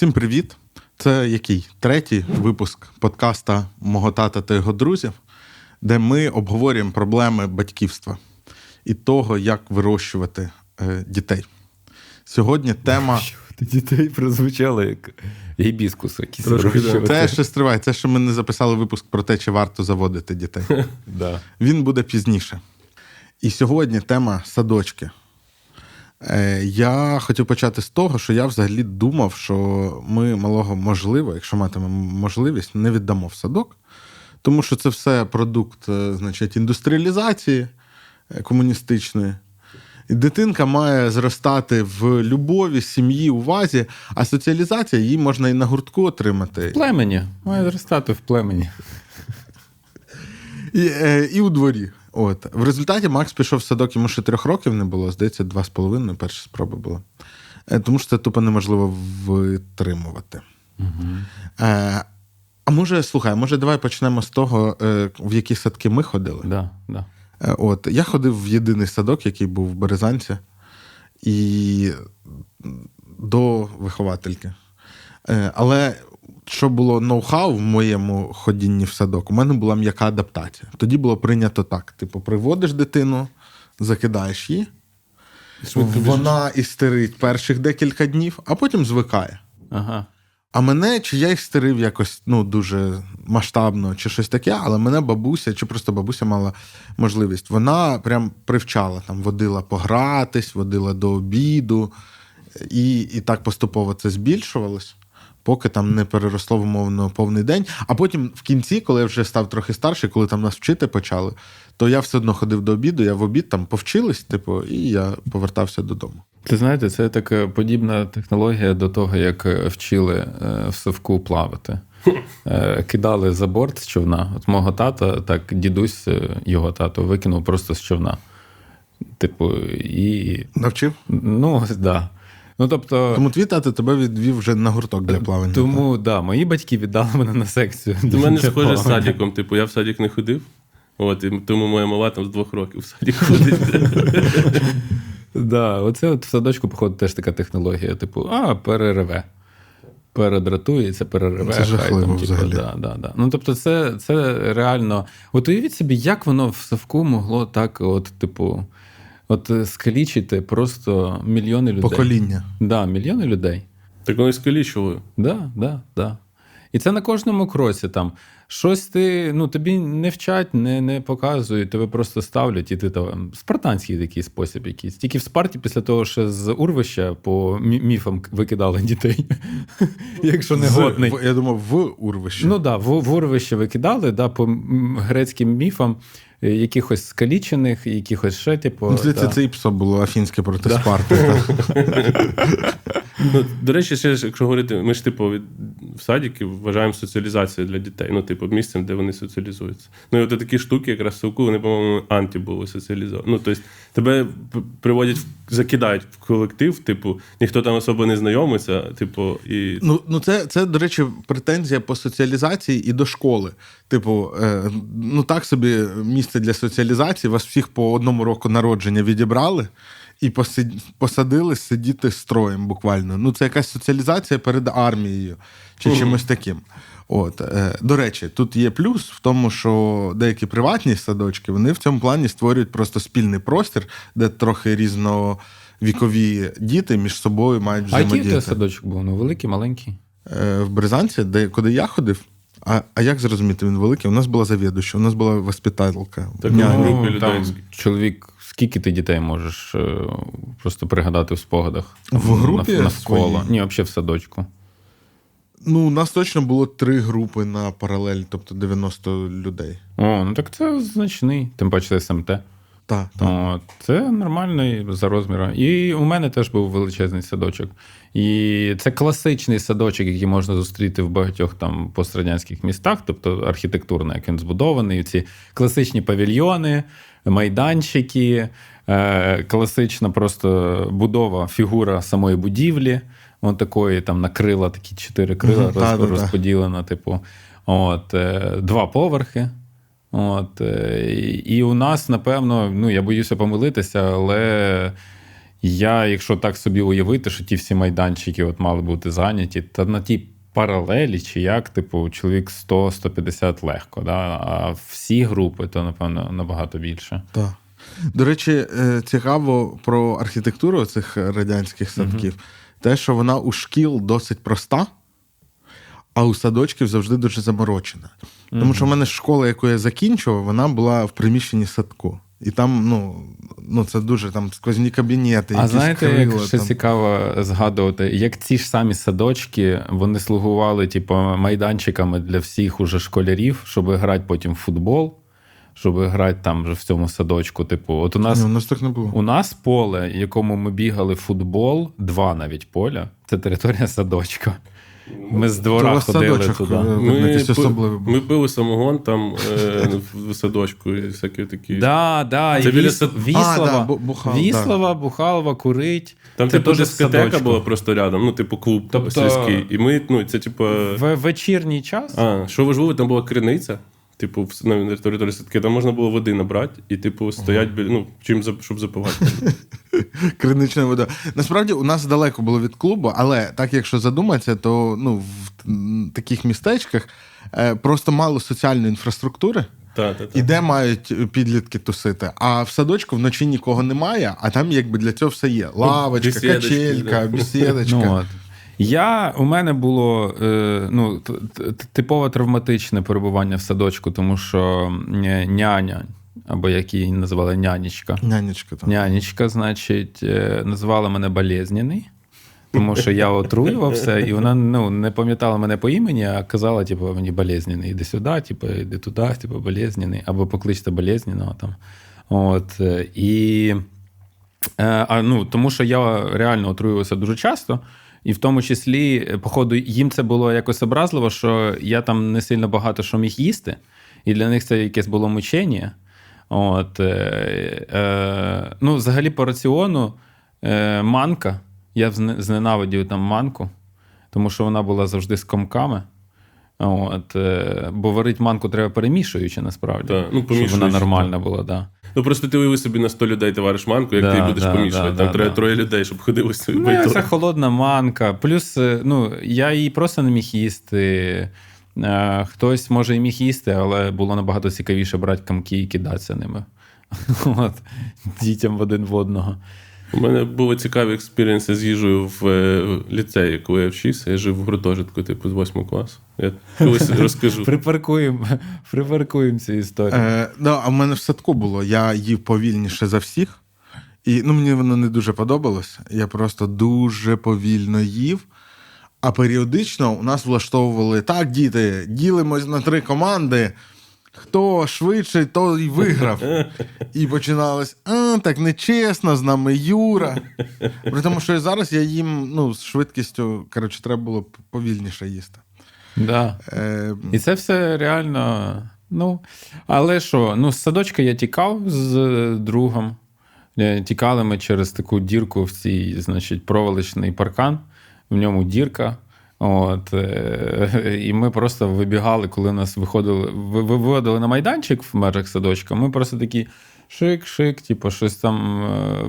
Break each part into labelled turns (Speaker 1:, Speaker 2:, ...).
Speaker 1: Всім привіт! Це який третій випуск подкаста Мого тата та його друзів, де ми обговорюємо проблеми батьківства і того, як вирощувати е, дітей. Сьогодні тема.
Speaker 2: Дітей прозвучало як гібіскус.
Speaker 1: Це ще стриває, це що ми не записали випуск про те, чи варто заводити дітей.
Speaker 2: Да.
Speaker 1: Він буде пізніше. І сьогодні тема садочки. Е, Я хотів почати з того, що я взагалі думав, що ми малого можливо, якщо матимемо можливість, не віддамо в садок, тому що це все продукт е, значить, індустріалізації е, комуністичної. І дитинка має зростати в любові, сім'ї, увазі, а соціалізація її можна і на гуртку отримати.
Speaker 2: В племені. Має зростати в племені.
Speaker 1: І, і у дворі. От. В результаті Макс пішов в садок, йому ще трьох років не було, здається, два з половиною перша спроба була. Е, тому що це тупо неможливо витримувати. Е, а може, слухай, може, давай почнемо з того, е, в які садки ми ходили.
Speaker 2: Да, да.
Speaker 1: Е, От, я ходив в єдиний садок, який був в Березанці, і до виховательки. Але що було ноу-хау в моєму ходінні в садок, у мене була м'яка адаптація. Тоді було прийнято так: типу, приводиш дитину, закидаєш її, вона істерить перших декілька днів, а потім звикає.
Speaker 2: Ага.
Speaker 1: А мене, чи я їх стерив якось ну, дуже масштабно, чи щось таке, але мене бабуся, чи просто бабуся мала можливість. Вона прям привчала, там, водила погратись, водила до обіду, і, і так поступово це збільшувалось, поки там не переросло в умовно повний день. А потім в кінці, коли я вже став трохи старший, коли там нас вчити почали, то я все одно ходив до обіду, я в обід там повчились, типу, і я повертався додому.
Speaker 2: Ти знаєте, це така подібна технологія до того, як е, вчили е, в совку плавати. Е, Кидали за борт з човна. От мого тата, так дідусь, е, його тато, викинув просто з човна. Типу, і.
Speaker 1: Навчив?
Speaker 2: Ну, так. Да. Ну, тобто,
Speaker 1: Тому твій тато тебе відвів вже на гурток для плавання.
Speaker 2: тому да, мої батьки віддали мене на секцію.
Speaker 3: У мене схоже з садиком. Типу, я в садик не ходив. От, і тому моя мала там з двох років в садик ходить.
Speaker 2: Да, оце от в садочку, походу, теж така технологія, типу, а, перереве. Передратується, перереве.
Speaker 1: Це жахливо
Speaker 2: там,
Speaker 1: взагалі.
Speaker 2: да, да, да. Ну, тобто, це, це реально. От уявіть собі, як воно в совку могло так, от, типу, от е, скалічити просто мільйони людей.
Speaker 1: Покоління.
Speaker 2: Да, мільйони людей.
Speaker 3: Так вони скалічували.
Speaker 2: Да, да, да. І це на кожному кроці там. Щось ти, ну тобі не вчать, не, не показують, тебе просто ставлять, і ти там спартанський такий спосіб якийсь. Тільки в Спарті після того, що з урвища по міфам викидали дітей, якщо не годний.
Speaker 1: я думав, в урвищі.
Speaker 2: Ну так, да, в, в урвище викидали, да, по грецьким міфам якихось скалічених, якихось ще, типу.
Speaker 1: Ну, Здається,
Speaker 2: да.
Speaker 1: це іпсо було афінське проти Спарти.
Speaker 3: Ну, до речі, ще ж, якщо говорити, ми ж типу від в садики вважаємо соціалізацію для дітей. Ну, типу, місцем, де вони соціалізуються. Ну і от такі штуки, якраз совку, вони, по-моєму, анті були соціалізовані. Ну, тобто, тебе приводять, закидають в колектив, типу, ніхто там особо не знайомиться, типу, і.
Speaker 1: Ну, ну це, це, до речі, претензія по соціалізації і до школи. Типу, е, ну так собі місце для соціалізації, вас всіх по одному року народження відібрали і посадили сидіти строєм буквально. Ну, це якась соціалізація перед армією чи чимось таким. От, е, до речі, тут є плюс в тому, що деякі приватні садочки вони в цьому плані створюють просто спільний простір, де трохи різновікові діти між собою мають
Speaker 2: А який садочок був? Ну, великий, маленький.
Speaker 1: Е, в Березанці, де куди я ходив. А, а як зрозуміти, він великий? У нас була завідувача, у нас була воспитателька.
Speaker 3: Так,
Speaker 1: Няня.
Speaker 3: ну,
Speaker 2: там чоловік, скільки ти дітей можеш е, просто пригадати в спогадах?
Speaker 1: В групі
Speaker 2: Нав- навколо.
Speaker 1: своїй?
Speaker 2: Ні, взагалі в садочку.
Speaker 1: Ну, у нас точно було три групи на паралель, тобто 90 людей.
Speaker 2: О, ну так це значний, тим паче СМТ.
Speaker 1: Так, так.
Speaker 2: О, це нормальний за розміром. І у мене теж був величезний садочок. І це класичний садочок, який можна зустріти в багатьох там пострадянських містах, тобто архітектурно, як він збудований, ці класичні павільйони, майданчики, е, класична просто будова, фігура самої будівлі. От такої там на крила, такі чотири крила
Speaker 1: Мгм, та-та-та.
Speaker 2: типу, от, е, два поверхи. От, е, і- у нас, напевно, ну я боюся помилитися, але Я, якщо так собі уявити, що ті всі майданчики от мали бути зайняті, та на тій паралелі, чи як, типу, чоловік 100-150 легко, да? а всі групи, то, напевно, набагато більше.
Speaker 1: Так. До речі, е, цікаво про архітектуру цих радянських садків. Те, що вона у шкіл досить проста, а у садочків завжди дуже заморочена. Тому що в мене школа, яку я закінчував, вона була в приміщенні садку. І там, ну, ну це дуже там сквозні кабінети,
Speaker 2: А
Speaker 1: якісь
Speaker 2: знаєте,
Speaker 1: крила,
Speaker 2: як ще
Speaker 1: там.
Speaker 2: цікаво згадувати, як ці ж самі садочки вони слугували, типу, майданчиками для всіх уже школярів, щоб грати потім в футбол, щоб грати там вже в цьому садочку. Типу, от у нас
Speaker 1: Ні, у нас так не було.
Speaker 2: У нас поле, якому ми бігали в футбол, два навіть поля, це територія садочка. Ми з двора
Speaker 1: вас
Speaker 2: ходили
Speaker 1: садочок,
Speaker 2: туди.
Speaker 1: е,
Speaker 3: Ми,
Speaker 1: був.
Speaker 3: ми пили самогон там е, в садочку і всякі такі.
Speaker 2: Да, да,
Speaker 3: Це
Speaker 2: і
Speaker 3: біля
Speaker 2: Віс...
Speaker 3: сад-
Speaker 2: Віслава,
Speaker 1: А, да, Бу- Бухал, да.
Speaker 2: Бухалова, курить.
Speaker 3: Там
Speaker 2: Це
Speaker 3: типу
Speaker 2: теж
Speaker 3: дискотека
Speaker 2: садочку.
Speaker 3: була просто рядом, ну, типу, клуб
Speaker 2: Тобто-
Speaker 3: сільський. І ми, ну, це типу.
Speaker 2: В вечірній час
Speaker 3: А, що важливо, там була криниця. Типу, в- на території садки, там можна було води набрати і, типу, стоять біля, ну, чим щоб запивати.
Speaker 1: Кринична вода. Насправді у нас далеко було від клубу, але так якщо задуматися, то ну, в таких містечках е, просто мало соціальної інфраструктури.
Speaker 3: Так, так,
Speaker 1: І де мають підлітки тусити. А в садочку вночі нікого немає, а там якби для цього все є. Лавочка,
Speaker 3: бесідочки,
Speaker 1: качелька,
Speaker 3: да.
Speaker 1: бесідочка.
Speaker 2: Ну. Я, у мене було е, ну, т- т- типово травматичне перебування в садочку, тому що е, няня, або як її називали нянечка.
Speaker 1: Нянечка там.
Speaker 2: Нянечка, значить, е, називала мене болезнений, тому що я отруювався, і вона ну, не пам'ятала мене по імені, а казала, типу, мені болезнений, іди сюди, типу, іди туди, типу, болезнений, або покличте болезненого там. От, і, а, ну, тому що я реально отруювався дуже часто. І в тому числі, е, походу, їм це було якось образливо, що я там не сильно багато що міг їсти, і для них це якесь було мучення. От, е, е, ну, взагалі, по раціону е, манка. Я зненавидів там манку, тому що вона була завжди з комками. От, е, бо варить манку треба перемішуючи, насправді.
Speaker 3: Так, ну,
Speaker 2: щоб вона нормальна була, да.
Speaker 3: Ну просто ти уяви собі на 100 людей ти вариш манку, як
Speaker 2: Да,
Speaker 3: ти будеш
Speaker 2: да,
Speaker 3: помішувати.
Speaker 2: да,
Speaker 3: Там
Speaker 2: да,
Speaker 3: треба
Speaker 2: да.
Speaker 3: троє людей, щоб ходили
Speaker 2: Ну,
Speaker 3: байтон.
Speaker 2: це холодна манка. Плюс, е, ну, я її просто не міг їсти. Е, Хтось може і міг їсти, але було набагато цікавіше брати камки і кидатися ними. От, дітям в один в одного.
Speaker 3: У мене були цікаві експеріенси з їжею в е, ліцеї, коли я вчився. Я жив в гуртожитку, типу, з 8 класу. Я колись розкажу.
Speaker 2: Припаркуємо, припаркуємо цю історію.
Speaker 1: Е, да, а в мене в садку було. Я їв повільніше за всіх. І ну, мені воно не дуже подобалось. Я просто дуже повільно їв. А періодично у нас влаштовували так, діти, ділимось на три команди. Хто швидше, той і виграв. І починалось: а, так нечесно, з нами Юра. При тому, що і зараз я їм ну, з швидкістю, коротше, треба було повільніше їсти.
Speaker 2: Да.
Speaker 1: Е,
Speaker 2: І це все реально. Ну, але що, ну, з садочка я тікав з е, другом. Е, Тікали ми через таку дірку в цій, значить, проволочний паркан, в ньому дірка. От, е, і ми просто вибігали, коли нас виходили, ви- ви- виводили на майданчик в межах садочка. Ми просто такі шик-шик, типу, щось там е,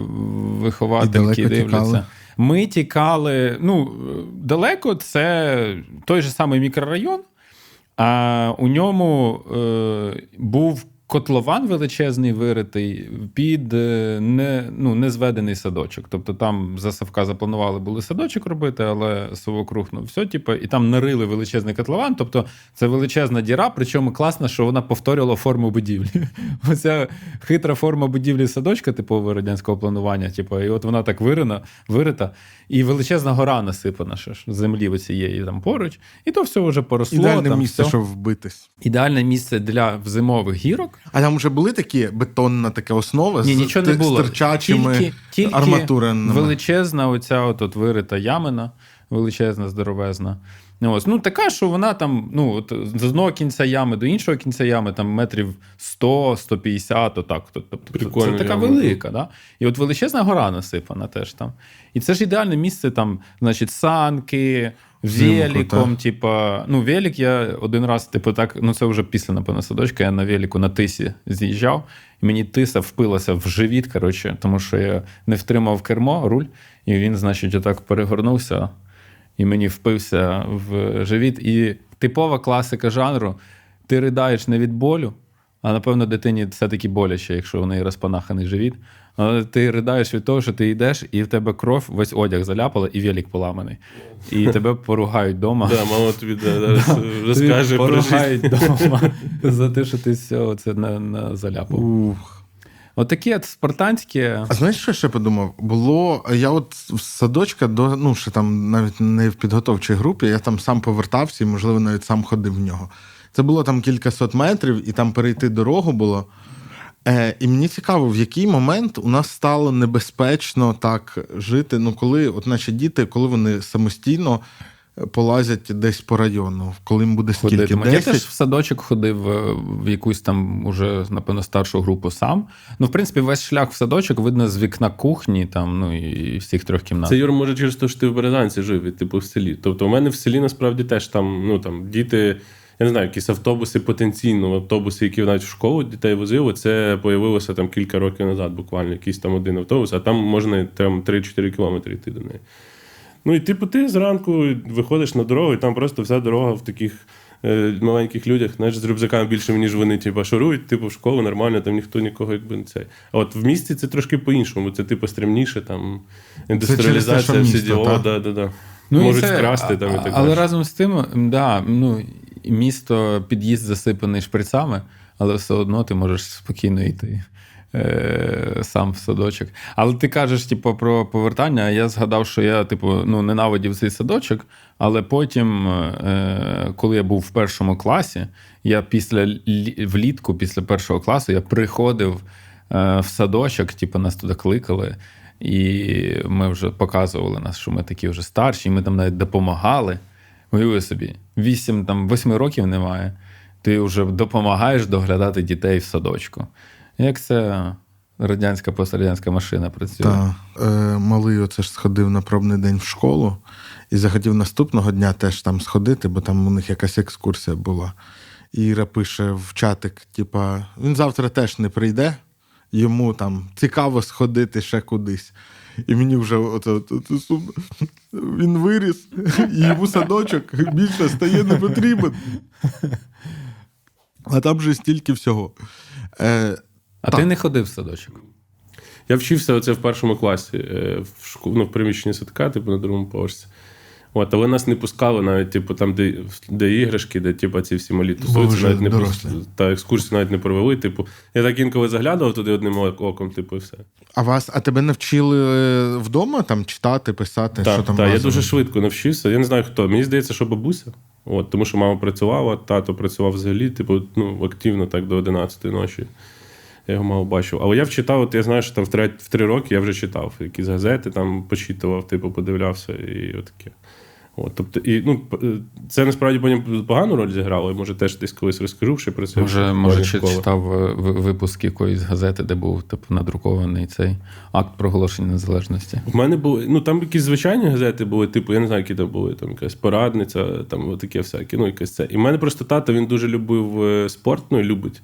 Speaker 2: виховательки дивляться.
Speaker 1: тікали?
Speaker 2: Ми тікали. Ну, далеко це той же самий мікрорайон, а у ньому е, був котлован величезний виритий під е, не, ну, незведений садочок. Тобто там за Савка запланували були садочок робити, але совокруг, ну все, типу, і там нарили величезний котлован. Тобто це величезна діра, причому класно, що вона повторювала форму будівлі. Оця хитра форма будівлі садочка, типового радянського планування. Типу, і от вона так вирина, вирита, і величезна гора насипана ще ж землі оцієї там поруч, і то все вже поросло.
Speaker 1: ідеальне
Speaker 2: там
Speaker 1: місце,
Speaker 2: все.
Speaker 1: щоб вбитись.
Speaker 2: Ідеальне місце для зимових гірок.
Speaker 1: А там вже були такі бетонна така основа
Speaker 2: Ні,
Speaker 1: з,
Speaker 2: нічого не було.
Speaker 1: з терчачими
Speaker 2: тільки, тільки
Speaker 1: арматуринами.
Speaker 2: величезна оця от, от вирита ямина, величезна, здоровезна. Ну, Ось, ну, така, що вона там, ну, от, з одного кінця ями до іншого кінця ями, там метрів 100-150, отак. Тобто,
Speaker 3: Прикольно,
Speaker 2: це така
Speaker 3: яма.
Speaker 2: велика, да? І от величезна гора насипана теж там. І це ж ідеальне місце, там, значить, санки, великом, типа, ну, велик я один раз, типу, так, ну це вже після, напевно, садочка, я на велику на тисі з'їжджав, і мені тиса впилася в живіт, коротше, тому що я не втримав кермо, руль, і він, значить, отак перегорнувся, і мені впився в живіт. І типова класика жанру: ти riдаєш не від болю, а напевно дитині все-таки боляче, якщо у неї розпанаханий живіт. Але ти ридаєш від того, що ти йдеш, і в тебе кров, весь одяг заляпала, і велик поламаний. І тебе поругають вдома.
Speaker 3: Да, мама тобі да, зараз розкаже про
Speaker 2: поругають вдома за те, що ти все це на, на заляпав.
Speaker 1: Ух.
Speaker 2: Отакі от спартанські.
Speaker 1: А знаєш, що я ще подумав? Було. Я от з садочка до ну, ще там навіть не в підготовчій групі, я там сам повертався і, можливо, навіть сам ходив в нього. Це було там кількасот метрів, і там перейти дорогу було. Е, і мені цікаво, в який момент у нас стало небезпечно так жити. Ну, коли, от наші діти, коли вони самостійно е, полазять десь по району, коли їм буде скільки?
Speaker 2: Ходитимуть. Я теж в садочок ходив е, в якусь там уже, напевно, старшу групу сам. Ну, в принципі, весь шлях в садочок видно з вікна кухні, там, ну і всіх трьох кімнат.
Speaker 3: Це Юр, може через те, що ти в Березанці жив, і, типу в селі. Тобто, у мене в селі насправді теж там, ну там діти, я не знаю, якісь автобуси потенційно, автобуси, які навіть в школу дітей возили, це появилося там кілька років назад, буквально якийсь там один автобус, а там можна там 3-4 кілометри йти до неї. Ну і типу, ти зранку виходиш на дорогу, і там просто вся дорога в таких. е, Маленьких людях, знаєш, з рюкзаками більше, ніж вони, типу, шурують, типу, в школу нормально, там ніхто нікого якби не цей. А от в місті це трошки по-іншому, це типу стрімніше, там індустріалізація,
Speaker 1: місто,
Speaker 3: діло, да, да, да.
Speaker 2: і
Speaker 3: можуть
Speaker 2: це-
Speaker 3: вкрасти там і
Speaker 2: а-
Speaker 3: так
Speaker 2: Але разом з тим, да, ну, місто, під'їзд засипаний шприцами, але все одно ти можеш спокійно йти. Е, сам в садочок. Але ти кажеш, типу, про повертання. Я згадав, що я, типу, ну, ненавидів цей садочок, але потім, е, коли я був в першому класі, я після лі- влітку, після першого класу, я приходив е, в садочок, типу, нас туди кликали. І ми вже показували нас, що ми такі вже старші, і ми там навіть допомагали. Уяви собі, 8, там, 8 років немає. Ти вже допомагаєш доглядати дітей в садочку. Як це радянська пострадянська машина працює?
Speaker 1: Та, е, малий оце ж сходив на пробний день в школу і захотів наступного дня теж там сходити, бо там у них якась екскурсія була. Іра пише в чатик: типа, він завтра теж не прийде, йому там цікаво сходити ще кудись. І мені вже оце, оце сумно. Він виріс, і йому садочок більше стає не потрібен. А там же стільки всього. Е,
Speaker 2: А
Speaker 1: Так.
Speaker 2: ти не ходив в садочок?
Speaker 3: Я вчився оце в першому класі е, в школу, ну, в приміщенні садка, типу, на другому поверсі. От, але нас не пускали навіть, типу, там, де, де іграшки, де типу, ці всі малі тусуються, навіть не
Speaker 1: дорослі.
Speaker 3: та екскурсію навіть не провели. Типу, я так інколи заглядав туди одним оком, типу, і все.
Speaker 1: А вас, а тебе навчили е, вдома там читати, писати? що там
Speaker 3: так, я дуже швидко навчився. Я не знаю хто. Мені здається, що бабуся. От, тому що мама працювала, тато працював взагалі, типу, ну, активно так до 11 ночі. Я його мало бачив. Але я вчитав, от я знаю, що там в три, в три роки я вже читав якісь газети, там почитував, типу, подивлявся і отаке. От, тобто, і, ну, е, це насправді потім погану роль зіграло, і може теж десь колись розкажу, що про це.
Speaker 2: Може, може чи читав е, випуск якоїсь газети, де був типу, надрукований цей акт проголошення незалежності.
Speaker 3: В мене були, ну там якісь звичайні газети були, типу, я не знаю, які там були, там якась порадниця, там таке всяке, ну якесь це. І в мене просто тато він дуже любив е, спорт, ну і любить.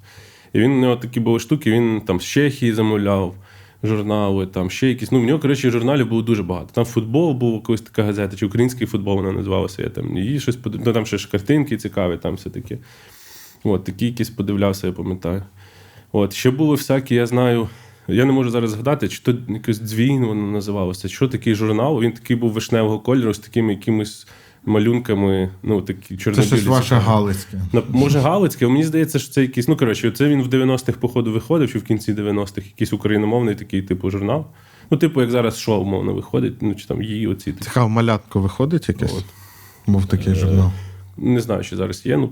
Speaker 3: І він у нього такі були штуки, він там з Чехії замовляв журнали, там ще якісь. Ну, в нього, коротше, журналів було дуже багато. Там футбол був якась така газета, чи український футбол вона називалася. Я там її щось подив... ну, там ще ж картинки цікаві, там все таке. От, такі якісь подивлявся, я пам'ятаю. От, ще були всякі, я знаю. Я не можу зараз згадати, чи то якось дзвін воно називалося. Що такий журнал? Він такий був вишневого кольору з такими якимись малюнками, ну такі
Speaker 1: Це щось ваше галицьке.
Speaker 3: На- Може, Галицьке, мені здається, що це якийсь. Ну, коротше, це він в 90-х, походу, виходив, чи в кінці 90-х якийсь україномовний такий, типу, журнал. Ну, типу, як зараз шоу, мовно, виходить, ну чи там її оці.
Speaker 1: Цікаво, малятко виходить якесь?
Speaker 3: От.
Speaker 1: Був такий журнал.
Speaker 3: Не знаю, чи зараз є. Ну,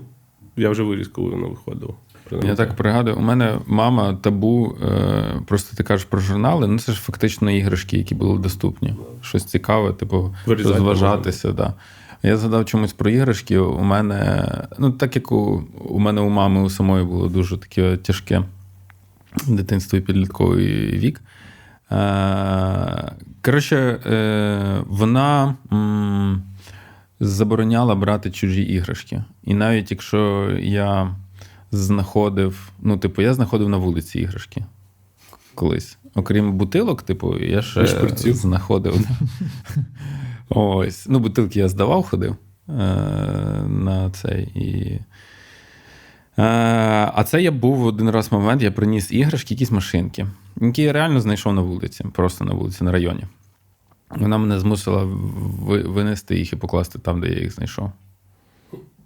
Speaker 3: я вже виріс, коли воно виходило.
Speaker 2: Я так пригадую, у мене мама табу, е, просто ти кажеш про журнали, ну це ж фактично іграшки, які були доступні. Щось цікаве, типу, розважатися. Да. Я згадав чомусь про іграшки. У мене, ну так як у, у мене у мами у самої було дуже таке тяжке дитинство і підлітковий вік. Е, коротше, е, вона. Забороняла брати чужі іграшки. І навіть якщо я знаходив, ну, типу, я знаходив на вулиці іграшки колись. Окрім бутилок, типу, я ще знаходив. Ось. Ну, бутилки я здавав, ходив е- на цей. І... Е, а це я був один раз момент, я приніс іграшки, якісь машинки, які я реально знайшов на вулиці, просто на вулиці, на районі. Вона мене змусила винести їх і покласти там, де я їх знайшов.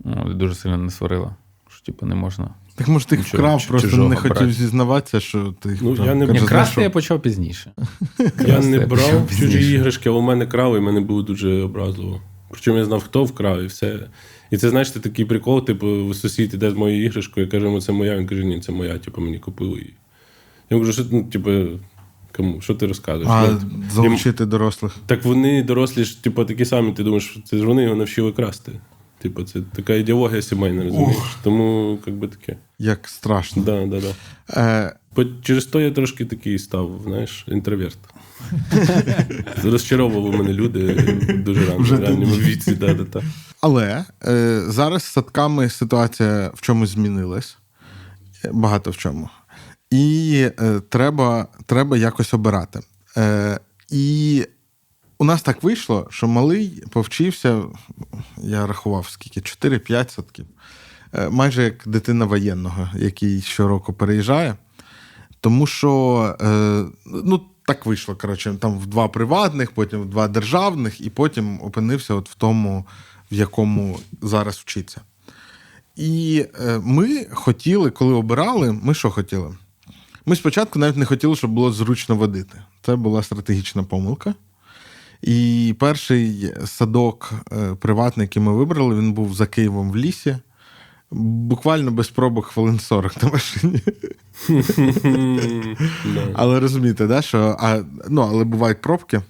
Speaker 2: Ну, Дуже сильно не сварила, що типу не можна.
Speaker 1: Так може ти їх
Speaker 2: Нічого,
Speaker 1: вкрав,
Speaker 2: ч-
Speaker 1: просто
Speaker 2: чужого
Speaker 1: не хотів
Speaker 2: брати.
Speaker 1: зізнаватися, що ти їх
Speaker 3: Ну,
Speaker 1: вкрав.
Speaker 3: я не- Ні,
Speaker 2: Красти
Speaker 1: знайшов.
Speaker 2: я почав пізніше.
Speaker 3: Я
Speaker 2: Красти
Speaker 3: не
Speaker 2: почав
Speaker 3: брав
Speaker 2: пізніше.
Speaker 3: чужі іграшки, але у мене крали, і мене було дуже образливо. Причому я знав, хто вкрав, і все. І це, знаєш, це такий прикол, типу, сусід іде з моєю іграшкою, я кажу, йому, це моя. Він каже, ні, це моя, типу, мені купили її. Я кажу, що ну, типу, кому? Що ти розказуєш?
Speaker 1: А
Speaker 3: Ну, їм-
Speaker 1: залучити дорослих.
Speaker 3: Так вони дорослі ж, типу, такі самі, ти думаєш, це ж вони його навчили красти. Типу, це така ідеологія сімейна, розумієш? Тому, як би таке.
Speaker 1: Як страшно.
Speaker 3: Да, да, да.
Speaker 1: Е,
Speaker 3: Через то я трошки такий став, знаєш, інтроверт. Розчаровували мене люди дуже рано, в ранньому віці. Да, да, да.
Speaker 1: але е, зараз з садками ситуація в чомусь змінилась. Багато в чому. І е, треба, треба якось обирати. Е, і у нас так вийшло, що малий повчився, я рахував скільки, 4-5 садків. Е, майже як дитина воєнного, який щороку переїжджає. Тому що е, ну, так вийшло, коротше, там в два приватних, потім в два державних, і потім опинився от в тому, в якому зараз вчиться. І е, ми хотіли, коли обирали, ми що хотіли? Ми спочатку навіть не хотіли, щоб було зручно водити. Це була стратегічна помилка. І перший садок приватний, який ми вибрали, він був за Києвом в лісі. Буквально без пробок хвилин 40 на машині. Але розумієте, да, що а, ну, але бувають пробки,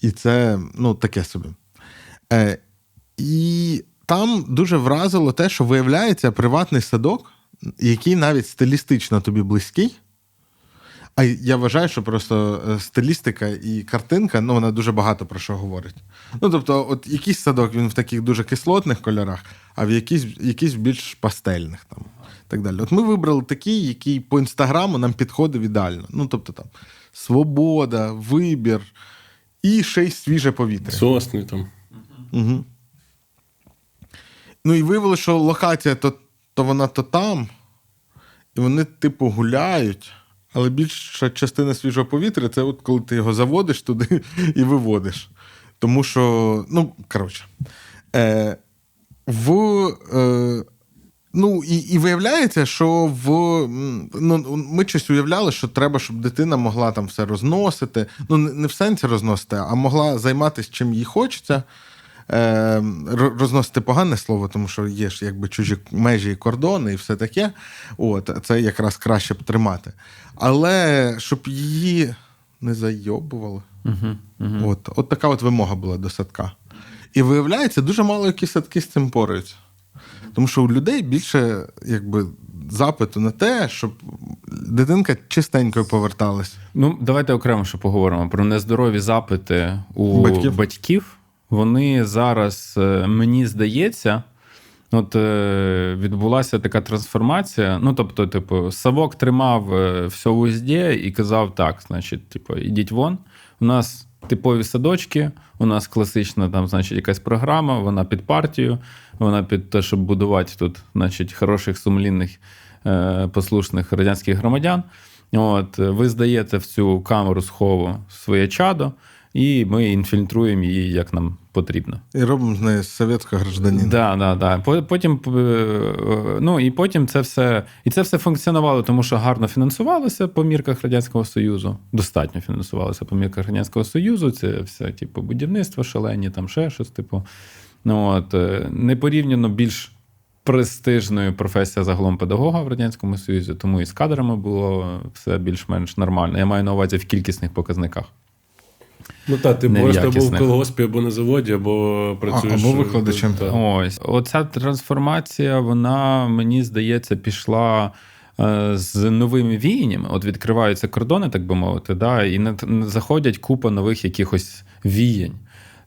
Speaker 1: і це ну, таке собі. Е, і там дуже вразило те, що виявляється приватний садок, який навіть стилістично тобі близький. А я вважаю, що просто е, стилістика і картинка, ну, вона дуже багато про що говорить. Ну, тобто, от якийсь садок він в таких дуже кислотних кольорах, а в якийсь, якийсь в більш пастельних там. Так далі. От ми вибрали такий, який по інстаграму нам підходив ідеально. Ну, тобто там свобода, вибір і ще й свіже повітря.
Speaker 3: Сосни там.
Speaker 1: Угу. Ну і виявилося, що локація то, то вона то там, і вони, типу, гуляють, але більша частина свіжого повітря це от коли ти його заводиш туди і виводиш. Тому що, ну, коротше, е, в. Е, Ну, і, і виявляється, що в ну, ми щось уявляли, що треба, щоб дитина могла там все розносити. Ну, не в сенсі розносити, а могла займатися чим їй хочеться. Е, розносити погане слово, тому що є ж якби чужі межі і кордони, і все таке. От, це якраз краще б тримати. Але щоб її не зайобували. От, от така от вимога була до садка. І виявляється, дуже мало які садки з цим пораються. Тому що у людей більше якби, запиту на те, щоб дитинка чистенькою поверталась.
Speaker 2: Ну, давайте окремо ще поговоримо про нездорові запити у
Speaker 1: Батьків.
Speaker 2: батьків. Вони зараз, е, мені здається, от е, відбулася така трансформація. Ну, тобто, типу, Савок тримав е, все в узді і казав: так, значить, типу, ідіть вон. У нас типові садочки, у нас класична там, значить, якась програма, вона під партію, вона під те, щоб будувати тут, значить, хороших сумлінних, послушних радянських громадян. От, ви здаєте в цю камеру схову своє чадо, і ми інфільтруємо її як нам потрібно.
Speaker 1: І робимо з неї совєтського гражданина.
Speaker 2: Да, да, да. По- Потім, е, е, ну, і потім це все. І це все функціонувало, тому що гарно фінансувалося по мірках Радянського Союзу. Достатньо фінансувалося по мірках Радянського Союзу. Це все, типу, будівництво шалені, там ще щось, типу. Ну, от, е, непорівняно більш престижною професія загалом педагога в Радянському Союзі, тому і з кадрами було все більш-менш нормально. Я маю на увазі в кількісних показниках.
Speaker 3: Ну так, ти просто або в колгоспі, або на заводі, або працюєш.
Speaker 1: або викладачем.
Speaker 3: Так.
Speaker 2: Ось оця трансформація, вона мені здається, пішла. е, З новими віяннями, от відкриваються кордони, так би мовити, да, і заходять купа нових якихось віянь.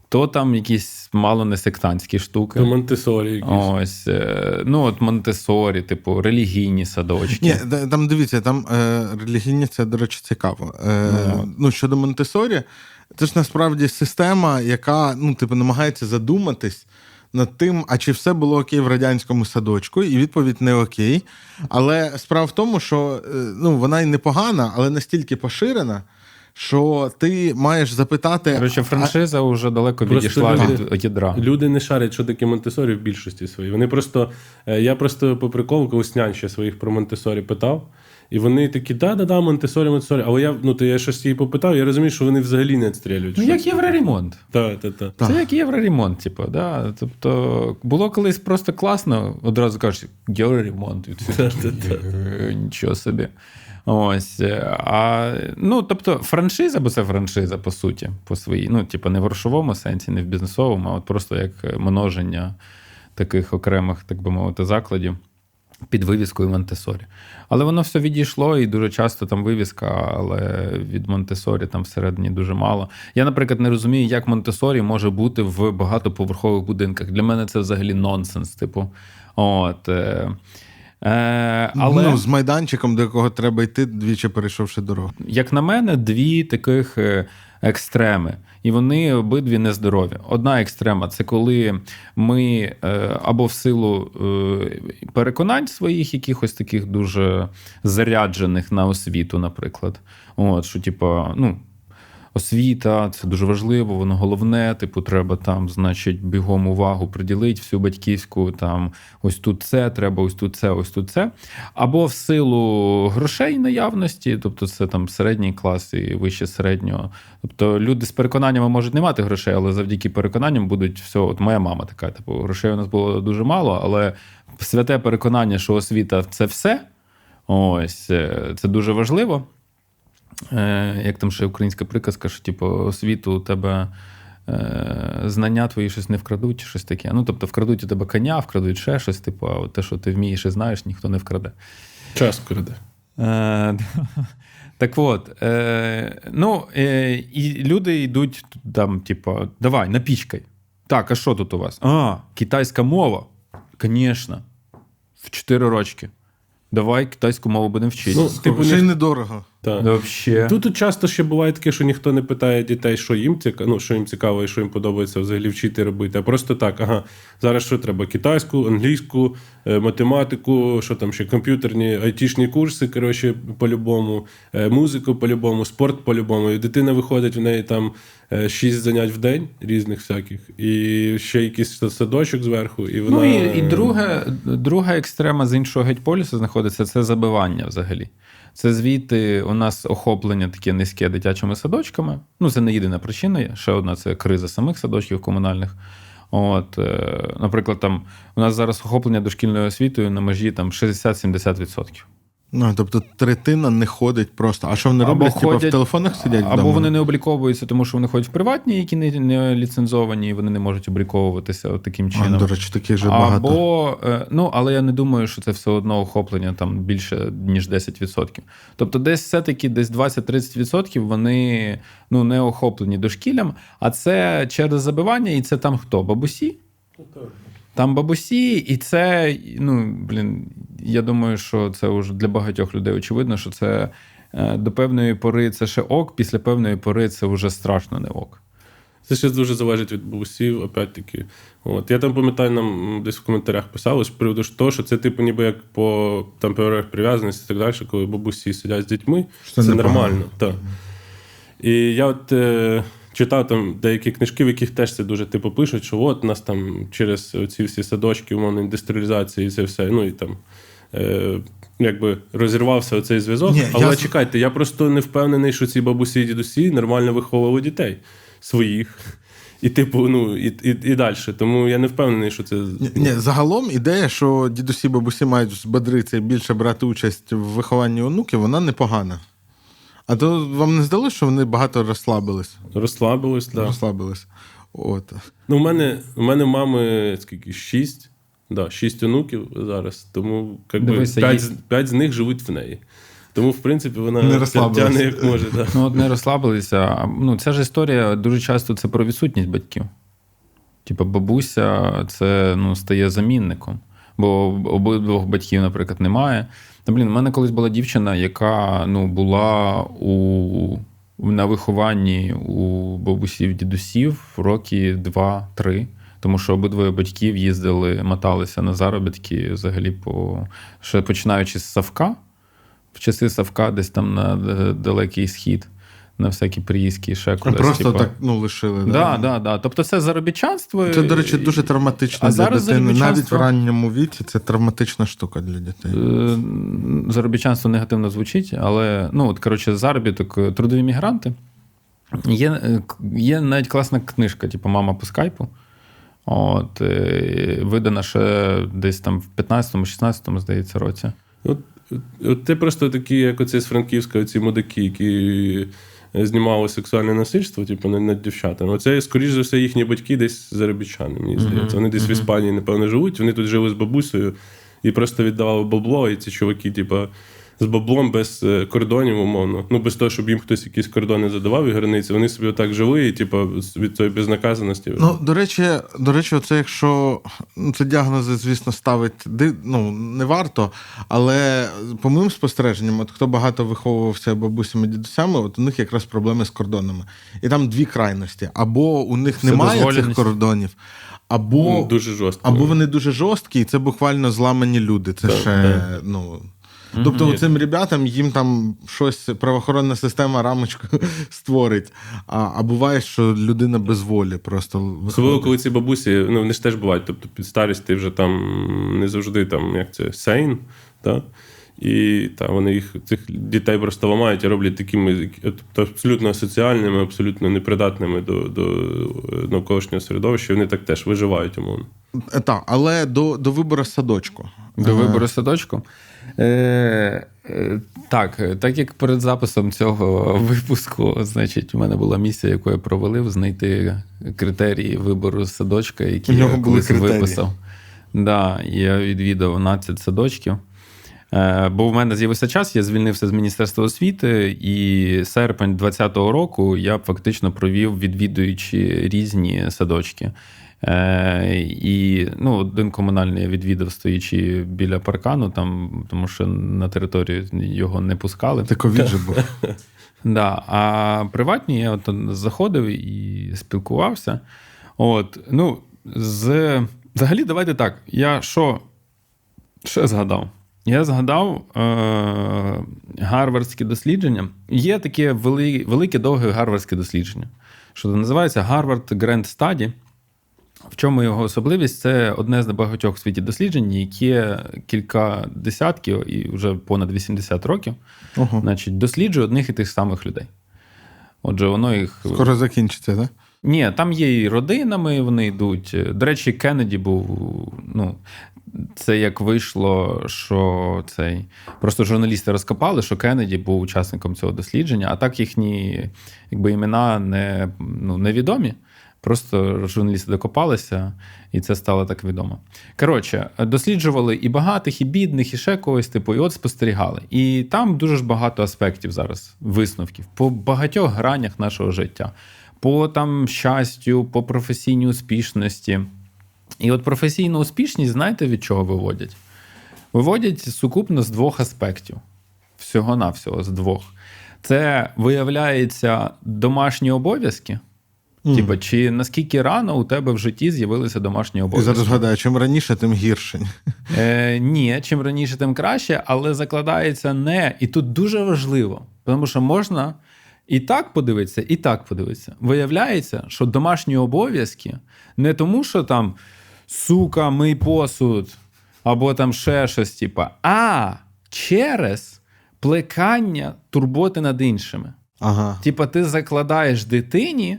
Speaker 2: то там якісь мало не сектантські штуки.
Speaker 3: То Монтесорі якісь.
Speaker 2: Ось, е, ну от Монтесорі, типу, релігійні садочки.
Speaker 1: Ні, там дивіться, там е, релігійні це, до речі, цікаво. Е, ну, щодо Монтесорі, це ж насправді система, яка ну, типу, намагається задуматись над тим, а чи все було окей в радянському садочку, і відповідь не окей. Але справа в тому, що е, ну, вона й непогана, але настільки поширена, що ти маєш запитати.
Speaker 2: Коротше,
Speaker 1: а-
Speaker 2: франшиза вже далеко
Speaker 3: Просто
Speaker 2: відійшла
Speaker 3: люди-
Speaker 2: від ядра.
Speaker 3: Люди не шарять, що таке Монтесорі в більшості своїй. Вони просто. е, Я просто по приколу колись нянь своїх про Монтесорі питав. І вони такі, да-да-да, Монтесорі, Монтесорі. Але я, ну, то я щось її попитав, я розумію, що вони взагалі не відстрілюють.
Speaker 2: Ну, як євроремонт.
Speaker 3: Так, так, так.
Speaker 1: Так.
Speaker 2: Це як євроремонт, типу, да. Тобто було колись просто класно, одразу кажуть, євроремонт. І ти, «Е, Нічого собі. Ось. е, А, ну, тобто, франшиза, бо це франшиза, по суті, по своїй. Ну, типу, не в грошовому сенсі, не в бізнесовому, а от просто як е, множення таких окремих, так би мовити, закладів. Під вивіскою Монтесорі. Але воно все відійшло, і дуже часто там вивіска, але від Монтесорі там всередині дуже мало. Я, наприклад, не розумію, як Монтесорі може бути в багатоповерхових будинках. Для мене це взагалі нонсенс. Типу, от. Е, але
Speaker 1: Ну, з майданчиком, до якого треба йти, двічі перейшовши дорогу.
Speaker 2: як на мене, дві таких е, екстреми, і вони обидві нездорові. Одна екстрема це коли ми е, або в силу переконань своїх, якихось таких дуже заряджених на освіту, наприклад. От, що, типу, ну. Освіта, це дуже важливо, воно головне. Типу, треба там, значить, бігом увагу приділити всю батьківську. Там ось тут це, треба, ось тут це, ось тут це. Або в силу грошей наявності, тобто це там середній клас і вище середнього. Тобто люди з переконаннями можуть не мати грошей, але завдяки переконанням будуть все. От моя мама така, типу, грошей у нас було дуже мало, але святе переконання, що освіта це все. Ось е, це дуже важливо. Е, як там ще українська приказка, що типу, освіту у тебе е, знання твої щось не вкрадуть, чи щось таке. Ну, тобто, вкрадуть у тебе коня, вкрадуть ще щось, типу, а те, що ти вмієш і знаєш, ніхто не вкраде.
Speaker 3: Час краде.
Speaker 2: Е, так от, е, ну, е, і люди йдуть там, типу, давай, напічкай. Так, а що тут у вас? А, китайська мова. Звісно. В 4 рочки. Давай китайську мову будемо вчити.
Speaker 3: Ну, типу,
Speaker 1: ще й недорого.
Speaker 3: Так.
Speaker 2: Вообще.
Speaker 3: Тут, часто ще буває таке, що ніхто не питає дітей, що їм цікаво, ну, що їм цікаво і що їм подобається взагалі вчити робити. А просто так, ага, зараз що треба? Китайську, англійську, е, математику, що там ще комп'ютерні, айтішні курси, коротше, по-любому, е, музику по-любому, спорт по-любому. І дитина виходить в неї там е, шість занять в день різних всяких, і ще якийсь садочок зверху, і вона.
Speaker 2: Ну і, і друга, друга екстрема з іншого геть полюсу знаходиться це забивання взагалі. Це звідти у нас охоплення таке низьке дитячими садочками. Ну, це не єдина причина. Ще одна це криза самих садочків комунальних. От, е, наприклад, там у нас зараз охоплення дошкільною освітою на межі там 60-70%.
Speaker 1: Ну, тобто третина не ходить просто. А що вони
Speaker 2: Або
Speaker 1: роблять? Типа в телефонах сидять?
Speaker 2: Або
Speaker 1: вдома?
Speaker 2: вони не обліковуються, тому що вони ходять в приватні, які не, не ліцензовані, і вони не можуть обліковуватися от таким
Speaker 1: А,
Speaker 2: чином.
Speaker 1: до речі, таких же багато.
Speaker 2: Або, е, ну, але я не думаю, що це все одно охоплення там більше, ніж 10%. Тобто, десь все-таки десь 20-30% вони ну, не охоплені дошкіллям, а це через забивання, і це там хто? Бабусі? Там бабусі, і це, ну, блін, я думаю, що це вже для багатьох людей очевидно, що це е, до певної пори це ще ок, після певної пори це вже страшно не ок.
Speaker 3: Це ще дуже залежить від бабусів, опять-таки. От. Я там пам'ятаю, нам десь в коментарях писали з приводу того, що це типу ніби як по там теоріях прив'язаності і так далі, коли бабусі сидять з дітьми.
Speaker 1: Що
Speaker 3: це
Speaker 1: непогано.
Speaker 3: нормально. Так. І я от е, читав там деякі книжки, в яких теж це дуже типу пишуть, що от нас там через ці всі садочки, умовно, індустріалізації і це все. Ну і там. Е, Якби розірвався оцей зв'язок.
Speaker 1: Ні,
Speaker 3: Але
Speaker 1: я-
Speaker 3: чекайте, я просто не впевнений, що ці бабусі і дідусі нормально виховували дітей своїх. І, типу, ну, і, і, і далі. Тому я не впевнений, що це.
Speaker 1: Ні, ні, загалом ідея, що дідусі бабусі мають збадритися і більше брати участь в вихованні онуків, вона непогана. А то вам не здалося, що вони багато розслабились?
Speaker 3: Розслабилось, так. Да.
Speaker 1: Розслабились. От.
Speaker 3: Ну, у мене, у мене мами скільки? Шість. Да, шість онуків зараз. Тому якби,
Speaker 2: Дивися,
Speaker 3: п'ять, п'ять з них живуть в неї. Тому, в принципі, вона
Speaker 1: Не
Speaker 3: тягне як може. Да.
Speaker 2: Ну, от не розслабилися. А, Ну, ця ж історія дуже часто це про відсутність батьків. Типа, бабуся це ну, стає замінником. Бо обидвох батьків, наприклад, немає. Та блін, у мене колись була дівчина, яка ну, була у, на вихованні у бабусів дідусів роки 2-3. Тому що обидвоє батьків їздили, моталися на заробітки взагалі по ще починаючи з Савка, в часи Савка, десь там на е, далекий схід, на всякі приїздки, ще кудись.
Speaker 1: Просто
Speaker 2: типа.
Speaker 1: так ну, лишили.
Speaker 2: Да, да, да. Тобто це заробітчанство.
Speaker 1: Це, до речі, дуже травматично
Speaker 2: А
Speaker 1: для
Speaker 2: зараз
Speaker 1: дитини. Навіть в ранньому віці це травматична штука для дітей.
Speaker 2: Е, Заробітчанство негативно звучить, але ну, от, коротше, заробіток, е, трудові мігранти. Є, е, є навіть класна книжка, типу Мама по скайпу. От, видана ще десь там в 15-16, здається, році.
Speaker 3: От, от, от ти просто такі, як оці з Франківська, оці мудаки, які знімали сексуальне насильство, типу, над, над дівчатами. Оце, скоріш за все, їхні батьки десь заробітчани, мені здається. Вони десь в Іспанії, напевно, живуть. Вони тут жили з бабусею і просто віддавали бабло, і ці чуваки, типу, з баблом без е, кордонів, умовно. Ну, без того, щоб їм хтось якісь кордони задавав і границі. Вони собі отак жили, і, типу, з- від цієї безнаказаності.
Speaker 1: Ну, до речі, до речі, це якщо ну, це діагнози, звісно, ставить ну, не варто, але по моїм спостереженням, от хто багато виховувався бабусями дідусями, от у них якраз проблеми з кордонами. І там дві крайності: або у них немає цих кордонів, або,
Speaker 3: дуже жорстко.
Speaker 1: або вони дуже жорсткі, і це буквально зламані люди. Це ще, ну. Тобто цим ребятам їм там щось правоохоронна система рамочку створить. А, а буває, що людина без волі просто
Speaker 3: Особливо, коли ці бабусі, ну вони ж теж бувають. Тобто під старість ти вже там не завжди там, як це, сейн, та? І та, вони їх цих дітей просто ламають і роблять такими тобто, абсолютно асоціальними, абсолютно непридатними до, до е, навколишнього середовища. Вони так теж виживають, умовно.
Speaker 1: Так, але до, до вибору садочку.
Speaker 2: До вибору садочку. Е, е, так, е, так як перед записом цього випуску, значить, у мене була місія, яку я провалив, знайти критерії вибору садочка, які я колись
Speaker 1: критерії.
Speaker 2: виписав. Да, я відвідав 12 садочків. Е, Бо в мене з'явився час, я звільнився з Міністерства освіти, і серпень 2020 року я фактично провів, відвідуючи різні садочки. Е, і ну, один комунальний я відвідав, стоячи біля паркану, там, тому що на територію його не пускали.
Speaker 1: Це ковід же був.
Speaker 2: Да, а приватні я от заходив і спілкувався. От, ну, з... Взагалі, давайте так. Я що, що я згадав? Я згадав е- гарвардське дослідження. Є таке вели... велике довге гарвардське дослідження, що називається Harvard Grand Study. В чому його особливість? Це одне з небагатьох в світі досліджень, яке кілька десятків і вже понад 80 років
Speaker 1: Ого.
Speaker 2: значить, досліджує одних і тих самих людей. Отже, воно їх.
Speaker 1: Скоро закінчиться, так?
Speaker 2: Ні, там є і родинами, вони йдуть. До речі, Кеннеді був. Ну, це як вийшло, що цей. Просто журналісти розкопали, що Кеннеді був учасником цього дослідження, а так їхні якби, імена не, ну, невідомі. Просто журналісти докопалися, і це стало так відомо. Коротше, досліджували і багатих, і бідних, і ще когось, типу, і от спостерігали. І там дуже ж багато аспектів зараз, висновків по багатьох гранях нашого життя, по там щастю, по професійній успішності. І от професійну успішність, знаєте, від чого виводять? Виводять сукупно з двох аспектів. Всього-навсього з двох. Це виявляється домашні обов'язки. Типа, чи наскільки рано у тебе в житті з'явилися домашні обов'язки?
Speaker 1: зараз згадаю, чим раніше, тим гірше.
Speaker 2: Е, ні, чим раніше, тим краще, але закладається не. І тут дуже важливо, тому що можна і так подивитися, і так подивитися. Виявляється, що домашні обов'язки не тому, що там сука, мий посуд, або там ще щось, типа, а через плекання турботи над іншими.
Speaker 1: Ага.
Speaker 2: Типа, ти закладаєш дитині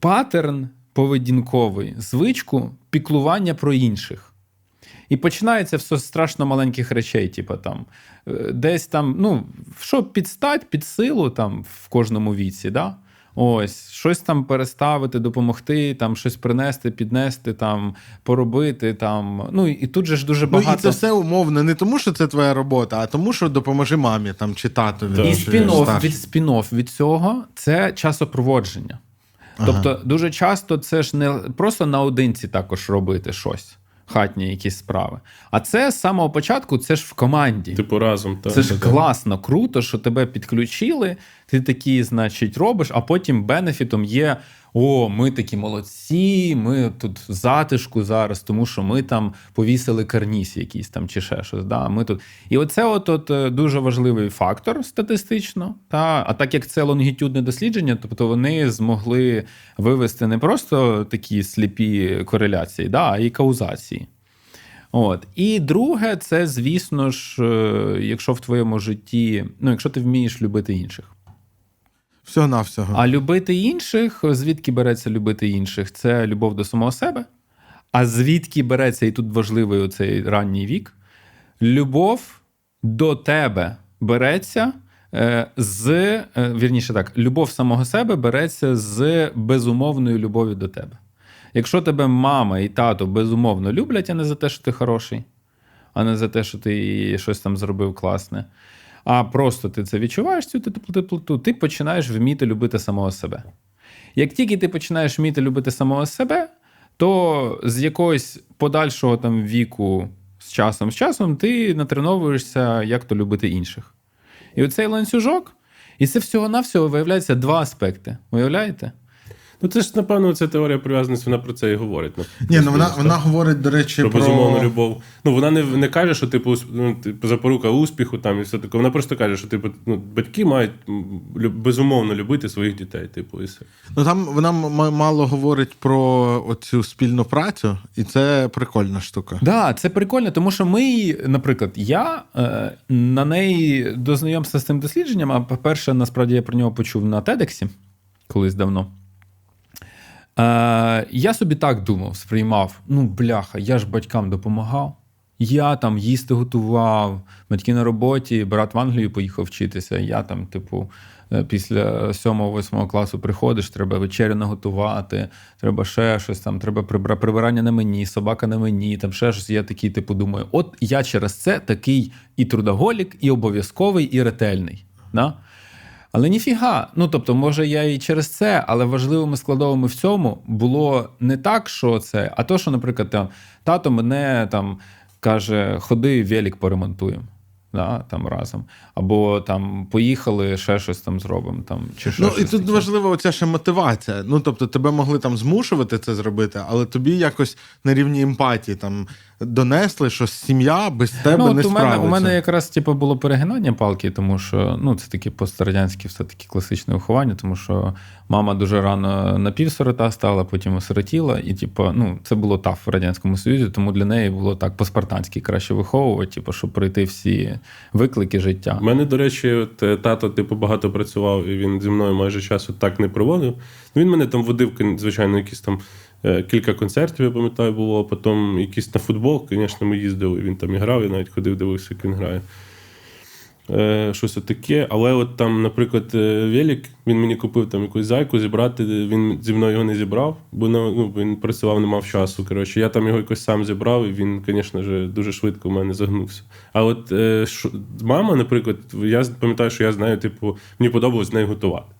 Speaker 2: паттерн поведінковий, звичку піклування про інших. І починається все з страшно маленьких речей, типу там е, десь там, ну, що підстать під силу там в кожному віці, да? Ось, щось там переставити, допомогти, там щось принести, піднести, там, поробити. Там. Ну і тут же ж дуже
Speaker 1: Ну,
Speaker 2: багато.
Speaker 1: і це все умовно не тому, що це твоя робота, а тому, що допоможи мамі там, чи татові.
Speaker 2: І
Speaker 1: чи
Speaker 2: спін-офф від спін-офф від цього це часопроводження. Тобто, дуже часто це ж не просто наодинці також робити щось, хатні якісь справи. А це з самого початку, це ж в команді.
Speaker 3: Типу разом. Та,
Speaker 2: Це ж
Speaker 3: так, класно,
Speaker 2: класно, круто, що тебе підключили, ти такі, значить, робиш, а потім бенефітом є: о, ми такі молодці, ми тут в затишку зараз, тому що ми там повісили карніз якийсь там чи ще щось. Да? Ми тут... І оце от, от е, дуже важливий фактор статистично. Та? А так як це лонгітюдне дослідження, тобто вони змогли вивести не просто такі сліпі кореляції, да, а й каузації. От. І друге, це, звісно ж, е, якщо в твоєму житті, ну, якщо ти вмієш любити інших.
Speaker 1: Всього навсього.
Speaker 2: А любити інших, звідки береться любити інших? Це любов до самого себе. А звідки береться, і тут важливий оцей ранній вік, любов до тебе береться е, з, е, вірніше так, любов самого себе береться з безумовної любові до тебе. Якщо тебе мама і тато безумовно люблять, а не за те, що ти хороший, а не за те, що ти щось там зробив класне. А просто ти це відчуваєш, цю теплоту, ти починаєш вміти любити самого себе. Як тільки ти починаєш вміти любити самого себе, то з якогось подальшого там віку з часом, з часом ти натреновуєшся, як то любити інших. І оцей ланцюжок, і це всього-навсього виявляється два аспекти. Уявляєте?
Speaker 3: Ну це ж, напевно, ця теорія прив'язаності, вона про це і говорить. Ну,
Speaker 1: Ні, ну вона, вона говорить, до речі,
Speaker 3: Про
Speaker 1: про
Speaker 3: безумовну любов. Ну, вона не, не каже, що типу, ну, типу запорука успіху там і все таке. Вона просто каже, що типу, ну, батьки мають безумовно любити своїх дітей, типу, і все.
Speaker 1: Ну там вона мало говорить про оцю спільну працю, і це прикольна штука.
Speaker 2: Да, це прикольно, тому що ми, наприклад, я е, на неї до знайомства з цим дослідженням, а по-перше, насправді я про нього почув на TEDx колись давно. Е, я собі так думав, сприймав: ну, бляха, я ж батькам допомагав. Я там їсти готував, батьки на роботі, брат в Англію поїхав вчитися. Я там, типу, е, після 7-8 класу приходиш, треба вечерю наготувати, треба ще щось там, треба прибирання на мені, собака на мені, там ще щось. Я такий, типу, думаю, от я через це такий і трудоголік, і обов'язковий, і ретельний. Да? Але ніфіга. Ну тобто, може, я і через це, але важливими складовими в цьому було не так, що це, а то, що, наприклад, там, тато мене там каже: ходи, велик поремонтуємо. Да, там разом. Або там поїхали, ще щось там зробимо. Там, чи ще
Speaker 1: Ну і тут
Speaker 2: таке.
Speaker 1: важлива оця ще мотивація. Ну тобто, тебе могли там змушувати це зробити, але тобі якось на рівні емпатії там донесли, що сім'я без тебе
Speaker 2: Ну,
Speaker 1: не
Speaker 2: от у мене,
Speaker 1: справиться.
Speaker 2: у мене якраз типу, було перегинання палки, тому що ну, це таке пострадянське все-таки класичне виховання, тому що мама дуже рано напівсирота стала, потім осиротіла, і типу, ну, це було таф в Радянському Союзі, тому для неї було так по-спартанськи краще виховувати, типу, щоб пройти всі виклики життя.
Speaker 3: У мене, до речі, от, е, тато типу, багато працював, і він зі мною майже часу так не проводив. Ну, Він мене там водив, звичайно, якісь там кілька концертів, я пам'ятаю, було. Потім якийсь на футбол, звісно, ми їздили. Він там і грав, я навіть ходив, дивився, як він грає. Е, щось таке. Але от там, наприклад, е, Велік, він мені купив там якусь зайку зібрати. Він зі мною його не зібрав, бо ну, він працював, не мав часу. Коротше, я там його якось сам зібрав, і він, звісно дуже швидко в мене загнувся. А от е, що, мама, наприклад, я пам'ятаю, що я з нею, типу, мені подобалось з нею готувати.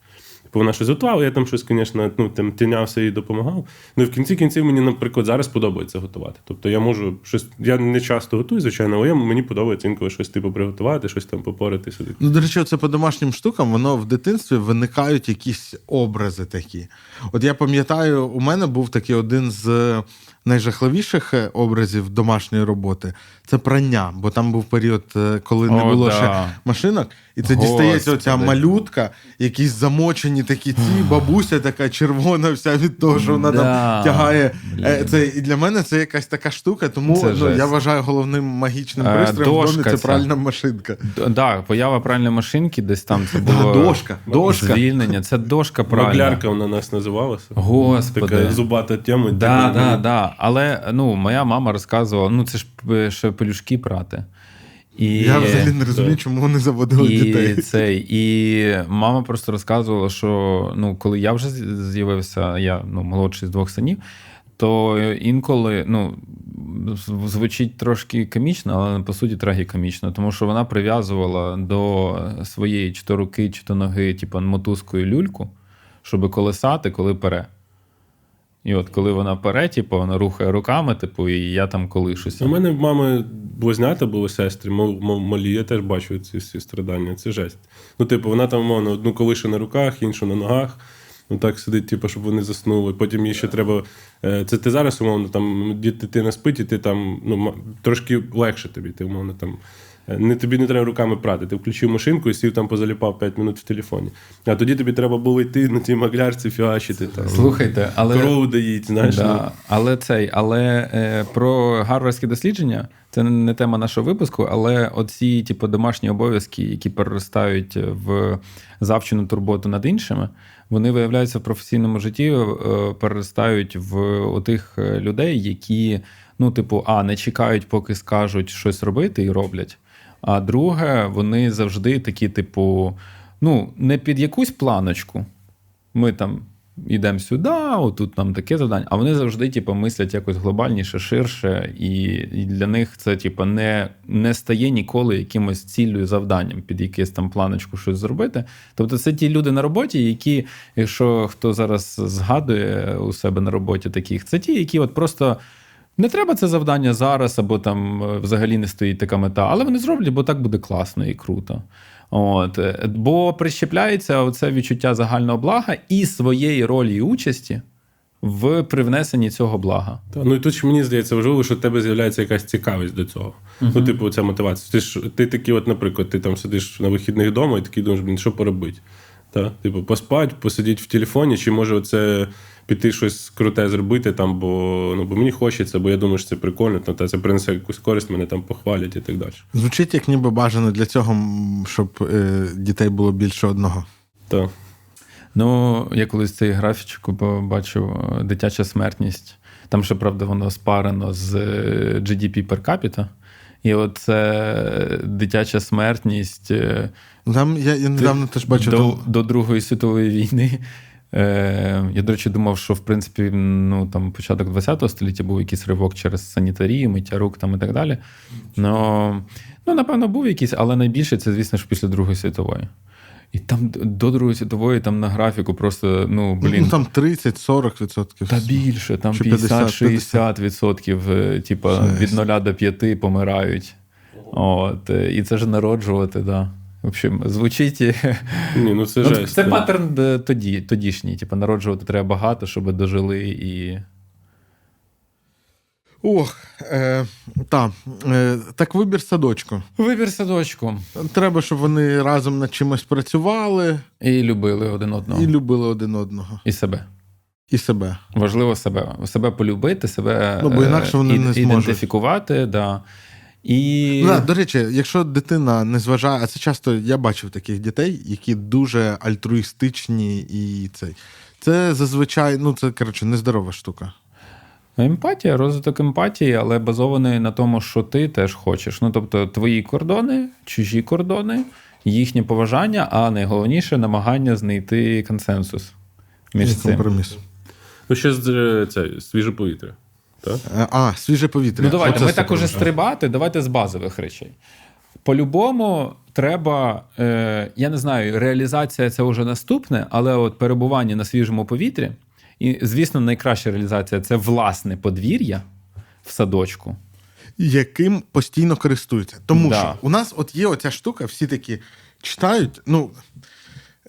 Speaker 3: Типу, вона щось готувала, я там щось, звісно, ну, там, тинявся і допомагав. Ну і в кінці кінців мені, наприклад, зараз подобається готувати. Тобто я можу щось. Я не часто готую, звичайно, але я- мені подобається інколи щось типу приготувати, щось там попорити сюди.
Speaker 1: Ну, до речі, це по домашнім штукам, воно в дитинстві виникають якісь образи такі. От я пам'ятаю, у мене був такий один з найжахливіших е, образів домашньої роботи це прання, бо там був період, е, коли не
Speaker 2: О,
Speaker 1: було
Speaker 2: да.
Speaker 1: ще машинок, і це
Speaker 2: Господи.
Speaker 1: дістається оця малютка, якісь замочені такі ці, бабуся така червона, вся від того, що вона
Speaker 2: Да.
Speaker 1: там тягає. Е,
Speaker 2: Блін.
Speaker 1: Це і для мене це якась така штука, тому ну, я вважаю головним магічним
Speaker 2: Е,
Speaker 1: пристроєм в домі це
Speaker 2: ця.
Speaker 1: пральна машинка.
Speaker 2: Д- Да, поява пральної машинки десь там це
Speaker 1: Да,
Speaker 2: було
Speaker 1: дошка, дошка.
Speaker 2: звільнення. Це дошка пральна.
Speaker 3: Маглярка вона нас називалася.
Speaker 2: Господи.
Speaker 3: Така зубата тема.
Speaker 2: Да, да, да. Але ну, моя мама розказувала: ну це ж ще пелюшки прати. І,
Speaker 1: Я взагалі не розумію, чому вони заводили
Speaker 2: і,
Speaker 1: дітей.
Speaker 2: цей, і мама просто розказувала, що ну, коли я вже з'явився, я ну, молодший з двох синів, то інколи ну, звучить трошки комічно, але по суті трагікомічно, тому що вона прив'язувала до своєї чи то руки, чи то ноги, типу, мотузкою люльку. щоб колесати, коли пере. І от коли вона пере, типу, вона рухає руками, типу, і я там колишуся.
Speaker 3: У мене в мами близнята були сестри, малі, я теж бачу ці всі страдання. Це жесть. Ну, типу, вона там, мовно, одну колише на руках, іншу на ногах. Ну так сидить, типу, щоб вони заснули. Потім їй ще треба. е, Це ти зараз, умовно, там дитина спить, і ти там ну, трошки легше тобі. Ти умовно там. Е, Не тобі не треба руками прати. Ти включив машинку і сів там позаліпав 5 минут в телефоні. А тоді тобі треба було йти на тій маглярці фіачити там.
Speaker 2: Слухайте, але.
Speaker 3: Корову доїть, знаєш. ну.
Speaker 2: Але цей, але е, про гарвардські дослідження це не тема нашого випуску, але оці, типу, домашні обов'язки, які переростають в завчену турботу над іншими, вони виявляються в професійному житті, е, переростають в тих людей, які, ну, типу, а не чекають, поки скажуть щось робити, і роблять. А друге, вони завжди такі, типу, ну, не під якусь планочку. Ми там йдемо сюди, отут нам таке завдання. А вони завжди, типу, мислять якось глобальніше, ширше, і, для них це, типу, не, не стає ніколи якимось ціллю завданням під якесь там планочку щось зробити. Тобто, це ті люди на роботі, які, якщо хто зараз згадує у себе на роботі таких, це ті, які от просто. Не треба це завдання зараз, або там е, взагалі не стоїть така мета, але вони зроблять, бо так буде класно і круто. От. е, Бо прищепляється оце відчуття загального блага і своєї ролі і участі в привнесенні цього блага.
Speaker 3: Та, ну і тут ще мені здається важливо, що в тебе з'являється якась цікавість до цього. Ну, типу, ця мотивація. Ти ж ти такий, от, наприклад, ти там сидиш на вихідних вдома і такий думаєш, блін, що поробити? Та? Типу, поспати, посидіти в телефоні, чи може оце піти щось круте зробити, там, бо, ну, бо мені хочеться, бо я думаю, що це прикольно, та, та це принесе якусь користь, мене там похвалять і так далі.
Speaker 1: Звучить як ніби бажано для цього, щоб е, дітей було більше одного.
Speaker 3: Та.
Speaker 2: Ну, я колись цей графічку побачив е, дитяча смертність. Там, ще, правда, воно спарено з е, GDP per capita. І от це дитяча смертність е,
Speaker 1: Там я, я недавно теж бачив.
Speaker 2: до,
Speaker 1: там-
Speaker 2: до Другої світової війни. Е, я, до речі, думав, що в принципі ну, там, початок ХХ століття був якийсь ривок через санітарію, миття рук там, і так далі. Ну, ну, напевно, був якийсь, але найбільше це, звісно ж, після Другої світової. І там до Другої світової, там на графіку просто, ну, блін.
Speaker 1: Ну, там 30-40 відсотків.
Speaker 2: Та більше, там
Speaker 1: 50,
Speaker 2: 50-60 відсотків, е, типа від 0 до 5 помирають. От, е, і це ж народжувати, да. В общем, звучить.
Speaker 3: Ні, ну це
Speaker 2: ну,
Speaker 3: жесть.
Speaker 2: це паттерн е, тоді, тодішній. Типа, народжувати треба багато, щоб дожили і.
Speaker 1: Ох, е, та, е, так вибір садочку.
Speaker 2: Вибір садочку.
Speaker 1: Треба, щоб вони разом над чимось працювали
Speaker 2: І любили один одного.
Speaker 1: і
Speaker 2: І,
Speaker 1: любили один одного.
Speaker 2: І себе.
Speaker 1: І себе.
Speaker 2: Важливо себе. Себе полюбити, себе
Speaker 1: Ну, бо
Speaker 2: е,
Speaker 1: інакше вони
Speaker 2: ід-
Speaker 1: не зможуть.
Speaker 2: ідентифікувати. Да. І...
Speaker 1: Ну, да, до речі, якщо дитина не зважає, а це часто я бачив таких дітей, які дуже альтруїстичні і цей. Це зазвичай, ну це коротше, нездорова штука.
Speaker 2: Емпатія, розвиток емпатії, але базований на тому, що ти теж хочеш. Ну, тобто, твої кордони, чужі кордони, їхнє поважання, а найголовніше намагання знайти консенсус між
Speaker 1: І
Speaker 2: цим.
Speaker 1: компроміс.
Speaker 3: Ну, ще е, це, свіже повітря. Та?
Speaker 1: Е, А, свіже повітря.
Speaker 2: Ну, давайте,
Speaker 1: Оце
Speaker 2: ми так уже стрибати, давайте з базових речей. По-любому, треба, е, я не знаю, реалізація це вже наступне, але от перебування на свіжому повітрі, і, звісно, найкраща реалізація це власне подвір'я в садочку.
Speaker 1: яким постійно користуються. Тому
Speaker 2: Да.
Speaker 1: що у нас от є оця штука, всі такі читають. Ну,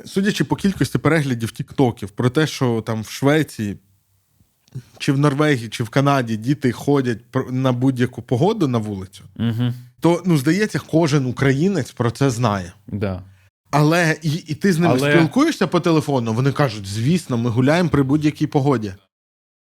Speaker 1: судячи по кількості переглядів тіктоків про те, що там в Швеції, чи в Норвегії, чи в Канаді діти ходять на будь-яку погоду на вулицю,
Speaker 2: Угу.
Speaker 1: то ну, здається, кожен українець про це знає.
Speaker 2: Да.
Speaker 1: Але і, і ти з ними
Speaker 2: Але-
Speaker 1: спілкуєшся по телефону, вони кажуть, звісно, ми гуляємо при будь-якій погоді.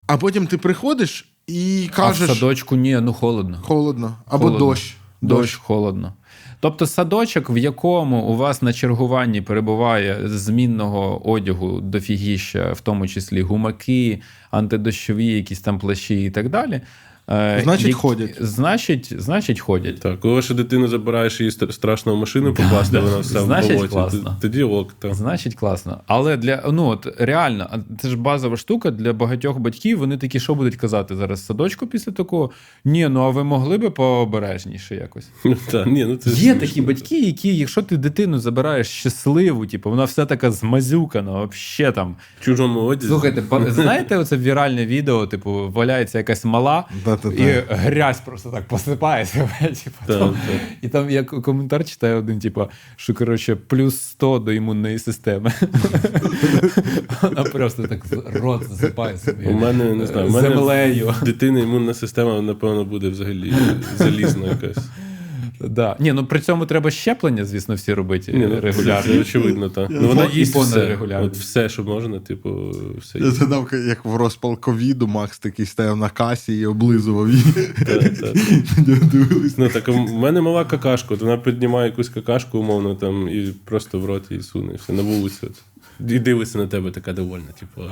Speaker 1: А потім ти приходиш і
Speaker 2: А в
Speaker 1: кажеш
Speaker 2: садочку ні, ну холодно.
Speaker 1: холодно або
Speaker 2: Холодно.
Speaker 1: дощ.
Speaker 2: Дощ, холодно. Тобто садочок, в якому у вас на чергуванні перебуває змінного одягу дофігіща, в тому числі гумаки, антидощові, якісь там плащі і так далі. Е,
Speaker 1: Значить,
Speaker 2: які-
Speaker 1: ходять.
Speaker 2: Значить, значить, ходять.
Speaker 3: Так, коли ще дитину забираєш її стр- страшно в машину покласти, вона все в
Speaker 2: Значить,
Speaker 3: болоті.
Speaker 2: класно.
Speaker 3: Тоді ок, так.
Speaker 2: Значить, класно. Але для ну от реально, це ж базова штука для багатьох батьків. Вони такі, що будуть казати зараз садочку після такого? Ні, ну а ви могли би пообережніше якось.
Speaker 3: Ну, та, ні, ну, це
Speaker 2: Є
Speaker 3: смішно.
Speaker 2: такі батьки, які, якщо ти дитину забираєш щасливу, типу, вона вся така змазюкана, вообще там.
Speaker 3: В чужому одязі.
Speaker 2: Слухайте, знаєте, оце віральне відео, типу, валяється якась мала,
Speaker 1: Да-да-да.
Speaker 2: і грязь просто так посипається. Типу,
Speaker 3: так.
Speaker 2: І там я коментар читаю один, типу, що коротше, плюс 100 до імунної системи. Вона просто так рот засипає собі.
Speaker 3: У мене не знаю, у мене дитина імунна система, напевно, буде взагалі залізна якась.
Speaker 2: Да. Ні, ну при цьому треба щеплення, звісно, всі робити
Speaker 3: Ні, ну,
Speaker 2: регулярно.
Speaker 3: Це очевидно, так. Ну, вона їсть все.
Speaker 2: регулярно.
Speaker 3: От все, що можна, типу, все
Speaker 1: Я згадав, як в розпал ковіду Макс такий стояв на касі і облизував її.
Speaker 3: Так, так. Ну, так, у мене мала какашка, от вона піднімає якусь какашку, умовно, там, і просто в рот її суне, все, на вулицю. От. І дивиться на тебе така довольна, типу.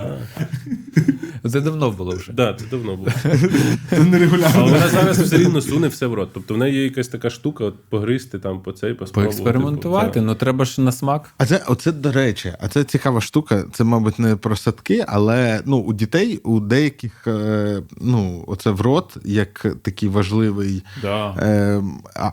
Speaker 2: Це давно було вже.
Speaker 3: Да, це давно було.
Speaker 1: Це нерегулярно.
Speaker 3: Але вона зараз все рівно суне все в рот. Тобто в неї є якась така штука, от погризти там по цей, поспробувати.
Speaker 2: Поекспериментувати,
Speaker 3: типу,
Speaker 2: ну треба ж на смак.
Speaker 1: А це оце до речі, а це цікава штука. Це, мабуть, не про садки, але ну у дітей у деяких е, ну оце в рот як такий важливий.
Speaker 2: Да.
Speaker 1: Е,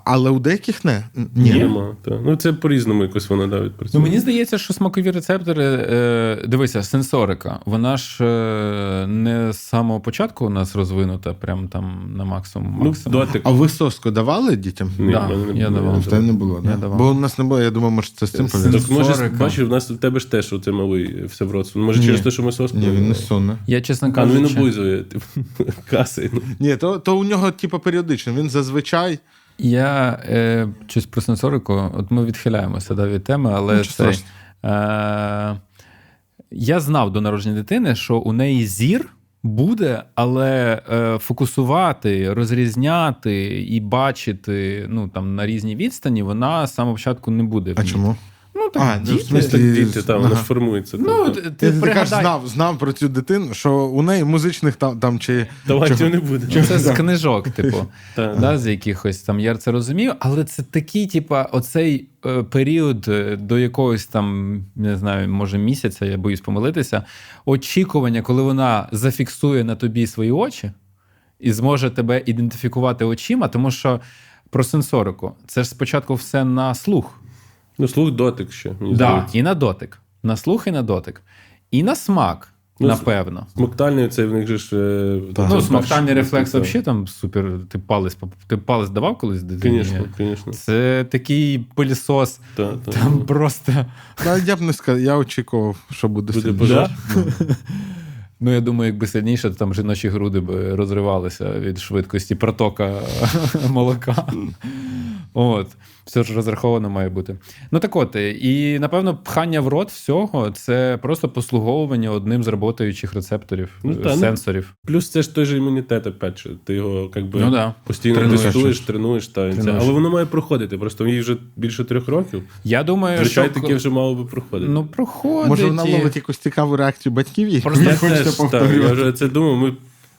Speaker 1: але у деяких не. Ні.
Speaker 3: Нема. Ну це по-різному якось воно да, відпрацює.
Speaker 2: Ну, мені здається, що смакові рецептори, е, дивися, сенсорика, вона ж е, не з самого початку у нас розвинута, прям там на максимум.
Speaker 3: ну,
Speaker 2: максимум.
Speaker 3: дотик.
Speaker 1: А ви соску давали дітям?
Speaker 3: Ні,
Speaker 2: Да,
Speaker 3: в мене не
Speaker 2: я
Speaker 3: було.
Speaker 2: давав.
Speaker 1: В тебе не було,
Speaker 2: Я
Speaker 1: да?
Speaker 2: давав.
Speaker 1: Бо у нас не було, я думаю, може це з цим пов'язано.
Speaker 3: Так може,
Speaker 2: Сенсорика.
Speaker 3: бачиш, в нас у тебе ж теж оце малий все в рот. Може,
Speaker 1: Ні.
Speaker 3: через те, що ми соску.
Speaker 1: Ні, він не сонне.
Speaker 2: Я, чесно
Speaker 3: А, ну він
Speaker 2: кажучи,
Speaker 3: облизує, типу, каси. Ну.
Speaker 1: Ні, то, то у нього, типу, періодично. Він зазвичай.
Speaker 2: я е, щось про сенсорику, от ми відхиляємося да, від теми, але
Speaker 1: Нічого
Speaker 2: це,
Speaker 1: страшного.
Speaker 2: Е, я знав до народження дитини, що у неї зір. Буде, але е, фокусувати, розрізняти і бачити ну, там, на різній відстані вона з самого початку не буде.
Speaker 1: А чому?
Speaker 2: Ну, так,
Speaker 1: А, ну, в
Speaker 2: діти.
Speaker 3: Так діти там,
Speaker 1: Ага.
Speaker 3: ж формується.
Speaker 2: Ну,
Speaker 3: там,
Speaker 2: ти, ти
Speaker 1: Ти, кажеш, знав, знав про цю дитину, що у неї музичних там, там чи.
Speaker 3: Давай
Speaker 1: чого-
Speaker 3: цього не буде.
Speaker 2: Ну, це з книжок, типу, да, з якихось там я це розумію, але це такий, типа, оцей е, період е, до якогось там, не знаю, може місяця, я боюсь помилитися, очікування, коли вона зафіксує на тобі свої очі і зможе тебе ідентифікувати очима, тому що про сенсорику це ж спочатку все на слух.
Speaker 3: Ну, слух дотик ще. Мені
Speaker 2: Да,
Speaker 3: здається.
Speaker 2: і на дотик. На слух і на дотик. І на смак,
Speaker 3: Ну,
Speaker 2: напевно.
Speaker 3: Смоктальний цей в них же ж. е,
Speaker 1: Так.
Speaker 2: Ну,
Speaker 3: перш-
Speaker 2: смоктальний рефлекс взагалі там супер. Ти палець, поп- ти палець давав колись дитині?
Speaker 3: Звісно, звісно.
Speaker 2: Це такий пилісос.
Speaker 3: Так, так.
Speaker 2: Там просто.
Speaker 1: Ну, я б не сказав, я очікував, що буде,
Speaker 3: Буде
Speaker 1: сильніше.
Speaker 3: пожар.
Speaker 2: Ну, я думаю, якби сильніше, то там жіночі груди би розривалися від швидкості протока молока. От. Все ж розраховано має бути. Ну так от, і напевно, пхання в рот всього це просто послуговування одним з работаючих рецепторів,
Speaker 3: Ну,
Speaker 2: е,
Speaker 3: та, ну,
Speaker 2: сенсорів.
Speaker 3: Плюс це ж той же імунітет, опять же. Ти його як би
Speaker 2: Ну да.
Speaker 3: постійно
Speaker 2: Тренуєш.
Speaker 3: тестуєш, тренуєш, та.
Speaker 2: Тренуєш.
Speaker 3: але воно має проходити. Просто їй вже більше трьох років.
Speaker 2: Я думаю,
Speaker 3: Звичайно,
Speaker 2: що...
Speaker 3: таке вже мало би проходити.
Speaker 2: Ну, проходить.
Speaker 1: Може, вона ловить якусь цікаву реакцію батьків, яку
Speaker 2: Просто
Speaker 3: я
Speaker 1: хочеться
Speaker 3: теж,
Speaker 1: повторювати.
Speaker 3: я вже це думав. Ми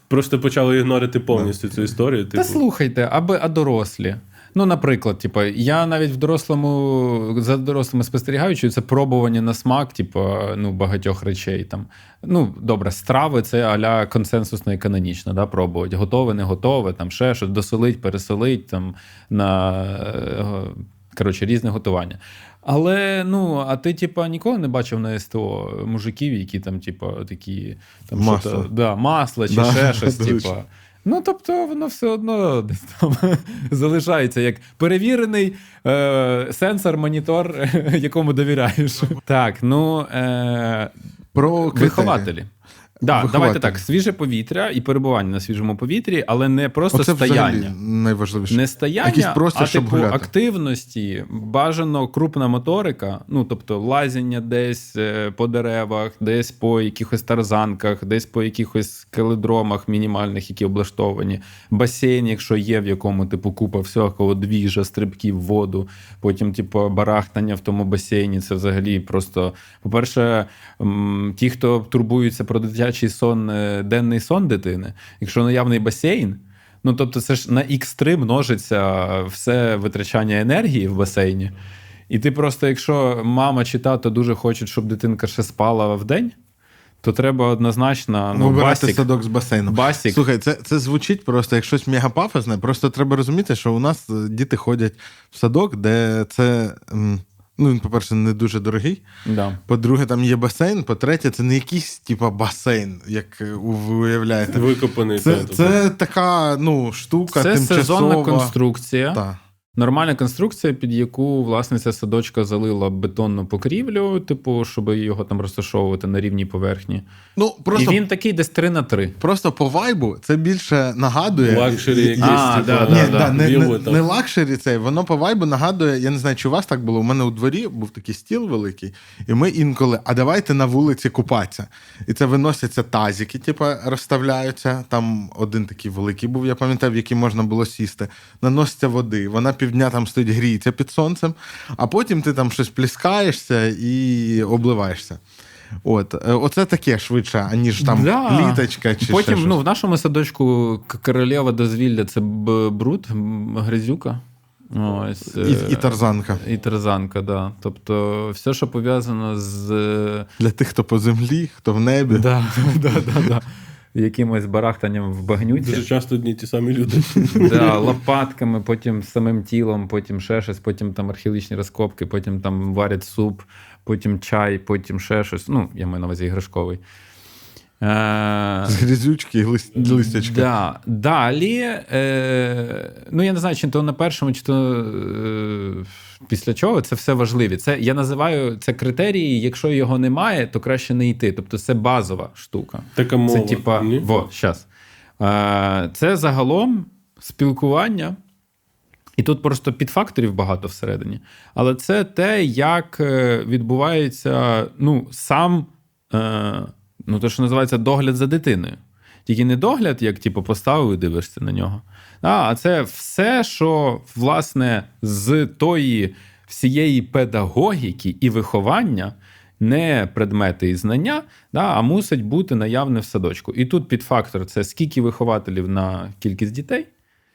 Speaker 3: просто почали ігнорити повністю цю історію.
Speaker 2: Та
Speaker 3: Типу,
Speaker 2: слухайте, аби а дорослі. Ну, наприклад, типу, я навіть в дорослому за дорослими спостерігаючи, це пробування на смак, типу, ну, багатьох речей. Там. Ну, добре, страви це аля консенсусно і канонічно, да, пробувати. Готове, не готове, там ще щось досолить, пересолить, там на е, коротше, різне готування. Але ну, а ти, типа, ніколи не бачив на СТО мужиків, які там, типа, такі там
Speaker 1: Масло.
Speaker 2: да, масло чи
Speaker 1: Да,
Speaker 2: ще щось, типа. Ну, тобто, воно все одно десь там залишається як перевірений е, сенсор, монітор, якому довіряєш. Так, ну е,
Speaker 1: Про
Speaker 2: вихователі. Да, давайте так: свіже повітря і перебування на свіжому повітрі, але не просто
Speaker 1: Оце
Speaker 2: стояння.
Speaker 1: найважливіше.
Speaker 2: Не стояння,
Speaker 1: простір,
Speaker 2: а
Speaker 1: щоб
Speaker 2: типу
Speaker 1: гуляти.
Speaker 2: активності, бажано крупна моторика, ну тобто лазіння десь е, по деревах, десь по якихось тарзанках, десь по якихось келедромах мінімальних, які облаштовані, басейн, якщо є, в якому типу купа всякого двіжа, стрибків воду, потім, типу, барахтання в тому басейні. Це взагалі просто, по-перше, м, ті, хто турбуються про дитячий сон, е, денний сон дитини, якщо наявний басейн. Ну, тобто, це ж на X3 множиться все витрачання енергії в басейні. І ти просто, якщо мама чи тато дуже хочуть, щоб дитинка ще спала в день, то треба однозначно ну,
Speaker 1: Вибирати
Speaker 2: басік,
Speaker 1: садок з басейну.
Speaker 2: басік.
Speaker 1: Слухай, це, це звучить просто як щось мегапафосне. Просто треба розуміти, що у нас е, діти ходять в садок, де це. м, Ну, він, по-перше, не дуже дорогий.
Speaker 2: Да.
Speaker 1: По-друге, там є басейн. По-третє, це не якийсь типа басейн, як ви уявляєте.
Speaker 3: Викопаний.
Speaker 1: Це,
Speaker 3: та,
Speaker 1: це така ну, штука
Speaker 2: Це
Speaker 1: тимчасова.
Speaker 2: сезонна конструкція.
Speaker 1: Та.
Speaker 2: Нормальна конструкція, під яку власниця садочка залила бетонну покрівлю, типу, щоб його там розташовувати на рівній поверхні.
Speaker 1: Ну, просто,
Speaker 2: І він такий десь 3 на 3.
Speaker 1: просто по вайбу це більше нагадує.
Speaker 3: Лакшері.
Speaker 2: А,
Speaker 3: типу,
Speaker 2: да, да,
Speaker 1: да, не, не, не лакшері цей, воно по вайбу нагадує, я не знаю, чи у вас так було. У мене у дворі був такий стіл великий, і ми інколи, а давайте на вулиці купатися. І це виносяться тазики, типу, розставляються. Там один такий великий був, я пам'ятаю, в який можна було сісти. Наноситься води, вона півдня там стоїть, гріється під сонцем, а потім ти там щось пліскаєшся і обливаєшся. От, е, оце таке швидше, аніж там пліточка чи
Speaker 2: Потім,
Speaker 1: ще щось.
Speaker 2: ну, в нашому садочку королева дозвілля це бруд, грязюка. Ось,
Speaker 1: і,
Speaker 2: е,
Speaker 1: і тарзанка.
Speaker 2: і тарзанка, да. Тобто, все, що пов'язано з е,
Speaker 1: Для тих, хто по землі, хто в небі.
Speaker 2: да, да, да, да, якимось барахтанням в багнюці.
Speaker 3: Дуже часто одні ті самі люди.
Speaker 2: Да, лопатками, потім самим тілом, потім ще щось, потім там археологічні розкопки, потім там варять суп, потім чай, потім ще щось. Ну, я маю на увазі іграшковий. Е,
Speaker 1: З грізючки і лист, листячка.
Speaker 2: Да. Далі, е, ну я не знаю, чи то на першому, чи то е, після чого це все важливі. Це я називаю це критерії. Якщо його немає, то краще не йти. Тобто це базова штука.
Speaker 3: Така мова.
Speaker 2: Це типа,
Speaker 3: ні?
Speaker 2: во, щас. Е, це загалом спілкування. І тут просто підфакторів багато всередині. Але це те, як е, відбувається ну, сам, е, ну, те, що називається догляд за дитиною. Тільки не догляд, як типу, поставив і дивишся на нього. А, а це все, що власне з тої всієї педагогіки і виховання, не предмети і знання, да, а мусить бути наявне в садочку. І тут підфактор це скільки вихователів на кількість дітей.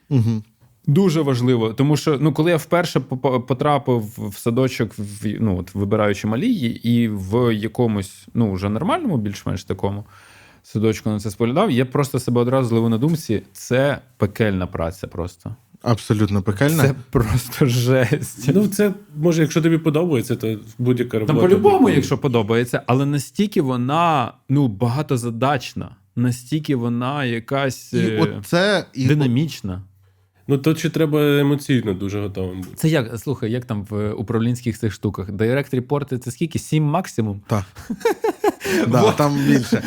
Speaker 1: Угу.
Speaker 2: Дуже важливо, тому що ну, коли я вперше попа- потрапив в садочок, в, ну, от, вибираючи малії, і в якомусь, ну, вже нормальному, більш-менш такому садочку на це споглядав, я просто себе одразу зловив на думці: це пекельна праця просто.
Speaker 1: Абсолютно пекельна.
Speaker 2: Це просто жесть.
Speaker 3: Ну, це може, якщо тобі подобається, то будь-яка робота.
Speaker 2: Там по-любому, якщо подобається, але настільки вона ну, багатозадачна, настільки вона якась
Speaker 1: І
Speaker 2: е,
Speaker 1: от це і
Speaker 2: динамічна.
Speaker 3: Ну, то чи треба емоційно дуже готовим бути.
Speaker 2: Це як, слухай, як там в управлінських цих штуках? Директ репорти це скільки? Сім максимум?
Speaker 1: Так. Да, там більше.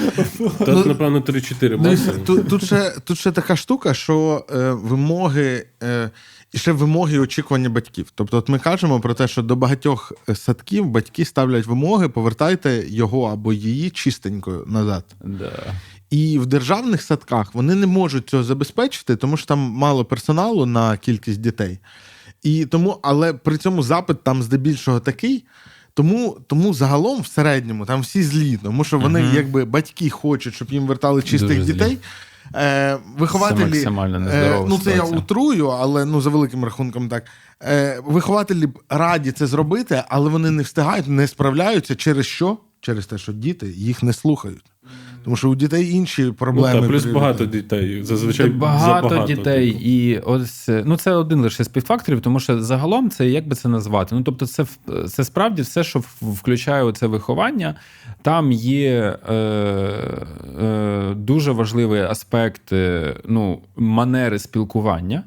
Speaker 3: Тут, напевно, 3-4
Speaker 1: Ну,
Speaker 3: максимум.
Speaker 1: тут, тут, ще, тут ще така штука, що е, вимоги, е, і ще вимоги і очікування батьків. Тобто, от ми кажемо про те, що до багатьох е, садків батьки ставлять вимоги, повертайте його або її чистенькою назад.
Speaker 2: Да.
Speaker 1: І в державних садках вони не можуть цього забезпечити, тому що там мало персоналу на кількість дітей. І тому, але при цьому запит там здебільшого такий. Тому, тому загалом в середньому там всі злі, тому що вони,
Speaker 2: Мгм.
Speaker 1: якби батьки хочуть, щоб їм вертали чистих
Speaker 2: Дуже злі.
Speaker 1: дітей. Е, вихователі,
Speaker 2: Це
Speaker 1: е, ну це я утрую, але ну за великим рахунком так. Е, вихователі б раді це зробити, але вони не встигають, не справляються через що? Через те, що діти їх не слухають. Тому що у дітей інші
Speaker 3: Ну,
Speaker 1: проблеми.
Speaker 3: та, плюс
Speaker 1: при-
Speaker 3: багато дітей. Зазвичай
Speaker 2: багато,
Speaker 3: забагато,
Speaker 2: дітей,
Speaker 3: типу.
Speaker 2: і ось е, ну це один лише з підфакторів, тому що загалом це як би це назвати. Ну тобто, це це справді все, що включає це виховання. Там є е, е, дуже важливий аспект е, ну, манери спілкування,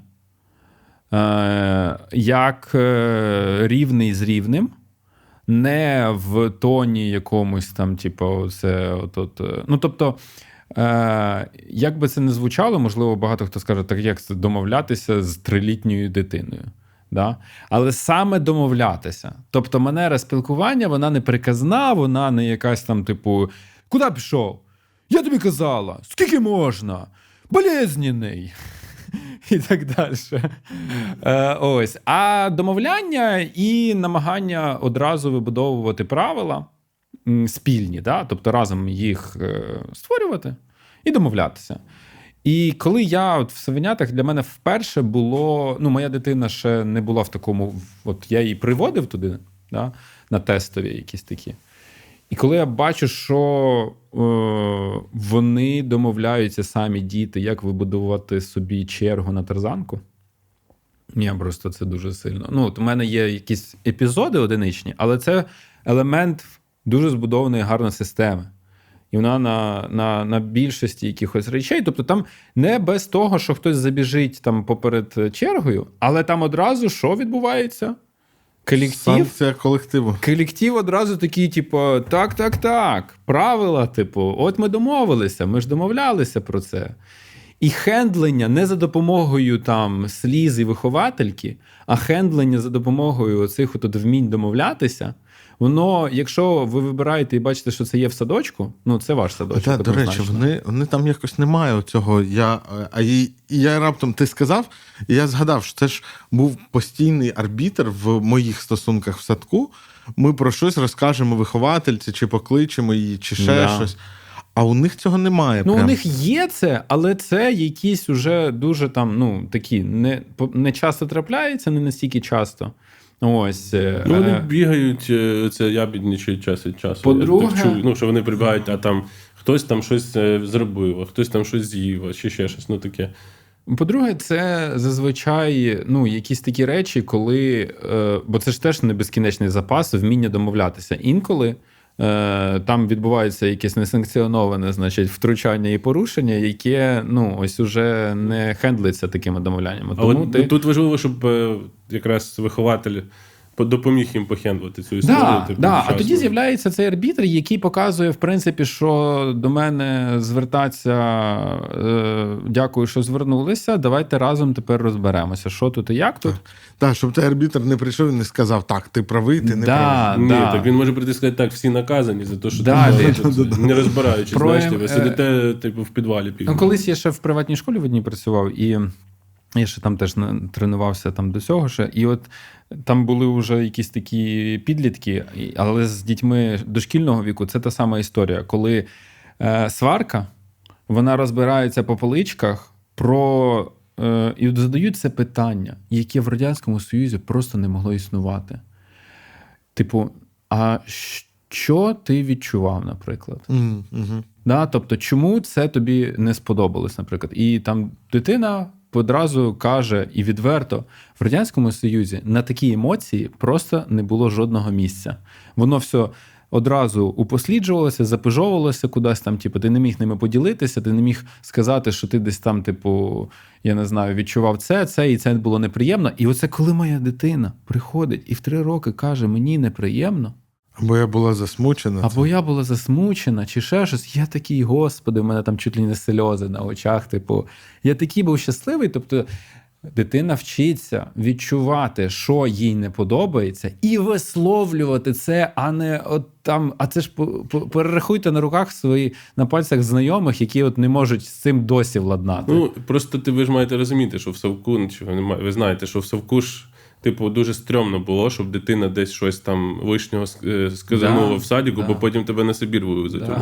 Speaker 2: е, як е, рівний з рівним. Не в тоні якомусь там, типу, це от, от, е, ну тобто, е, як би це не звучало, можливо, багато хто скаже, так як це домовлятися з трилітньою дитиною. Да? Але саме домовлятися. Тобто, манера спілкування, вона не приказна, вона не якась там, типу, куди пішов? Я тобі казала, скільки можна? Болезненний. І так далі. Е, ось. А домовляння і намагання одразу вибудовувати правила спільні, да? тобто разом їх е, створювати і домовлятися. І коли я от в Савенятах для мене вперше було. Ну, моя дитина ще не була в такому. От я її приводив туди, да, на тестові якісь такі. І коли я бачу, що е, вони домовляються самі діти, як вибудувати собі чергу на тарзанку. Я просто це дуже сильно. Ну, от у мене є якісь епізоди одиничні, але це елемент дуже збудованої гарної системи. І вона на, на, на більшості якихось речей. Тобто там не без того, що хтось забіжить там поперед чергою, але там одразу що відбувається? Колектив
Speaker 1: Санкція колективу.
Speaker 2: Колектив одразу такий, типу, так, так, так. Правила, типу, от ми домовилися, ми ж домовлялися про це. І хендлення не за допомогою там сліз і виховательки, а хендлення за допомогою цих от вмінь домовлятися. Воно, якщо ви вибираєте і бачите, що це є в садочку, ну це ваш садочок.
Speaker 1: Так, до речі, вони, вони там якось немає цього. Я, а і, і я раптом ти сказав, і я згадав, що це ж був постійний арбітр в моїх стосунках в садку. Ми про щось розкажемо виховательці, чи покличемо її, чи ще
Speaker 2: Да.
Speaker 1: щось. А у них цього немає.
Speaker 2: Ну,
Speaker 1: прям.
Speaker 2: у них є це, але це якісь уже дуже там, ну, такі, не, не часто трапляється, не настільки часто. Ось. е,
Speaker 3: Ну, вони
Speaker 2: е,
Speaker 3: бігають, е, це ябідничають час від часу.
Speaker 2: По-друге-
Speaker 3: Я так чую, ну, що вони прибігають, а там хтось там щось зробив, а хтось там щось з'їв, а чи ще щось. Ну таке.
Speaker 2: По-друге, це зазвичай ну, якісь такі речі, коли. Бо це ж теж не безкінечний запас, вміння домовлятися. Інколи там відбувається якесь несанкціоноване, значить, втручання і порушення, яке ну, ось уже не хендлиться такими домовляннями.
Speaker 3: А
Speaker 2: Тому
Speaker 3: от,
Speaker 2: ти...
Speaker 3: ну, тут важливо, щоб е, якраз вихователь допоміг їм похендлити цю історію.
Speaker 2: Да,
Speaker 3: типу,
Speaker 2: да. А тоді з'являється цей арбітр, який показує, в принципі, що до мене звертаться. Е, дякую, що звернулися. Давайте разом тепер розберемося, що тут і як тут.
Speaker 1: Так, щоб той арбітр не прийшов і не сказав, так, ти правий, ти не
Speaker 2: Да,
Speaker 1: правий.
Speaker 3: Ні,
Speaker 2: да.
Speaker 3: так він може прийти і сказати, так, всі наказані за те, що
Speaker 2: Да,
Speaker 3: ти
Speaker 2: ти-
Speaker 3: робите, не розбираючись, знаєш,
Speaker 2: е,
Speaker 3: ви сидите типу, в підвалі пів.
Speaker 2: Ну, колись я ще в приватній школі в одній працював, і я ще там теж тренувався там до цього ще. І от там були вже якісь такі підлітки, але з дітьми дошкільного віку це та сама історія, коли е, сварка вона розбирається по поличках про. Е, і от задають це питання, яке в Радянському Союзі просто не могло існувати. Типу, а що ти відчував, наприклад?
Speaker 1: Мгм.
Speaker 2: Да, тобто, чому це тобі не сподобалось, наприклад? І там дитина одразу каже і відверто: в Радянському Союзі на такі емоції просто не було жодного місця. Воно все одразу упосліджувалося, запижовувалося кудись там. Типу, ти не міг ними поділитися, ти не міг сказати, що ти десь там, типу, я не знаю, відчував це, це, і це було неприємно. І оце коли моя дитина приходить і в три роки каже, мені неприємно.
Speaker 1: Або я була засмучена.
Speaker 2: Або я була засмучена, чи ще щось. Я такий, господи, в мене там чуть ли не сльози на очах. Типу, я такий був щасливий. Тобто, дитина вчиться відчувати, що їй не подобається, і висловлювати це, а не от там. А це ж перерахуйте на руках свої на пальцях знайомих, які от не можуть з цим досі владнати.
Speaker 3: Ну, просто ти ви ж маєте розуміти, що в Савку, ну, чи ви, знаєте, що в Савку ж. Типу, дуже стрьомно було, щоб дитина десь щось там лишнього е, сказанула
Speaker 2: Да,
Speaker 3: в садіку,
Speaker 2: да.
Speaker 3: бо потім тебе на Сибір вивезуть.
Speaker 2: Да.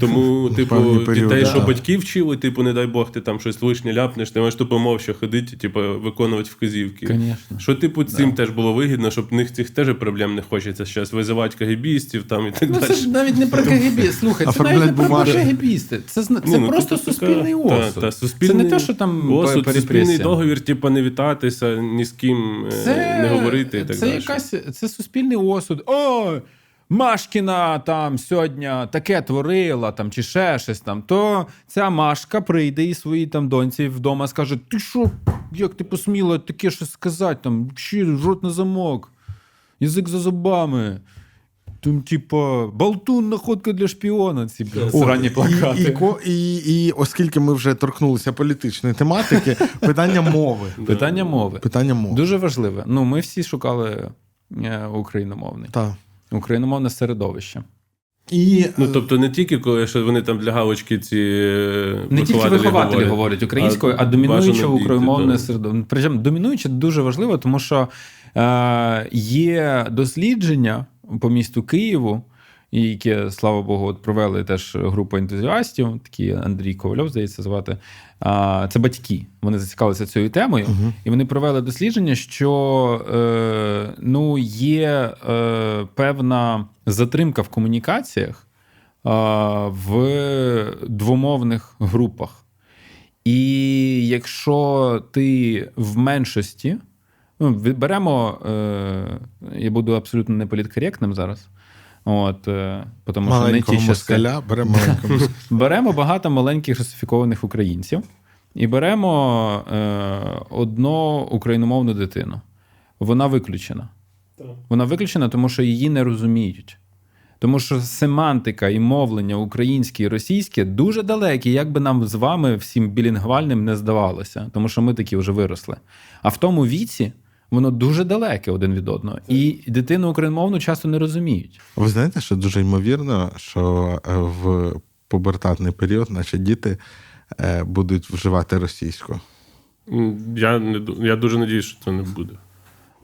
Speaker 3: Тому, типу, дітей, що батьки вчили, типу, не дай Бог, ти там щось лишнє ляпнеш, ти маєш тупо мовча ходити, типу, виконувати вказівки.
Speaker 2: Конечно.
Speaker 3: Що, типу, цим теж було вигідно, щоб в них цих теж проблем не хочеться зараз визивати кагібістів там і так
Speaker 2: Ну,
Speaker 3: далі.
Speaker 2: це ж навіть не про КГБ. Слухай, це навіть не про
Speaker 1: бумаги.
Speaker 2: КГБісти. Це, зна- це
Speaker 3: ну,
Speaker 2: просто
Speaker 3: така-
Speaker 2: суспільний
Speaker 3: та,
Speaker 2: осуд.
Speaker 3: та, суспільний
Speaker 2: Це не те, що там
Speaker 3: осуд, суспільний договір, типу, не вітатися, ні з ким е, не говорити і так
Speaker 2: це
Speaker 3: далі.
Speaker 2: якась це суспільний осуд. О, Машкіна там сьогодні таке творила, там чи ще щось там. То ця Машка прийде і своїй там доньці вдома скаже: Ти що, як ти посміла таке щось сказати? Там чи рот на замок, язик за зубами. Там, типа, болтун, находка для шпіона. Ці срані плакати.
Speaker 1: І, і, і, і оскільки ми вже торкнулися політичної тематики, питання мови.
Speaker 2: Питання мови.
Speaker 1: Питання мови.
Speaker 2: Дуже важливе. Ну, ми всі шукали е, україномовний.
Speaker 1: Так.
Speaker 2: Україномовне середовище.
Speaker 1: І
Speaker 3: Ну, тобто не тільки коли що вони там для галочки ці е,
Speaker 2: Не тільки вихователі говорять українською, а, домінуюче
Speaker 3: бажано
Speaker 2: україномовне середовище. Причому домінуюче дуже важливо, тому що е, є дослідження по місту Києву, яке, слава Богу, от провели теж групу ентузіастів, такий Андрій Ковальов, здається, звати. Це батьки. Вони зацікавилися цією темою, і вони провели дослідження, що е, ну, є е, певна затримка в комунікаціях е, в двомовних групах. І якщо ти в меншості, ну, беремо, е, я буду абсолютно не політкоректним зараз. От, е, тому що не ті
Speaker 1: москаля, бере маленького.
Speaker 2: Беремо багато маленьких русифікованих українців і беремо е, одну україномовну дитину. Вона виключена. Вона виключена, тому що її не розуміють. Тому що семантика і мовлення українське і російське дуже далекі, як би нам з вами всім білінгвальним не здавалося, тому що ми такі вже виросли. А в тому віці воно дуже далеке один від одного. І дитину україномовну часто не розуміють.
Speaker 1: Ви знаєте, що дуже ймовірно, що е, в пубертатний період наші діти е, будуть вживати російську.
Speaker 3: Я, не, я дуже надіюсь, що це не буде.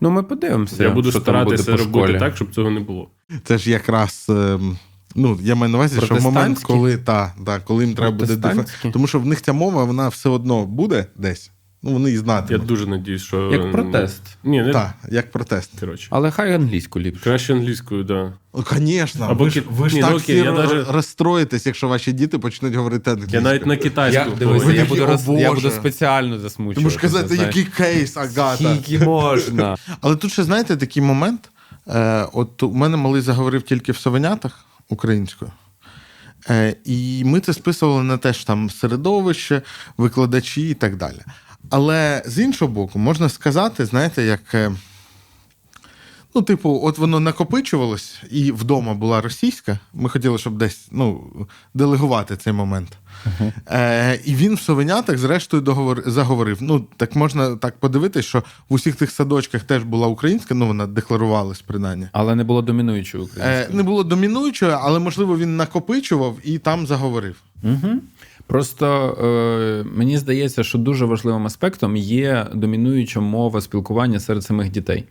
Speaker 2: Ну, ми подивимося.
Speaker 3: Я буду
Speaker 2: що
Speaker 3: старатися робити
Speaker 2: школі.
Speaker 3: так, щоб цього не було.
Speaker 1: Це ж якраз. ем, Ну, я маю на увазі, що в момент, коли, та, та, коли їм треба буде
Speaker 2: Протестантські?
Speaker 1: Тому що в них ця мова, вона все одно буде десь. Ну, вони і
Speaker 3: Я дуже надіюсь, що.
Speaker 2: Як протест.
Speaker 3: Ні, не
Speaker 1: Так, як протест.
Speaker 3: коротше.
Speaker 2: Але хай англійську ліпше.
Speaker 3: Краще англійською, так.
Speaker 1: Ну, звісно,
Speaker 3: Або
Speaker 1: ви ж,
Speaker 3: ки-
Speaker 1: ви ж
Speaker 3: Ні,
Speaker 1: так
Speaker 3: ну, окей,
Speaker 1: всі
Speaker 3: я даже-
Speaker 1: розстроїтесь, якщо ваші діти почнуть говорити англійською.
Speaker 3: Я навіть на китайську.
Speaker 2: Я, дивися,
Speaker 1: Ви
Speaker 2: я буду,
Speaker 1: «О,
Speaker 2: роз, я
Speaker 1: Боже».
Speaker 2: буду спеціально
Speaker 1: Ти
Speaker 2: засмучувати.
Speaker 1: можеш казати, який кейс, Агата.
Speaker 2: Скільки можна.
Speaker 1: Але тут ще, знаєте, такий момент. Е, от у мене малий заговорив тільки в совенятах українською. Е, і ми це списували на те, що там середовище, викладачі і так далі. Але з іншого боку, можна сказати, знаєте, як. е, Ну, типу, от воно накопичувалось, і вдома була російська. Ми хотіли, щоб десь ну, делегувати цей момент. Е, і він в совенятах, зрештою, договор... заговорив. Ну, так можна так подивитись, що в усіх тих садочках теж була українська, ну вона декларувалась принаймні.
Speaker 2: Але не було домінуючої
Speaker 1: Е, не було домінуючої, але можливо він накопичував і там заговорив.
Speaker 2: Угу. Просто е, мені здається, що дуже важливим аспектом є домінуюча мова спілкування серед самих дітей.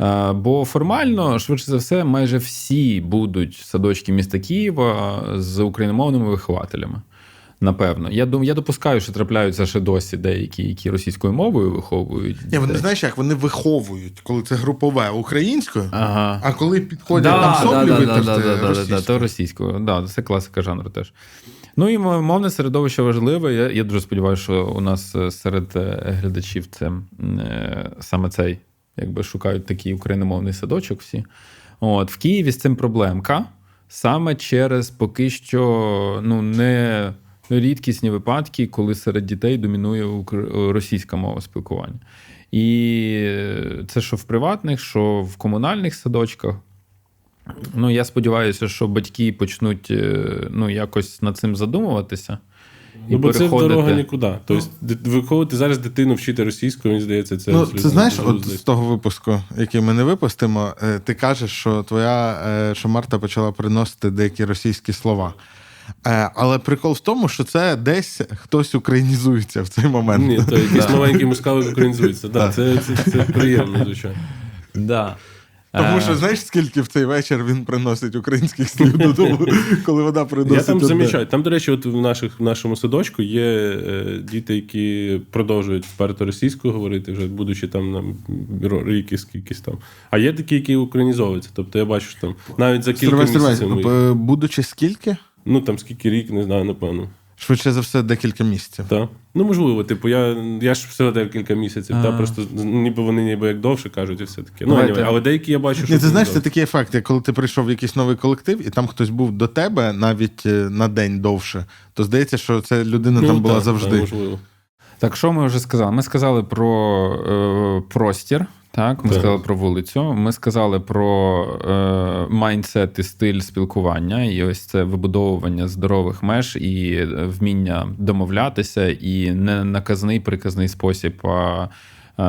Speaker 2: Е, бо формально, швидше за все, майже всі будуть садочки міста Києва з україномовними вихователями. Напевно, я дум, я допускаю, що трапляються ще досі деякі, які російською мовою виховують.
Speaker 1: Ні, вони знаєш, як вони виховують, коли це групове українською,
Speaker 2: Ага.
Speaker 1: а коли підходять там соплі
Speaker 2: да,
Speaker 1: витерти
Speaker 2: да, да, да,
Speaker 1: російською.
Speaker 2: то російською. Да, це класика жанру теж. Ну і мовне середовище важливе. Я, я дуже сподіваюся, що у нас е, серед е, глядачів це е, саме цей, якби шукають такий україномовний садочок всі. От, в Києві з цим проблемка саме через поки що ну, не рідкісні випадки, коли серед дітей домінує російська мова спілкування. І це що в приватних, що в комунальних садочках. Ну, я сподіваюся, що батьки почнуть е, ну, якось над цим задумуватися.
Speaker 3: Ну, бо це дорога нікуди. Тобто, ди- виховувати зараз дитину вчити російською, мені здається, це
Speaker 1: Ну, це знаєш, от з того випуску, який ми не випустимо, е, ти кажеш, що твоя е, що Марта почала приносити деякі російські слова. Але прикол в тому, що це десь хтось українізується в цей момент.
Speaker 3: Ні, то якийсь маленький мускалик українізується. Да, це, приємно, звичайно.
Speaker 2: Да.
Speaker 1: Тому
Speaker 2: Е,
Speaker 1: що знаєш, скільки в цей вечір він приносить українських слів додому, коли вона приносить.
Speaker 3: Я там замічаю. Там, до речі, от в, наших, в нашому садочку є е, діти, які продовжують вперто російською говорити, вже будучи там на ро- рік і скількись там. А є такі, які українізовуються. Тобто я бачу, що там навіть за кілька
Speaker 1: Стривай,
Speaker 3: місяців.
Speaker 1: стривай.
Speaker 3: ми-
Speaker 1: Е, Будучи скільки?
Speaker 3: Ну там скільки рік, не знаю, напевно.
Speaker 1: Швидше за все, декілька місяців.
Speaker 3: Так. Ну, можливо, типу, я, я ж всього декілька місяців, та просто ніби вони ніби як довше кажуть, і все таке. Ну, anyway, але деякі я бачу, що.
Speaker 1: Ні, ти знаєш,
Speaker 3: це
Speaker 1: це такий ефект, як коли ти прийшов в якийсь новий колектив, і там хтось був до тебе навіть е, на день довше, то здається, що ця людина
Speaker 3: Ну,
Speaker 1: там була
Speaker 3: так,
Speaker 1: завжди.
Speaker 3: так, можливо.
Speaker 2: Так, що ми вже сказали? Ми сказали про е, простір, так? Ми
Speaker 3: Так.
Speaker 2: сказали про вулицю, ми сказали про е, майндсет і стиль спілкування, і ось це вибудовування здорових меж і вміння домовлятися, і не наказний приказний спосіб, а е,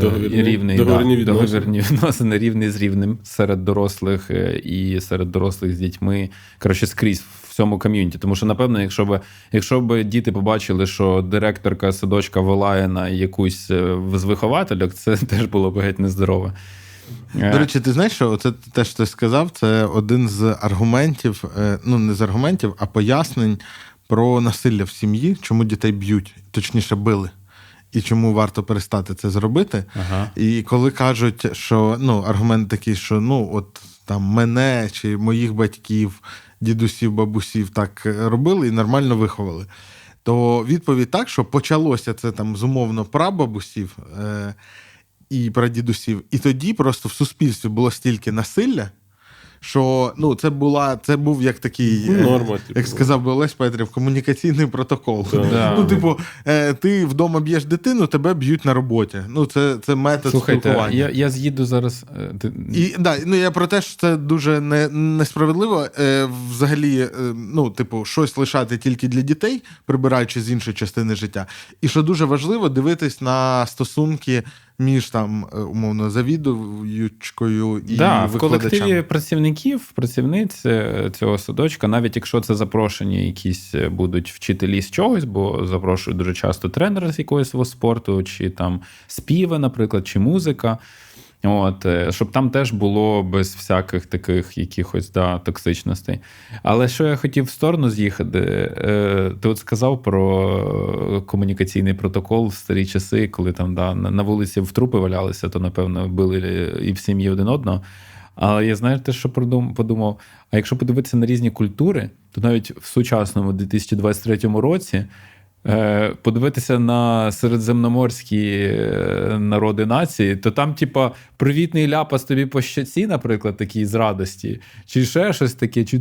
Speaker 3: Договірні-
Speaker 2: рівний
Speaker 3: договірні
Speaker 2: да,
Speaker 3: відносини.
Speaker 2: договірні відносини рівний з рівним серед дорослих е, і серед дорослих з дітьми. Коротше, скрізь в цьому ком'юніті. Тому що, напевно, якщо б, якщо б діти побачили, що директорка садочка волає на якусь е, з виховательок, це теж було б геть нездорове. Е,
Speaker 1: До речі, ти знаєш, що оце те, що ти сказав, це один з аргументів, е, ну не з аргументів, а пояснень про насилля в сім'ї, чому дітей б'ють, точніше били. І чому варто перестати це зробити.
Speaker 2: Ага.
Speaker 1: І коли кажуть, що ну, аргумент такий, що ну, от там мене чи моїх батьків, дідусів, бабусів так е, робили і нормально виховали. То відповідь так, що почалося це там з умовно прабабусів е, і прадідусів, і тоді просто в суспільстві було стільки насилля. Що ну, це була це був як такий,
Speaker 3: Ну,
Speaker 1: е,
Speaker 3: норма, типу.
Speaker 1: як сказав би Олесь Петрів, комунікаційний протокол.
Speaker 2: Да.
Speaker 1: Ну, типу, е, ти вдома б'єш дитину, тебе б'ють на роботі. Ну, це, це метод
Speaker 2: Слухайте,
Speaker 1: спілкування.
Speaker 2: я, я з'їду зараз. е,
Speaker 1: І да, ну я про те, що це дуже не, несправедливо. Взагалі, ну, типу, щось лишати тільки для дітей, прибираючи з іншої частини життя. І що дуже важливо, дивитись на стосунки між там, е, умовно, завідуючкою і
Speaker 2: Да, в колективі працівників, працівниць е, цього садочка, навіть якщо це запрошені якісь е, будуть вчителі з чогось, бо запрошують дуже часто тренера з якогось спорту, чи там співи, наприклад, чи музика. От, е, щоб там теж було без всяких таких якихось да, токсичностей. Але що я хотів в сторону з'їхати, е, ти от сказав про комунікаційний протокол в старі часи, коли там да, на вулиці в трупи валялися, то напевно били і в сім'ї один одного. Але я знаю те, що подумав: а якщо подивитися на різні культури, то навіть в сучасному 2023 році подивитися на середземноморські е, народи нації, то там, типа, привітний ляпас тобі по щаці, наприклад, такий з радості, чи ще щось таке, чи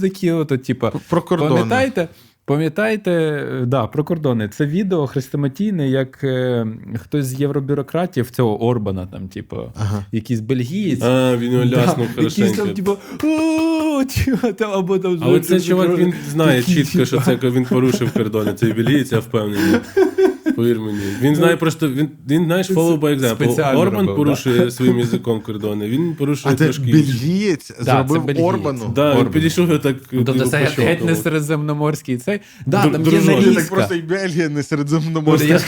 Speaker 2: такі, от, типа,
Speaker 1: Про.
Speaker 2: Пам'ятаєте? Пам'ятаєте, е, да, про кордони. Це відео хрестоматійне, як е, хтось з євробюрократів цього Орбана, там, типу,
Speaker 1: Ага.
Speaker 2: якийсь бельгієць.
Speaker 3: А, він його ляснув
Speaker 2: якийсь там, типу, типу, там, або там
Speaker 3: Але цей чувак він знає чітко, що
Speaker 2: типа.
Speaker 3: це він порушив кордони. Це бельгієць, я впевнений. Повір мені. Він знає просто, він, він знаєш, follow by example.
Speaker 2: Спеціально
Speaker 3: Орбан
Speaker 2: робив,
Speaker 3: порушує своїм язиком кордони. Він порушує
Speaker 1: А
Speaker 3: трошки.
Speaker 1: бельгієць
Speaker 2: це
Speaker 1: зробив
Speaker 2: бельгієць.
Speaker 1: Орбану.
Speaker 3: Да, він підійшов так.
Speaker 2: Тобто
Speaker 3: типу,
Speaker 2: це геть не середземноморський цей. Да,
Speaker 3: Дру-
Speaker 2: там є нарізка.
Speaker 1: так просто і Бельгія не
Speaker 2: Ну,
Speaker 1: середземноморська.
Speaker 2: Я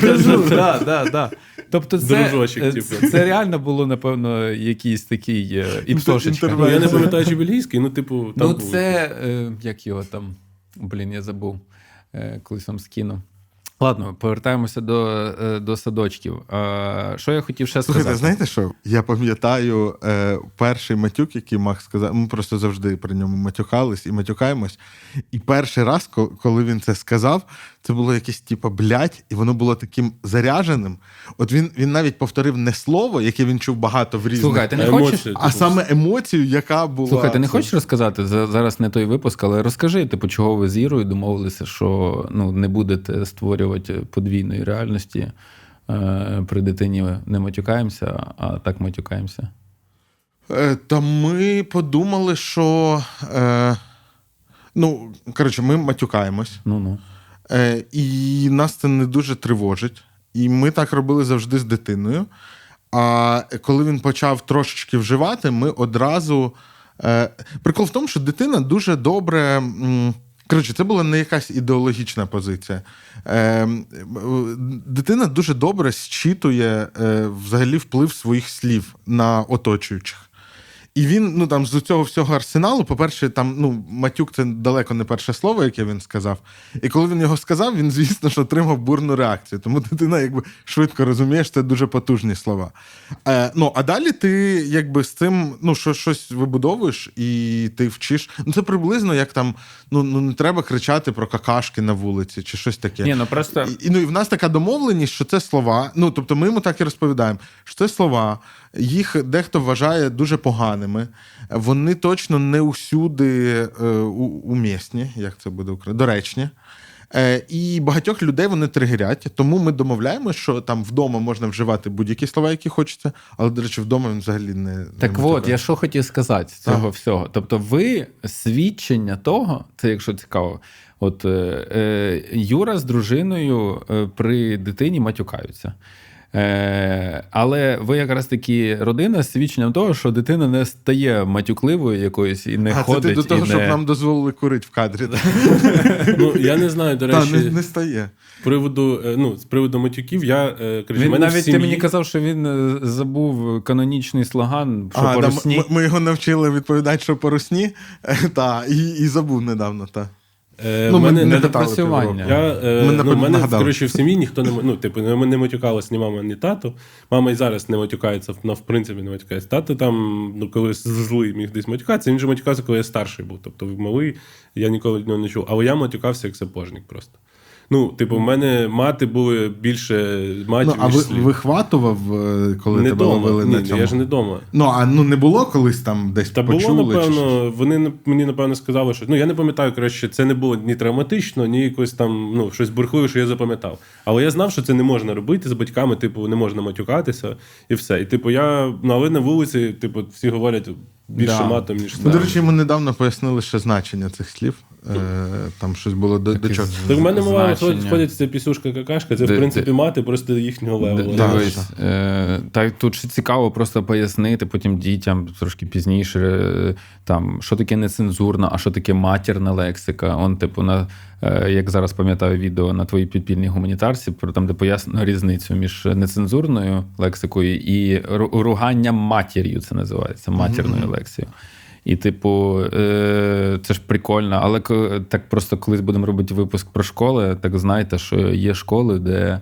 Speaker 2: да, да, да. Тобто це,
Speaker 3: Дружочок,
Speaker 2: е,
Speaker 3: типу.
Speaker 2: це, це реально було, напевно, якийсь такий е, іпсошечка.
Speaker 3: Ну, я не пам'ятаю, чи бельгійський, ну, типу, там
Speaker 2: Ну,
Speaker 3: був.
Speaker 2: це е, як його там. Блін, я забув, е, колись вам скину. Ладно, повертаємося до, е, до садочків. Що я хотів ще
Speaker 1: Слухайте,
Speaker 2: сказати?
Speaker 1: знаєте що? Я пам'ятаю е, перший матюк, який Мах сказав. Ми просто завжди при ньому матюкались і матюкаємось. І перший раз, коли він це сказав, це було якесь типу блядь, і воно було таким заряженим. От він, він навіть повторив не слово, яке він чув багато в різних,
Speaker 2: Слухай, ти не
Speaker 3: А
Speaker 2: хочеш?
Speaker 3: емоції,
Speaker 1: а
Speaker 3: типу,
Speaker 1: саме емоцію, яка була.
Speaker 2: Слухай, ти не хочеш розказати? Зараз не той випуск, але розкажи, типу, чого ви з Ірою домовилися, що ну, не будете створювати подвійної реальності. Е, При дитині не матюкаємося, а так матюкаємося.
Speaker 1: Е, Та ми подумали, що. Е, ну, коротше, ми матюкаємось.
Speaker 2: Ну ну.
Speaker 1: Е, і нас це не дуже тривожить. І ми так робили завжди з дитиною. А коли він почав трошечки вживати, ми одразу. Е, прикол в тому, що дитина дуже добре. Коротше, це була не якась ідеологічна позиція. Е, дитина дуже добре зчитує взагалі вплив своїх слів на оточуючих. І він, ну там з цього всього арсеналу, по-перше, там ну, матюк це далеко не перше слово, яке він сказав. І коли він його сказав, він, звісно ж, отримав бурну реакцію. Тому дитина якби швидко розуміє, що це дуже потужні слова. Е, ну, а далі ти якби з цим ну, що, щось вибудовуєш і ти вчиш. Ну, це приблизно як там, ну, ну не треба кричати про какашки на вулиці чи щось таке.
Speaker 2: Ні, ну просто
Speaker 1: і, ну, і в нас така домовленість, що це слова. Ну, тобто, ми йому так і розповідаємо, що це слова, їх дехто вважає дуже поганими. Вони точно не усюди е, у- умісні, як це буде українською, доречні. Е, і багатьох людей вони тригерять, тому ми домовляємо, що там вдома можна вживати будь-які слова, які хочеться, але, до речі, вдома він взагалі не.
Speaker 2: Так
Speaker 1: не
Speaker 2: от, я що хотів сказати з цього
Speaker 1: Так.
Speaker 2: всього. Тобто, ви свідчення того, це якщо цікаво, от е, е, Юра з дружиною е, при дитині матюкаються. Е, але ви якраз таки родина з свідченням того, що дитина не стає матюкливою якоюсь і не
Speaker 1: а це
Speaker 2: ходить.
Speaker 1: ти до того,
Speaker 2: і
Speaker 1: щоб нам дозволили курити в кадрі.
Speaker 3: Ну, я не знаю, до
Speaker 1: Та,
Speaker 3: речі,
Speaker 1: не, не стає.
Speaker 3: з приводу, е, ну, з приводу матюків, я е, кажу,
Speaker 2: Він
Speaker 3: мене
Speaker 2: навіть
Speaker 3: в сім'ї...
Speaker 2: ти мені казав, що він е, забув канонічний слоган, що
Speaker 1: А,
Speaker 2: по
Speaker 1: да, ми, ми його навчили відповідати, що по русні, е, та, і, і забув недавно. Та.
Speaker 3: Е,
Speaker 1: Ну,
Speaker 3: мене,
Speaker 1: не
Speaker 3: не
Speaker 2: допрацювання.
Speaker 3: Я, е,
Speaker 1: Ми
Speaker 3: ну, мене, коротше, в сім'ї ніхто не ну, типу, не, не матюкалась ні мама, ні тато. Мама і зараз не матюкається, вона в принципі, не матюкається. Тато там, ну, коли злий міг десь матюкатися, він же матюкався, коли я старший був. Тобто малий, я ніколи нього не чув. Але я матюкався як сапожник просто. Ну, типу, в мене мати були більше матів,
Speaker 1: Ну, а ви, вихватував, е, коли
Speaker 3: не
Speaker 1: тебе
Speaker 3: дома.
Speaker 1: ловили
Speaker 3: Ні,
Speaker 1: на цьому?
Speaker 3: я ж не вдома.
Speaker 1: Ну, а ну не було колись там десь
Speaker 3: Та
Speaker 1: почули?
Speaker 3: було,
Speaker 1: чи
Speaker 3: напевно, вони мені напевно сказали, що ну я не пам'ятаю, коротше, це не було ні травматично, ні якось там ну щось бурхливе, що я запам'ятав. Але я знав, що це не можна робити з батьками, типу, не можна матюкатися і все. І типу, я ну, але на вулиці, типу, всі говорять більше
Speaker 2: Да.
Speaker 3: матом, ніж
Speaker 1: Ну, до речі, йому недавно пояснили ще значення цих слів. Е, там щось було до, до чого.
Speaker 3: Так в мене мова
Speaker 2: значення.
Speaker 3: це пісюшка какашка, це
Speaker 2: Де-
Speaker 3: в принципі
Speaker 2: де-
Speaker 3: мати просто їхнього
Speaker 2: Д-
Speaker 3: левелу.
Speaker 1: Да,
Speaker 2: е, так тут ще цікаво просто пояснити потім дітям трошки пізніше, е, там, що таке нецензурна, а що таке матірна лексика. Он, типу, на, як зараз пам'ятаю відео на твоїй підпільній гуманітарці, про там, де пояснено різницю між нецензурною лексикою і руганням матір'ю, це називається, матірною лексією. І, типу, е, це ж прикольно, але так просто колись будемо робити випуск про школи, так знайте, що є школи, де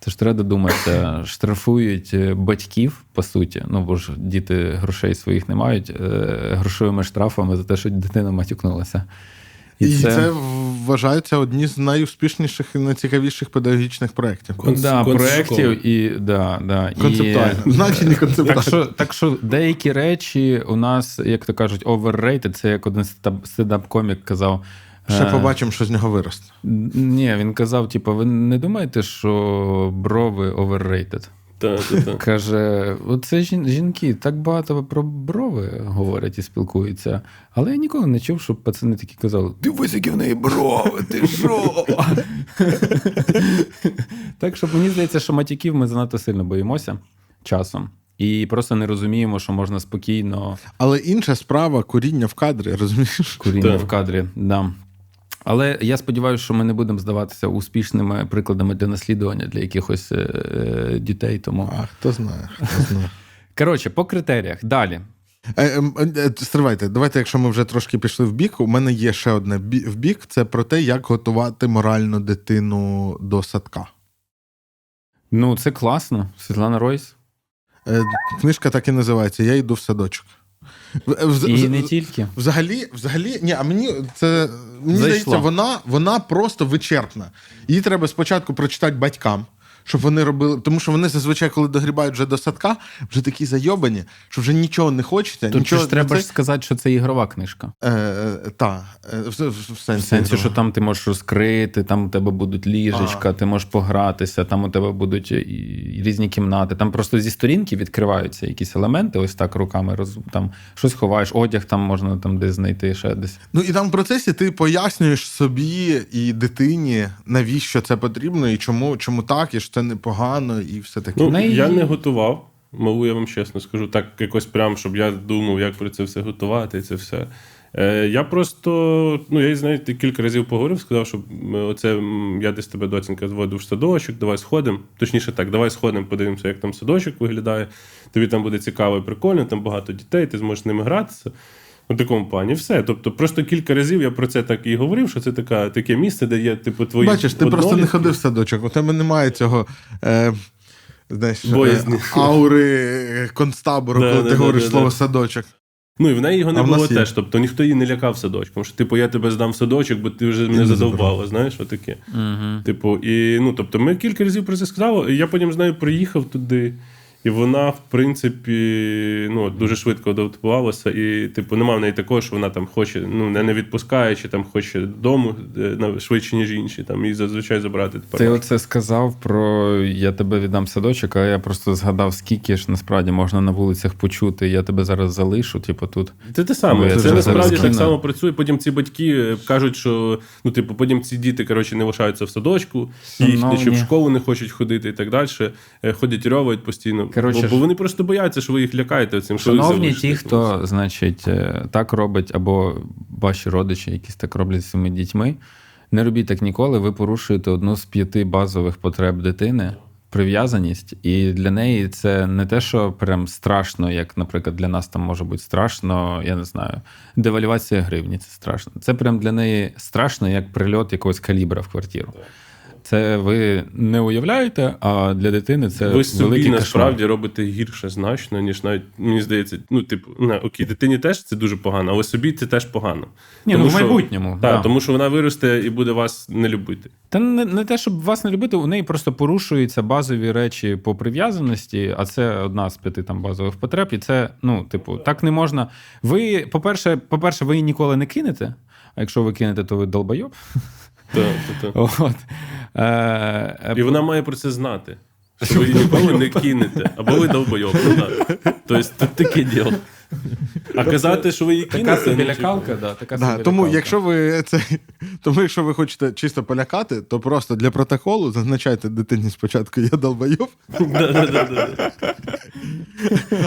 Speaker 2: це ж треба додуматися, штрафують е, батьків, по суті. Ну, бо ж діти грошей своїх не мають, е, грошовими штрафами за те, що дитина матюкнулася.
Speaker 1: І, це... вважається одні з найуспішніших і найцікавіших педагогічних проєктів.
Speaker 3: Кон-
Speaker 2: да, проєктів і да, да, і-
Speaker 1: Концептуально. Значення концептуально.
Speaker 2: Так що, так що деякі речі у нас, як то кажуть, overrated, це як один стендап- стендап-комік казав.
Speaker 1: Ще
Speaker 2: е,
Speaker 1: побачимо, що з нього виросте.
Speaker 2: Ні, він казав: типу, ви не думаєте, що брови overrated?
Speaker 3: Та, та, та.
Speaker 2: Каже: оце жін- жінки так багато про брови говорять і спілкуються. Але я ніколи не чув, щоб пацани такі казали: дивись, які в неї брови, ти що? так що мені здається, що матюків ми занадто сильно боїмося часом. І просто не розуміємо, що можна спокійно
Speaker 1: Але інша справа куріння в кадрі, розумієш?
Speaker 2: куріння
Speaker 3: Так.
Speaker 2: в кадрі. Да. Але я сподіваюся, що ми не будемо здаватися успішними прикладами для наслідування для якихось е, е, дітей. Тому
Speaker 1: А хто знає, хто знає.
Speaker 2: коротше, по критеріях далі.
Speaker 1: Е, ем, Стривайте, давайте, якщо ми вже трошки пішли в бік, у мене є ще одне в бік: це про те, як готувати морально дитину до садка.
Speaker 2: Ну, це класно. Світлана Ройс.
Speaker 1: Книжка так і називається Я йду в садочок. В-
Speaker 2: І
Speaker 1: в-
Speaker 2: не тільки.
Speaker 1: Взагалі, взагалі, ні, а мені це мені
Speaker 2: Зайшло.
Speaker 1: здається, вона, вона просто вичерпна. Її треба спочатку прочитати батькам, щоб вони робили. Тому що вони зазвичай, коли догрібають вже до садка, вже такі зайобані, що вже нічого не хочеться.
Speaker 2: Тут
Speaker 1: нічого
Speaker 2: ж треба
Speaker 1: це-
Speaker 2: ж сказати, що це ігрова книжка.
Speaker 1: Е, е, та, е, в, в, в
Speaker 2: В
Speaker 1: сенсі.
Speaker 2: сенсі, що там ти можеш розкрити, там у тебе будуть ліжечка, ти можеш погратися, там у тебе будуть і різні кімнати. Там просто зі сторінки відкриваються якісь елементи, ось так руками роз, там щось ховаєш, одяг там можна там десь знайти ще десь.
Speaker 1: Ну і там в процесі ти пояснюєш собі і дитині, навіщо це потрібно, і чому, чому так, і що це непогано, і все таке.
Speaker 3: Ну,
Speaker 2: неї-
Speaker 3: я не готував. Малу, я вам чесно скажу, так якось прям, щоб я думав, як про це все готувати, це все. Е, я просто, ну, я з нею кілька разів поговорив, сказав, що оце я десь тебе доцінька зводив в садочок, давай сходимо. Точніше так, давай сходимо, подивимося, як там садочок виглядає. Тобі там буде цікаво і прикольно, там багато дітей, ти зможеш з ними гратися. У такому плані все. Тобто, просто кілька разів я про це так і говорив, що це така, таке місце, де є, типу, твої.
Speaker 1: Бачиш, ти просто не ходив в садочок, у тебе немає цього. Е, Знаєш,
Speaker 3: Боязні.
Speaker 1: е, аури е, концтабору,
Speaker 3: Да,
Speaker 1: коли
Speaker 3: да,
Speaker 1: ти
Speaker 3: да,
Speaker 1: говориш слово садочок.
Speaker 3: Ну і в неї його не
Speaker 1: А
Speaker 3: було
Speaker 1: є.
Speaker 3: теж. Тобто ніхто її не лякав садочком. Що, типу, я тебе здам в садочок, бо ти вже мене
Speaker 1: не
Speaker 3: задовбала, знаєш, отаке.
Speaker 2: Угу.
Speaker 3: Типу, і ну, тобто, ми кілька разів про це сказали, і я потім з нею приїхав туди. І вона, в принципі, ну, дуже швидко адаптувалася. І, типу, нема в неї такого, що вона там хоче, ну, не, відпускає, чи там хоче додому е, швидше, ніж інші. Там, і зазвичай забрати тепер.
Speaker 2: Ти оце сказав про я тебе віддам садочок, а я просто згадав, скільки ж насправді можна на вулицях почути. Я тебе зараз залишу, типу тут.
Speaker 3: Це те саме.
Speaker 2: Я
Speaker 3: Це насправді так само працює. Потім ці батьки е, кажуть, що ну, типу, потім ці діти коротше, не лишаються в садочку, їх чи в школу не хочуть ходити і так далі. Е, Ходять рьовають постійно.
Speaker 2: Коротше,
Speaker 3: бо, бо вони просто бояться, що ви їх лякаєте цим,
Speaker 2: Шановні ті, хто, значить, е, так робить, або ваші родичі, якісь так роблять з своїми дітьми, не робіть так ніколи. Ви порушуєте одну з п'яти базових потреб дитини. Прив'язаність, і для неї це не те, що прям страшно, як, наприклад, для нас там може бути страшно, я не знаю, девальвація гривні це страшно. Це прям для неї страшно, як прильот якогось калібра в квартиру. Це ви не уявляєте, а для дитини це
Speaker 3: ви собі
Speaker 2: великий
Speaker 3: насправді
Speaker 2: кошмар.
Speaker 3: робите гірше значно, ніж навіть мені здається, ну, типу, не, окей, дитині теж це дуже погано, але собі це теж погано.
Speaker 2: Ні, ну, в майбутньому,
Speaker 3: Так,
Speaker 2: да.
Speaker 3: тому що вона виросте і буде вас не любити.
Speaker 2: Та не, не те, щоб вас не любити, у неї просто порушуються базові речі по прив'язаності, а це одна з п'яти там базових потреб. І це, ну, типу, так не можна. Ви, по-перше, по-перше, ви її ніколи не кинете. А якщо ви кинете, то ви долбойоб.
Speaker 3: Так, так, так.
Speaker 2: От. Е, е,
Speaker 3: І вона має про це знати. Що ви її ніколи не кинете, або ви довбойов. Тобто тут таке діло. А казати, що ви її
Speaker 2: така
Speaker 3: кинете.
Speaker 2: собі
Speaker 3: ну,
Speaker 2: лякалка, да, така
Speaker 1: Да, тому,
Speaker 2: лякалка.
Speaker 1: якщо ви це, тому, якщо ви хочете чисто полякати, то просто для протоколу зазначайте дитині спочатку я долбойов,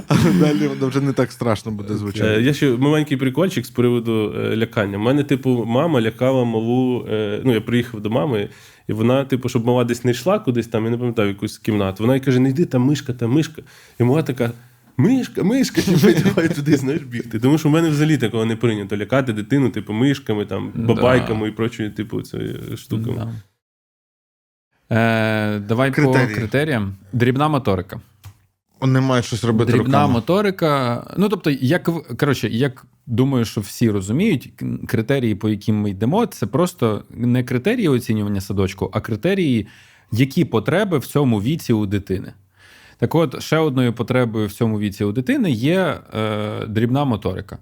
Speaker 1: а далі воно вже не так страшно буде
Speaker 3: Е,
Speaker 1: звучати.
Speaker 3: Я ще маленький прикольчик з приводу е, лякання. У мене, типу, мама лякала малу. е, Ну, я приїхав до мами, і вона, типу, щоб мала десь не йшла кудись там, я не пам'ятаю, якусь кімнату. Вона їй каже: не йди, там мишка, там мишка. І мала така. Мишка, мишка, типу, давай туди знаєш бігти. Тому що в мене взагалі такого не прийнято лякати дитину, типу, мишками, там, бабайками і прочою, типу, цією штуками.
Speaker 2: Да. Е, давай
Speaker 1: Критерії.
Speaker 2: по критеріям. Дрібна моторика.
Speaker 1: Мають щось робити
Speaker 2: Дрібна
Speaker 1: руками.
Speaker 2: моторика. Ну, тобто, як коротше, як думаю, що всі розуміють, критерії, по яким ми йдемо, це просто не критерії оцінювання садочку, а критерії, які потреби в цьому віці у дитини. Так от, ще одною потребою в цьому віці у дитини є е, дрібна моторика.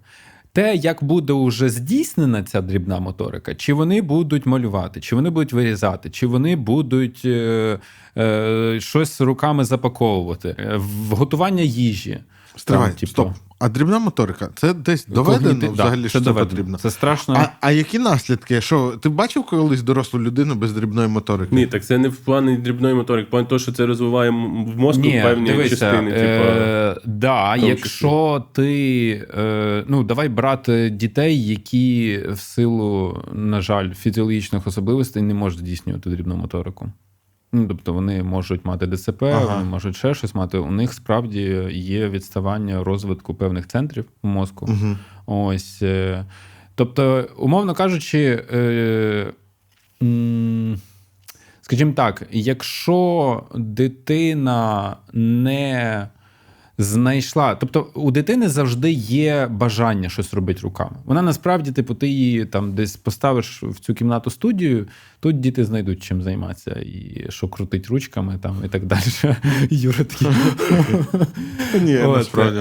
Speaker 2: Те, як буде уже здійснена ця дрібна моторика, чи вони будуть малювати, чи вони будуть вирізати, чи вони будуть е, е, щось руками запаковувати, е, в готування їжі.
Speaker 1: Стривай,
Speaker 2: Там, типу,
Speaker 1: стоп. А дрібна моторика це десь доведено
Speaker 2: когнітив-
Speaker 1: взагалі,
Speaker 2: да,
Speaker 1: що
Speaker 2: це
Speaker 1: це
Speaker 2: доведено.
Speaker 1: потрібно.
Speaker 2: Це страшно.
Speaker 1: А, а які наслідки? Що ти бачив колись дорослу людину без дрібної моторики?
Speaker 3: Ні, так це не в плані дрібної моторики, в плані того, що це розвиває в мозку певні
Speaker 2: дивися,
Speaker 3: частини. Типу,
Speaker 2: Е, да,
Speaker 3: тому
Speaker 2: якщо ти. Е, ну, давай брати дітей, які в силу, на жаль, фізіологічних особливостей не можуть здійснювати дрібну моторику. Ну, тобто вони можуть мати ДЦП,
Speaker 1: Ага.
Speaker 2: вони можуть ще щось мати. У них справді є відставання розвитку певних центрів у мозку.
Speaker 1: Угу.
Speaker 2: Ось. е, Тобто, умовно кажучи, е, скажімо так, якщо дитина не знайшла, тобто у дитини завжди є бажання щось робити руками. Вона насправді, типу, ти її там десь поставиш в цю кімнату студію, тут діти знайдуть чим займатися, і що крутить ручками там і так далі. Юра такий.
Speaker 1: Ні, насправді.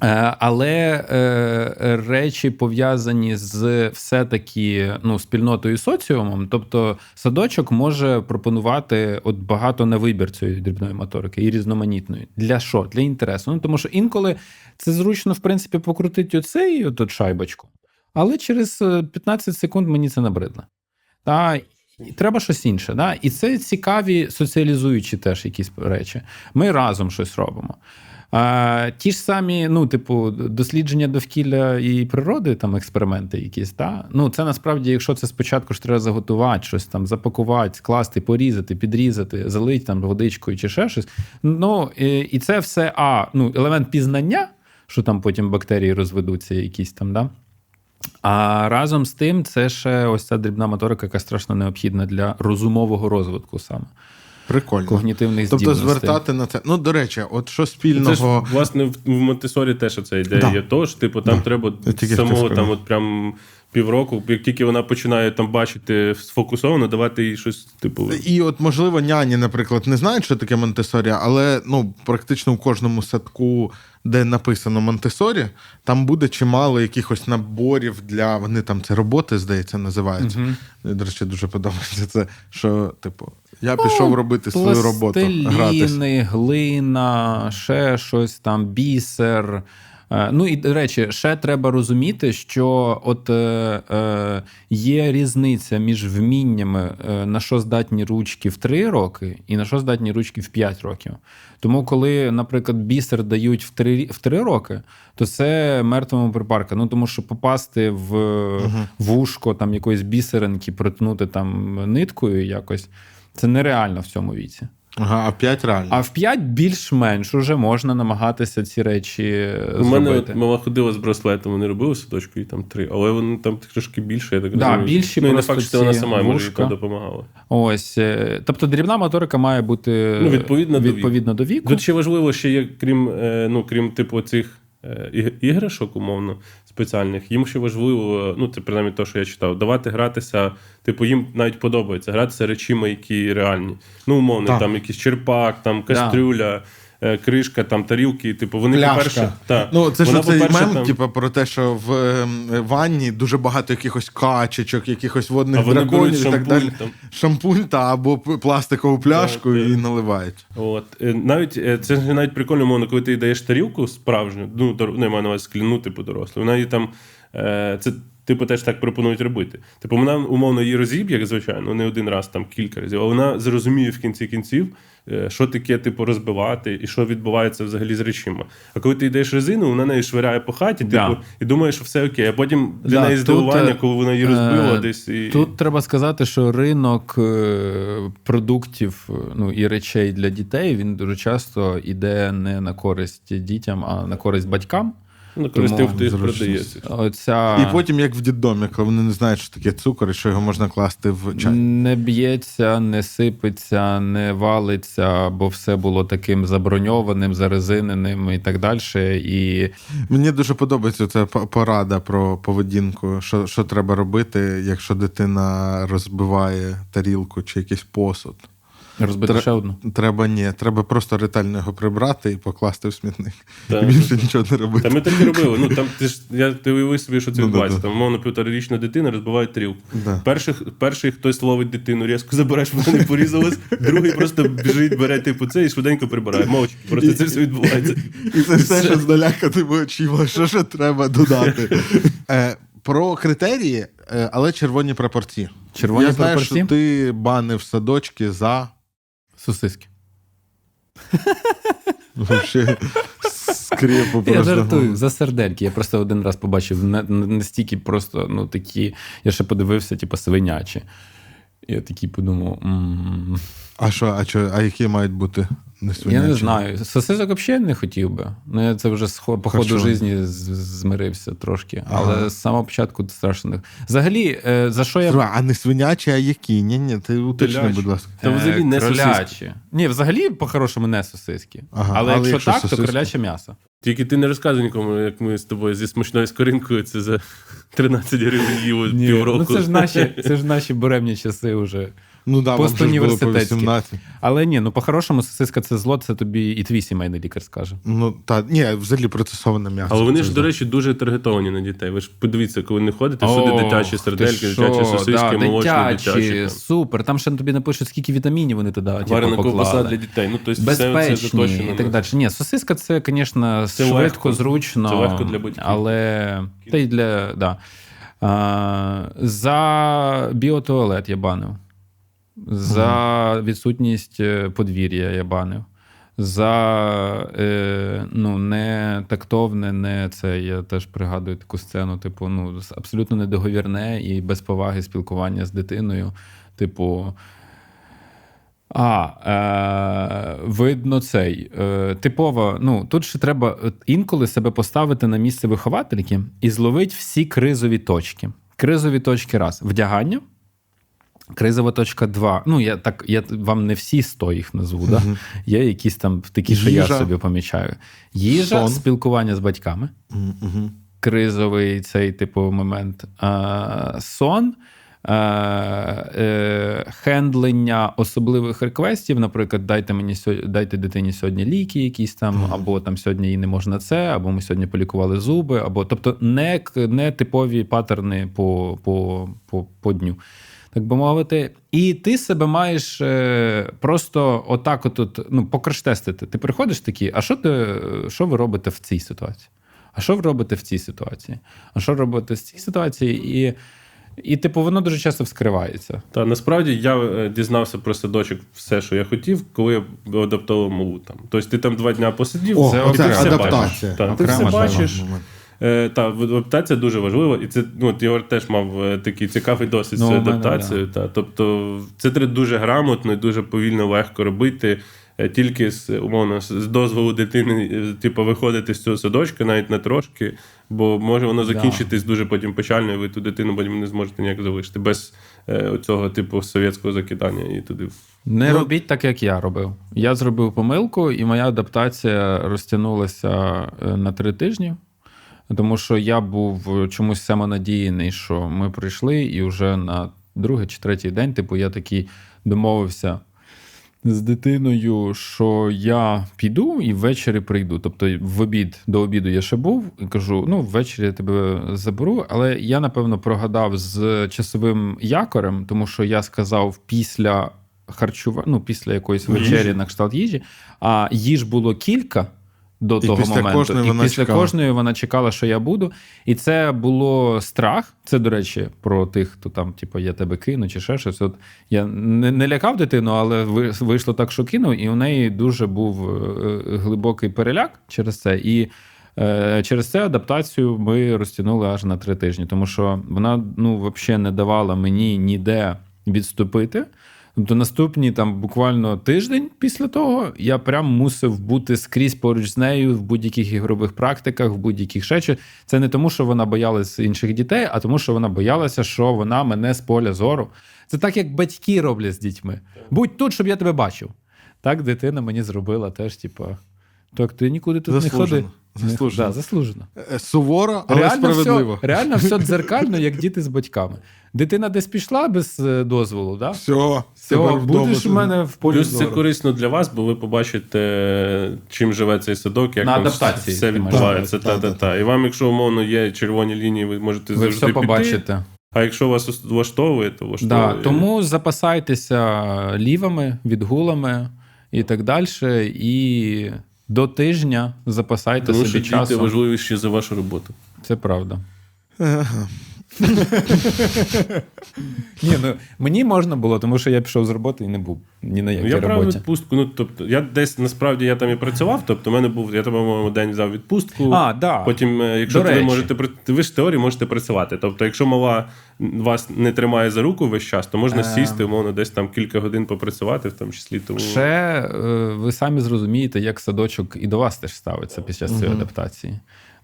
Speaker 2: Е, е, але е, речі пов'язані з все-таки ну, спільнотою і соціумом. Тобто садочок може пропонувати от багато на вибір цієї дрібної моторики і різноманітної. Для що? Для інтересу. Ну, тому що інколи це зручно, в принципі, покрутити оцей от шайбочку, але через е, 15 секунд мені це набридло. Та, і треба щось інше. Да? І це цікаві соціалізуючі теж якісь речі. Ми разом щось робимо. А, ті ж самі, ну, типу, дослідження довкілля і природи, там експерименти якісь, да? ну це насправді, якщо це спочатку ж треба заготувати, щось там запакувати, скласти, порізати, підрізати, залити там водичкою чи ще щось. Ну і це все а, ну, елемент пізнання, що там потім бактерії розведуться, якісь там, да? А разом з тим, це ще ось ця дрібна моторика, яка страшно необхідна для розумового розвитку саме
Speaker 1: Прикольно.
Speaker 2: когнітивних
Speaker 1: Тобто
Speaker 2: здібностей.
Speaker 1: звертати на це. Ну, до речі, от що
Speaker 3: Це ж,
Speaker 1: спільного.
Speaker 3: власне, в, в Монтесорі теж ця ідея
Speaker 1: Да.
Speaker 3: є того, що типу, там
Speaker 1: Да.
Speaker 3: треба
Speaker 1: Я тільки
Speaker 3: самого
Speaker 1: хотів
Speaker 3: там, от прям півроку, як тільки вона починає там бачити сфокусовано, давати їй щось, типу.
Speaker 1: І от, можливо, няні, наприклад, не знають, що таке Монтесорі, але ну, практично в кожному садку, де написано Монтесорі, там буде чимало якихось наборів для. Вони там це роботи, здається, називаються. Мені, До речі, дуже подобається це, що, типу, я пішов робити свою роботу. Гратись.
Speaker 2: Глина, ще щось там, бісер. Е, Ну і до речі, ще треба розуміти, що от е, е, є різниця між вміннями, е, на що здатні ручки в 3 роки, і на що здатні ручки в 5 років. Тому, коли, наприклад, бісер дають в 3, в 3 роки, то це мертвому припарка. Ну тому що попасти в вушко там якоїсь бісеринки, проткнути там ниткою якось. Це нереально в цьому віці.
Speaker 1: Ага, а 5 реально.
Speaker 2: А в 5 більш-менш уже можна намагатися ці речі
Speaker 3: У мене
Speaker 2: зробити.
Speaker 3: от мама ходила з браслетом, вони робили садочку і там три, але вони там трошки більше, я так
Speaker 2: Да,
Speaker 3: розумію.
Speaker 2: більші
Speaker 3: ну, і не
Speaker 2: просто
Speaker 3: факт, що вона сама може
Speaker 2: вушка.
Speaker 3: яка допомагала.
Speaker 2: Ось. е, Тобто дрібна моторика має бути
Speaker 3: Ну, відповідно до віку.
Speaker 2: відповідно до віку.
Speaker 3: Тут ще важливо, що є, крім, е, ну, крім типу цих е, іг- іграшок, умовно, спеціальних, їм ще важливо, ну, це принаймні те, що я читав, давати гратися, типу, їм навіть подобається гратися речима, які реальні. Ну, умовно,
Speaker 1: Так.
Speaker 3: там якийсь черпак, там кастрюля. Е, Кришка, там тарілки, типу, вони
Speaker 1: Пляшка.
Speaker 3: по-перше. Та,
Speaker 1: Ну, це ж цей мем,
Speaker 3: там-
Speaker 1: типу, про те, що в ем, ванні дуже багато якихось качечок, якихось водних
Speaker 3: А
Speaker 1: драконів і так
Speaker 3: шампунь,
Speaker 1: далі.
Speaker 3: там.
Speaker 1: Шампунь та або пластикову пляшку
Speaker 3: Так,
Speaker 1: і
Speaker 3: так.
Speaker 1: наливають.
Speaker 3: От е, навіть е, це ж навіть прикольно, мовно, коли ти даєш тарілку справжню, ну дор- не маю на увазі скляну, типу дорослу. Вона її там е, це. Типу, теж так пропонують робити. Типу, вона умовно її розіб'є, як звичайно, не один раз, там кілька разів, а вона зрозуміє в кінці кінців, що таке, типу, розбивати і що відбувається взагалі з речима. А коли ти йдеш резину, вона неї швиряє по хаті,
Speaker 2: Да.
Speaker 3: типу, і думає, що все окей. А потім для
Speaker 2: Да,
Speaker 3: неї здивування,
Speaker 2: е,
Speaker 3: коли вона її розбила
Speaker 2: Е,
Speaker 3: десь і.
Speaker 2: Тут треба сказати, що ринок е, продуктів е, ну, і речей для дітей він дуже часто йде не на користь дітям, а на користь батькам.
Speaker 3: Ну, коли з тим, хто їх продає.
Speaker 2: Оця
Speaker 1: І потім, як в дідомі, коли вони не знають, що таке цукор і що його можна класти в чай.
Speaker 2: не б'ється, не сипеться, не валиться, бо все було таким заброньованим, зарезиненим і так далі. І
Speaker 1: Мені дуже подобається ця порада про поведінку, що, що треба робити, якщо дитина розбиває тарілку чи якийсь посуд.
Speaker 2: Розбити
Speaker 1: Тре-
Speaker 2: ще одну.
Speaker 1: Треба ні, треба просто ретельно його прибрати і покласти в смітник.
Speaker 3: Так.
Speaker 1: І більше нічого не робити.
Speaker 3: Та ми так і робили. Ну там ти ж я ти уяви собі, що це
Speaker 1: Ну,
Speaker 3: відбувається.
Speaker 1: да, да.
Speaker 3: Там, умовно, півторарічна дитина розбиває тарілку.
Speaker 1: Да.
Speaker 3: Перший, перший хтось ловить дитину, різко щоб вона не порізалась, другий просто біжить, бере типу це і швиденько прибирає. Мовчки. Просто це все відбувається.
Speaker 1: І це все, що здалякати очима, що ще треба додати. Е, про критерії, е, але червоні прапорці.
Speaker 2: Червоні
Speaker 1: Я знаю,
Speaker 2: прапорці?
Speaker 1: що ти банив садочки за
Speaker 2: Сосиски.
Speaker 1: вообще скрепу
Speaker 2: Я
Speaker 1: просто.
Speaker 2: жартую за сердельки. Я просто один раз побачив настільки просто, ну такі. Я ще подивився, типу, свинячі. Я такий подумав. м
Speaker 1: А що, а що, а які мають бути не
Speaker 2: Я не знаю. Сосисок взагалі не хотів би. Ну, я це вже з хо- по ходу житті змирився трошки.
Speaker 1: Ага.
Speaker 2: Але з самого початку страшно. не- Взагалі, е, за що я.
Speaker 1: Слухай, А не свинячі, а які? Ні, ні, ти уточни, будь ласка.
Speaker 3: Та взагалі не
Speaker 2: Е,
Speaker 3: сосиски.
Speaker 2: Ні, взагалі, по-хорошому, не сосиски.
Speaker 1: Ага,
Speaker 2: але,
Speaker 1: але
Speaker 2: якщо,
Speaker 1: якщо
Speaker 2: так, то
Speaker 1: сосиски?
Speaker 2: кроляче м'ясо.
Speaker 3: Тільки ти не розказуй нікому, як ми з тобою зі смачною скоринкою це за 13 гривень їв півроку.
Speaker 2: ну це ж наші, це ж наші буремні часи вже.
Speaker 1: Ну да, вам же ж було по
Speaker 2: Постуніверситетські. Але ні, ну по-хорошому сосиска це зло, це тобі і твій сімейний лікар скаже.
Speaker 1: Ну, та, ні, взагалі процесоване м'ясо.
Speaker 3: Але вони ж, до речі, дуже таргетовані на дітей. Ви ж подивіться, коли не ходите, всюди дитячі сердельки, дитячі сосиски,
Speaker 2: да,
Speaker 3: молочні,
Speaker 2: дитячі,
Speaker 3: дитячі.
Speaker 2: супер. Там ще тобі напишуть, скільки вітамінів вони туди типу,
Speaker 3: Варена ковбаса для дітей. Ну, тобто все це
Speaker 2: Безпечні і так далі. Ні, сосиска це, звісно, швидко, зручно.
Speaker 3: Це легко для батьків.
Speaker 2: Але та й для. Да. А, за біотуалет я банив. За відсутність е, подвір'я я банив. За е, ну, не тактовне, не це. Я теж пригадую таку сцену, типу, ну, абсолютно недоговірне і без поваги спілкування з дитиною. Типу. А, е, видно, цей. Е, типово, ну тут ще треба інколи себе поставити на місце виховательки і зловити всі кризові точки. Кризові точки раз вдягання. Кризова точка два. Ну, я так, я вам не всі сто їх назву, да? є якісь там такі, що я собі помічаю. Їжа,
Speaker 1: Сон.
Speaker 2: спілкування з батьками.
Speaker 1: Мгм.
Speaker 2: кризовий цей типу момент. Сон. Е, хендлення особливих реквестів, наприклад, дайте мені дайте дитині сьогодні ліки, якісь там, або там сьогодні їй не можна це, або ми сьогодні полікували зуби, або тобто не, не типові паттерни по, по, по, по дню. Так би мовити, і ти себе маєш е, просто отак, от, ну, покраш-тестити. Ти приходиш такий, а що ти, що ви робите в цій ситуації? А що ви робите в цій ситуації? А що робите в цій ситуації? І, і типу, воно дуже часто вскривається.
Speaker 3: Та насправді я е, дізнався про садочок все, що я хотів, коли я адаптував малу там. Тобто ти там два дня посидів,
Speaker 1: О,
Speaker 3: і
Speaker 2: це
Speaker 3: ти все
Speaker 1: адаптація.
Speaker 3: бачиш. Та, ти все бачиш. Е, та, в- адаптація дуже важлива, і це ну, от теж мав е, такий цікавий досвід
Speaker 2: Ну,
Speaker 3: з
Speaker 2: у
Speaker 3: цією адаптацією. Та, тобто це треба дуже грамотно і дуже повільно легко робити. Е, Тільки з умовно з дозволу дитини, е, типу, виходити з цього садочка, навіть на трошки, бо може воно
Speaker 2: Да.
Speaker 3: закінчитись дуже потім печально, і ви ту дитину потім не зможете ніяк залишити без е, цього типу совєтського закидання і туди.
Speaker 2: Не
Speaker 1: Ну-
Speaker 2: робіть так, як я робив. Я зробив помилку, і моя адаптація розтягнулася е, на три тижні. Тому що я був чомусь самонадіяний, що ми прийшли, і вже на другий чи третій день, типу, я такий домовився з дитиною, що я піду і ввечері прийду. Тобто, в обід до обіду я ще був і кажу: ну, ввечері я тебе заберу. Але я, напевно, прогадав з часовим якорем, тому що я сказав після харчування, ну, після якоїсь вечері на кшталт їжі, а їж було кілька. До
Speaker 1: І
Speaker 2: того
Speaker 1: після
Speaker 2: моменту,
Speaker 1: кожної
Speaker 2: і
Speaker 1: вона
Speaker 2: після
Speaker 1: чекала.
Speaker 2: кожної вона чекала, що я буду. І це було страх. Це, до речі, про тих, хто там, типу, я тебе кину чи ще щось. От я не, не лякав дитину, але вийшло так, що кинув, і у неї дуже був е, глибокий переляк через це. І е, через це адаптацію ми розтягнули аж на три тижні, тому що вона ну, взагалі не давала мені ніде відступити. Тобто наступні там буквально тиждень після того я прям мусив бути скрізь поруч з нею в будь-яких ігрових практиках, в будь-яких ще. Це не тому, що вона боялась інших дітей, а тому, що вона боялася, що вона мене з поля зору. Це так, як батьки роблять з дітьми. Будь тут, щоб я тебе бачив. Так дитина мені зробила теж, типу, так, ти нікуди тут
Speaker 1: Заслужено.
Speaker 2: не ходи.
Speaker 1: Заслужено.
Speaker 2: Да, заслужено.
Speaker 1: Е, Суворо, але
Speaker 2: Реально
Speaker 1: справедливо.
Speaker 2: все, реально все дзеркально, як діти з батьками. Дитина десь пішла без е, дозволу, да?
Speaker 1: Все,
Speaker 2: Все, будеш у мене в полі
Speaker 3: Плюс це
Speaker 2: зору.
Speaker 3: корисно для вас, бо ви побачите, чим живе цей садок, як
Speaker 2: На
Speaker 3: там
Speaker 2: адаптації
Speaker 3: все відбувається.
Speaker 1: увазі.
Speaker 3: Та, та, та. І вам, якщо умовно є червоні лінії, ви можете
Speaker 2: Ви
Speaker 3: завжди
Speaker 2: все
Speaker 3: піти.
Speaker 2: побачите.
Speaker 3: А якщо вас влаштовує, то влаштовує.
Speaker 2: Да, тому запасайтеся лівами, відгулами і так далі. І до тижня запасайте
Speaker 3: тому що
Speaker 2: собі
Speaker 3: діти
Speaker 2: часу.
Speaker 3: важливіші за вашу роботу.
Speaker 2: Це правда.
Speaker 1: Ага.
Speaker 2: Ні, ну мені можна було, тому що я пішов з роботи і не був ні на
Speaker 3: Ну,
Speaker 2: якій
Speaker 3: я брав відпустку. Ну, тобто, я десь насправді я там і працював. Тобто, в мене був, я там, по-моєму, день взяв відпустку.
Speaker 2: А, да.
Speaker 3: Потім, е, якщо ви можете ви ж теорії можете працювати. Тобто, якщо мала вас не тримає за руку весь час, то можна
Speaker 2: Ем.
Speaker 3: сісти, умовно, десь там кілька годин попрацювати, в тому числі. Тому
Speaker 2: Ще е, ви самі зрозумієте, як садочок і до вас теж ставиться під час цієї адаптації.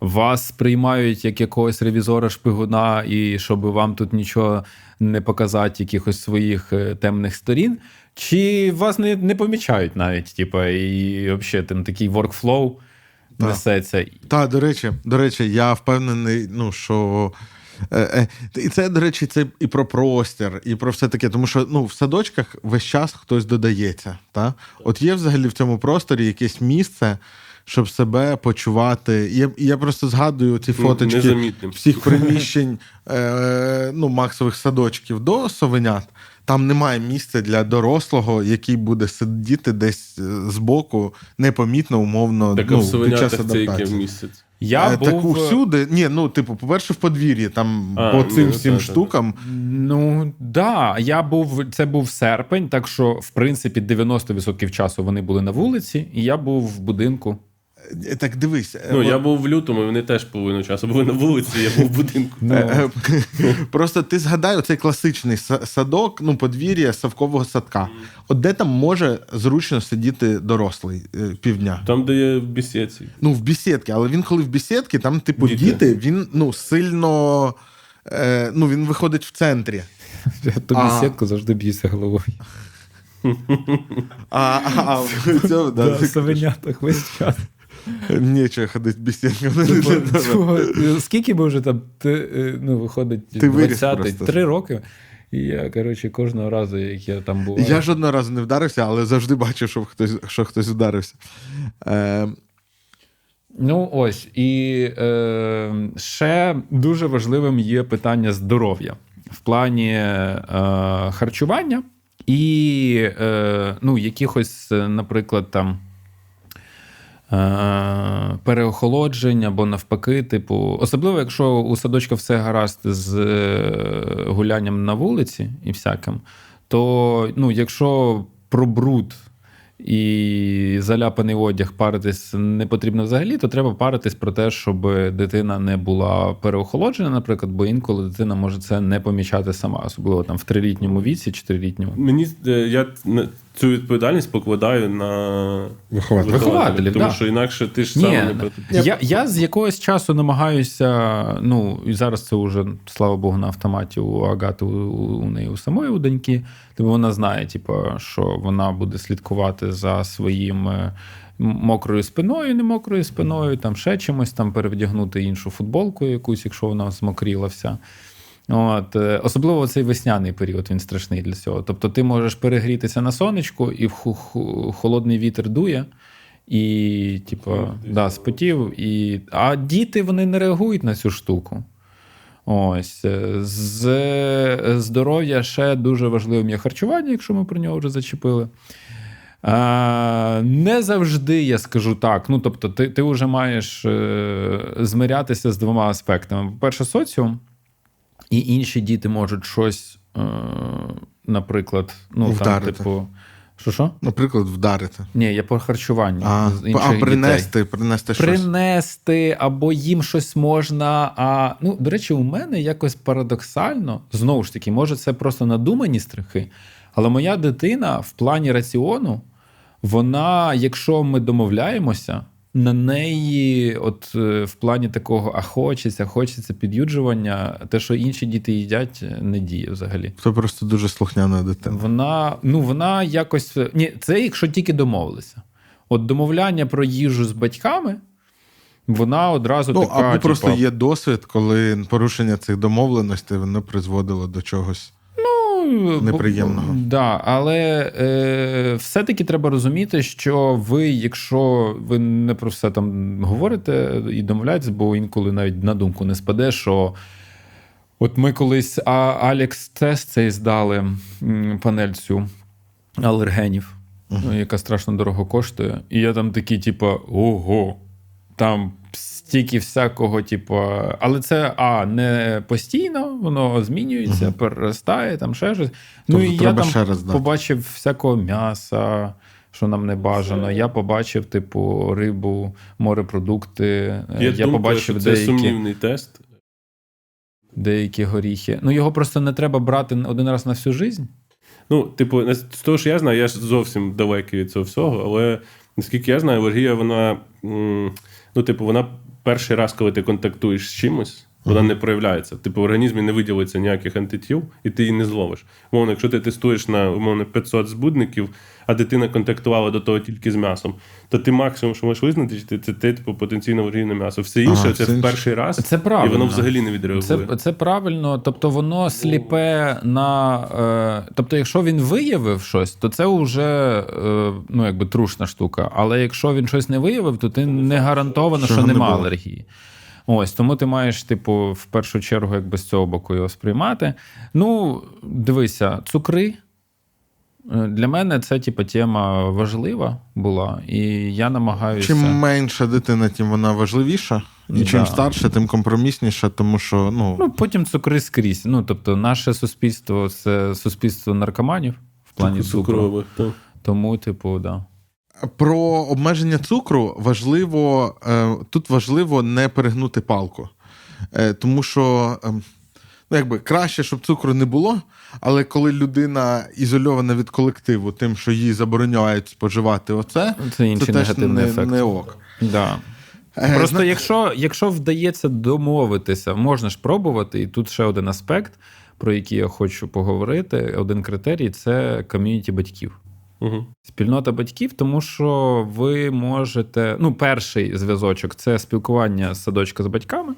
Speaker 2: Вас приймають як якогось ревізора шпигуна, і щоб вам тут нічого не показати, якихось своїх е, темних сторін. Чи вас не, не помічають навіть, типу, і взагалі там такий
Speaker 1: Так.
Speaker 2: несеться.
Speaker 1: Та, до речі, до речі, я впевнений, ну що. Е, е, і це, до речі, це і про простір, і про все таке. Тому що ну, в садочках весь час хтось додається. Та? От є взагалі в цьому просторі якесь місце, щоб себе почувати. Я, я просто згадую ці фоточки
Speaker 3: незамітним.
Speaker 1: всіх приміщень е, ну, максових садочків до совенят. Там немає місця для дорослого, який буде сидіти десь е, збоку, непомітно, умовно,
Speaker 3: так,
Speaker 1: ну,
Speaker 3: в
Speaker 1: під час
Speaker 3: совенятах це яке
Speaker 1: адаптації.
Speaker 3: місяць.
Speaker 2: Я
Speaker 1: Е,
Speaker 2: був,
Speaker 1: Так всюди. Ні, ну, типу, по-перше, в подвір'ї, там
Speaker 3: А,
Speaker 1: по цим
Speaker 3: ну,
Speaker 1: всім
Speaker 3: та-та-та.
Speaker 1: штукам.
Speaker 2: Ну да, я був. Це був серпень, так що в принципі 90% часу вони були на вулиці, і я був в будинку.
Speaker 1: Е, Так дивись. е,
Speaker 3: Ну,
Speaker 1: от,
Speaker 3: я був в лютому, і вони теж половину часу були на вулиці, я був в будинку.
Speaker 1: Е, Просто ти згадай оцей класичний садок, ну, подвір'я савкового садка. От де там може зручно сидіти дорослий півдня?
Speaker 3: Там, де є в бісєці.
Speaker 1: Ну, в бісідці, але він коли в бісідці, там, типу,
Speaker 3: Діти.
Speaker 1: діти, він ну, сильно. Ну, він виходить в центрі.
Speaker 2: я тобі
Speaker 1: А.
Speaker 2: завжди б'юся головою.
Speaker 1: А, а, а
Speaker 2: совенятах весь час.
Speaker 1: Нічого ходить без.
Speaker 2: Типу, Скільки би вже там ти, е, ну, виходить
Speaker 1: Ти
Speaker 2: 20
Speaker 1: просто.
Speaker 2: три роки. І я, коротше, кожного разу, як я там бував.
Speaker 1: Я жодного разу не вдарився, але завжди бачив, що хтось, що хтось вдарився. Е,
Speaker 2: Ну, ось. І е, ще дуже важливим є питання здоров'я в плані е, харчування і е, ну, якихось, е, наприклад, там. Е, Переохолоджень або навпаки, типу, особливо, якщо у садочка все гаразд з е, гулянням на вулиці і всяким, то ну, якщо про бруд і заляпаний одяг паритись не потрібно взагалі, то треба паритись про те, щоб дитина не була переохолоджена, наприклад, бо інколи дитина може це не помічати сама, особливо там в трилітньому віці, чотирилітньому.
Speaker 3: Мені е, я цю відповідальність покладаю на
Speaker 1: Вихователів.
Speaker 2: Вихователів,
Speaker 3: тому
Speaker 2: да.
Speaker 3: що інакше ти ж
Speaker 2: Ні,
Speaker 3: сам не
Speaker 2: я, я з якогось часу намагаюся. Ну і зараз це вже, слава Богу, на автоматі у Агати у, у неї у самої у доньки. Тому вона знає, типу, що вона буде слідкувати за своїм е, мокрою спиною, не мокрою спиною, там ще чимось, там перевдягнути іншу футболку якусь, якщо вона змокріла вся. От, е, особливо цей весняний період він страшний для цього. Тобто ти можеш перегрітися на сонечку, і в холодний вітер дує, і, типу, да, спотів. І... А діти вони не реагують на цю штуку. Ось. е, З здоров'я ще дуже важливим є харчування, якщо ми про нього вже зачепили. А, не завжди я скажу так. Ну, тобто, ти, ти вже маєш е, змирятися з двома аспектами. По-перше, соціум, і інші діти можуть щось, е, наприклад, ну, там, типу. Що що?
Speaker 1: Наприклад, вдарити.
Speaker 2: Ні, я по харчуванню.
Speaker 1: А, а
Speaker 2: дітей.
Speaker 1: принести, принести щось.
Speaker 2: Принести або їм щось можна. А ну, до речі, у мене якось парадоксально, знову ж таки, може, це просто надумані страхи. Але моя дитина в плані раціону, вона, якщо ми домовляємося, на неї, от е, в плані такого, а хочеться, хочеться під'юджування, те, що інші діти їдять, не діє взагалі.
Speaker 1: Це просто дуже слухняна дитина.
Speaker 2: Вона, ну, вона якось. Ні, це якщо тільки домовилися. От домовляння про їжу з батьками, вона одразу
Speaker 1: Ну,
Speaker 2: така.
Speaker 1: або просто є досвід, коли порушення цих домовленостей воно призводило до чогось.
Speaker 2: Ну,
Speaker 1: неприємного.
Speaker 2: бо- Да, але е, все-таки треба розуміти, що ви, якщо ви не про все там говорите і домовляєтесь, бо інколи навіть на думку не спаде, що. От ми колись а, Алекс тест цей здали панель цю алергенів, ну, яка страшно дорого коштує. І я там такий, типу, ого, там стільки всякого, типу, але це а, не постійно, воно змінюється, переростає, там ще щось. Ну
Speaker 1: Тобто
Speaker 2: і я там
Speaker 1: ще раз дати.
Speaker 2: побачив всякого м'яса. Що нам не бажано. Я побачив, типу, рибу, морепродукти.
Speaker 3: Є
Speaker 2: я
Speaker 3: думка,
Speaker 2: побачив
Speaker 3: що це
Speaker 2: деякі
Speaker 3: сумнівний тест.
Speaker 2: деякі горіхи. Ну, його просто не треба брати один раз на всю життя.
Speaker 3: Ну, типу, з того, що я знаю, я ж зовсім далекий від цього всього, але наскільки я знаю, алергія, вона, ну, типу, вона перший раз, коли ти контактуєш з чимось, вона не проявляється. Типу, в організмі не виділиться ніяких антитіл, і ти її не зловиш. Умовно, якщо ти тестуєш на умовно 500 збудників, а дитина контактувала до того тільки з м'ясом, то ти максимум, що можеш визначити, це, це ти, типу, потенційно алергійне м'ясо. Все інше
Speaker 1: Ага,
Speaker 3: це в перший раз,
Speaker 2: Це
Speaker 3: і воно взагалі не відреагує.
Speaker 2: Це, це правильно. Тобто воно сліпе на. Е, тобто, якщо він виявив щось, то це вже е, ну, якби трушна штука. Але якщо він щось не виявив, то ти не гарантовано,
Speaker 1: Що
Speaker 2: що нема
Speaker 1: було.
Speaker 2: алергії. Ось тому ти маєш, типу, в першу чергу, якби з цього боку його сприймати. Ну, дивися, цукри. Е, Для мене це, типу, тема важлива була, і я намагаюся.
Speaker 1: Чим менша дитина, тим вона важливіша. І чим
Speaker 2: Да.
Speaker 1: старше, тим компромісніша, тому що ну,
Speaker 2: Ну, потім цукри скрізь. Ну, тобто, наше суспільство це суспільство наркоманів в плані
Speaker 3: цукрових.
Speaker 2: Тому, типу, да.
Speaker 1: Про обмеження цукру важливо е, тут важливо не перегнути палку. Е, тому що е, ну, якби краще, щоб цукру не було, але коли людина ізольована від колективу, тим, що їй забороняють споживати оце,
Speaker 2: Це інший
Speaker 1: теж не,
Speaker 2: ефект.
Speaker 1: не ок.
Speaker 2: Да.
Speaker 1: Е,
Speaker 2: Просто
Speaker 1: зна-
Speaker 2: якщо, якщо вдається домовитися, можна ж пробувати, і тут ще один аспект, про який я хочу поговорити. Один критерій це ком'юніті батьків.
Speaker 3: Угу.
Speaker 2: Спільнота батьків, тому що ви можете. Ну, перший зв'язочок це спілкування садочка з батьками.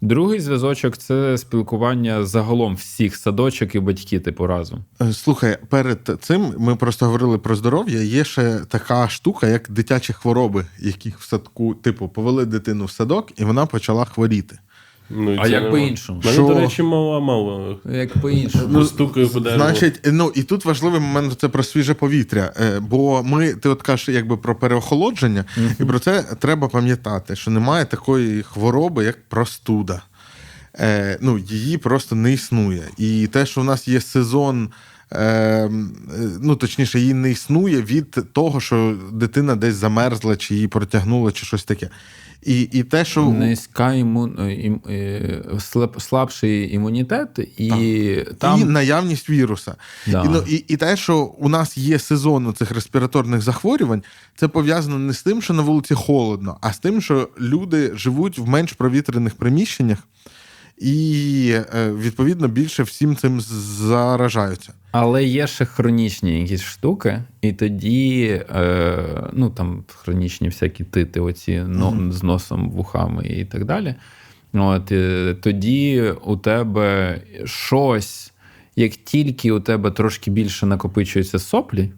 Speaker 2: Другий зв'язочок це спілкування загалом всіх садочок і батьки, типу, разом.
Speaker 1: Е, Слухай, перед цим ми просто говорили про здоров'я. Є ще така штука, як дитячі хвороби, яких в садку, типу, повели дитину в садок, і вона почала хворіти.
Speaker 3: Ну, і
Speaker 2: А
Speaker 3: це
Speaker 2: як по-іншому?
Speaker 3: Мене,
Speaker 1: Що?
Speaker 3: до речі, мала мала.
Speaker 2: Як по-іншому.
Speaker 3: Ну, стукаю по дереву.
Speaker 1: Значить, ну і тут важливий момент це про свіже повітря. Е, Бо ми, ти от кажеш, якби про переохолодження, і про це треба пам'ятати, що немає такої хвороби, як простуда. Е, ну, її просто не існує. І те, що в нас є сезон. Е, е, ну, точніше, її не існує від того, що дитина десь замерзла, чи її протягнуло, чи щось таке. І, і те, що
Speaker 2: Низька імун... ім... е, слаб- слабший імунітет, і там
Speaker 1: і наявність віруса.
Speaker 2: Да.
Speaker 1: І, ну, і, і те, що у нас є сезон цих респіраторних захворювань, це пов'язано не з тим, що на вулиці холодно, а з тим, що люди живуть в менш провітряних приміщеннях і, е, відповідно, більше всім цим заражаються.
Speaker 2: Але є ще хронічні якісь штуки, і тоді, е, ну там хронічні всякі тити, оці но, з носом, вухами і так далі. От, е, тоді у тебе щось, як тільки у тебе трошки більше накопичуються соплі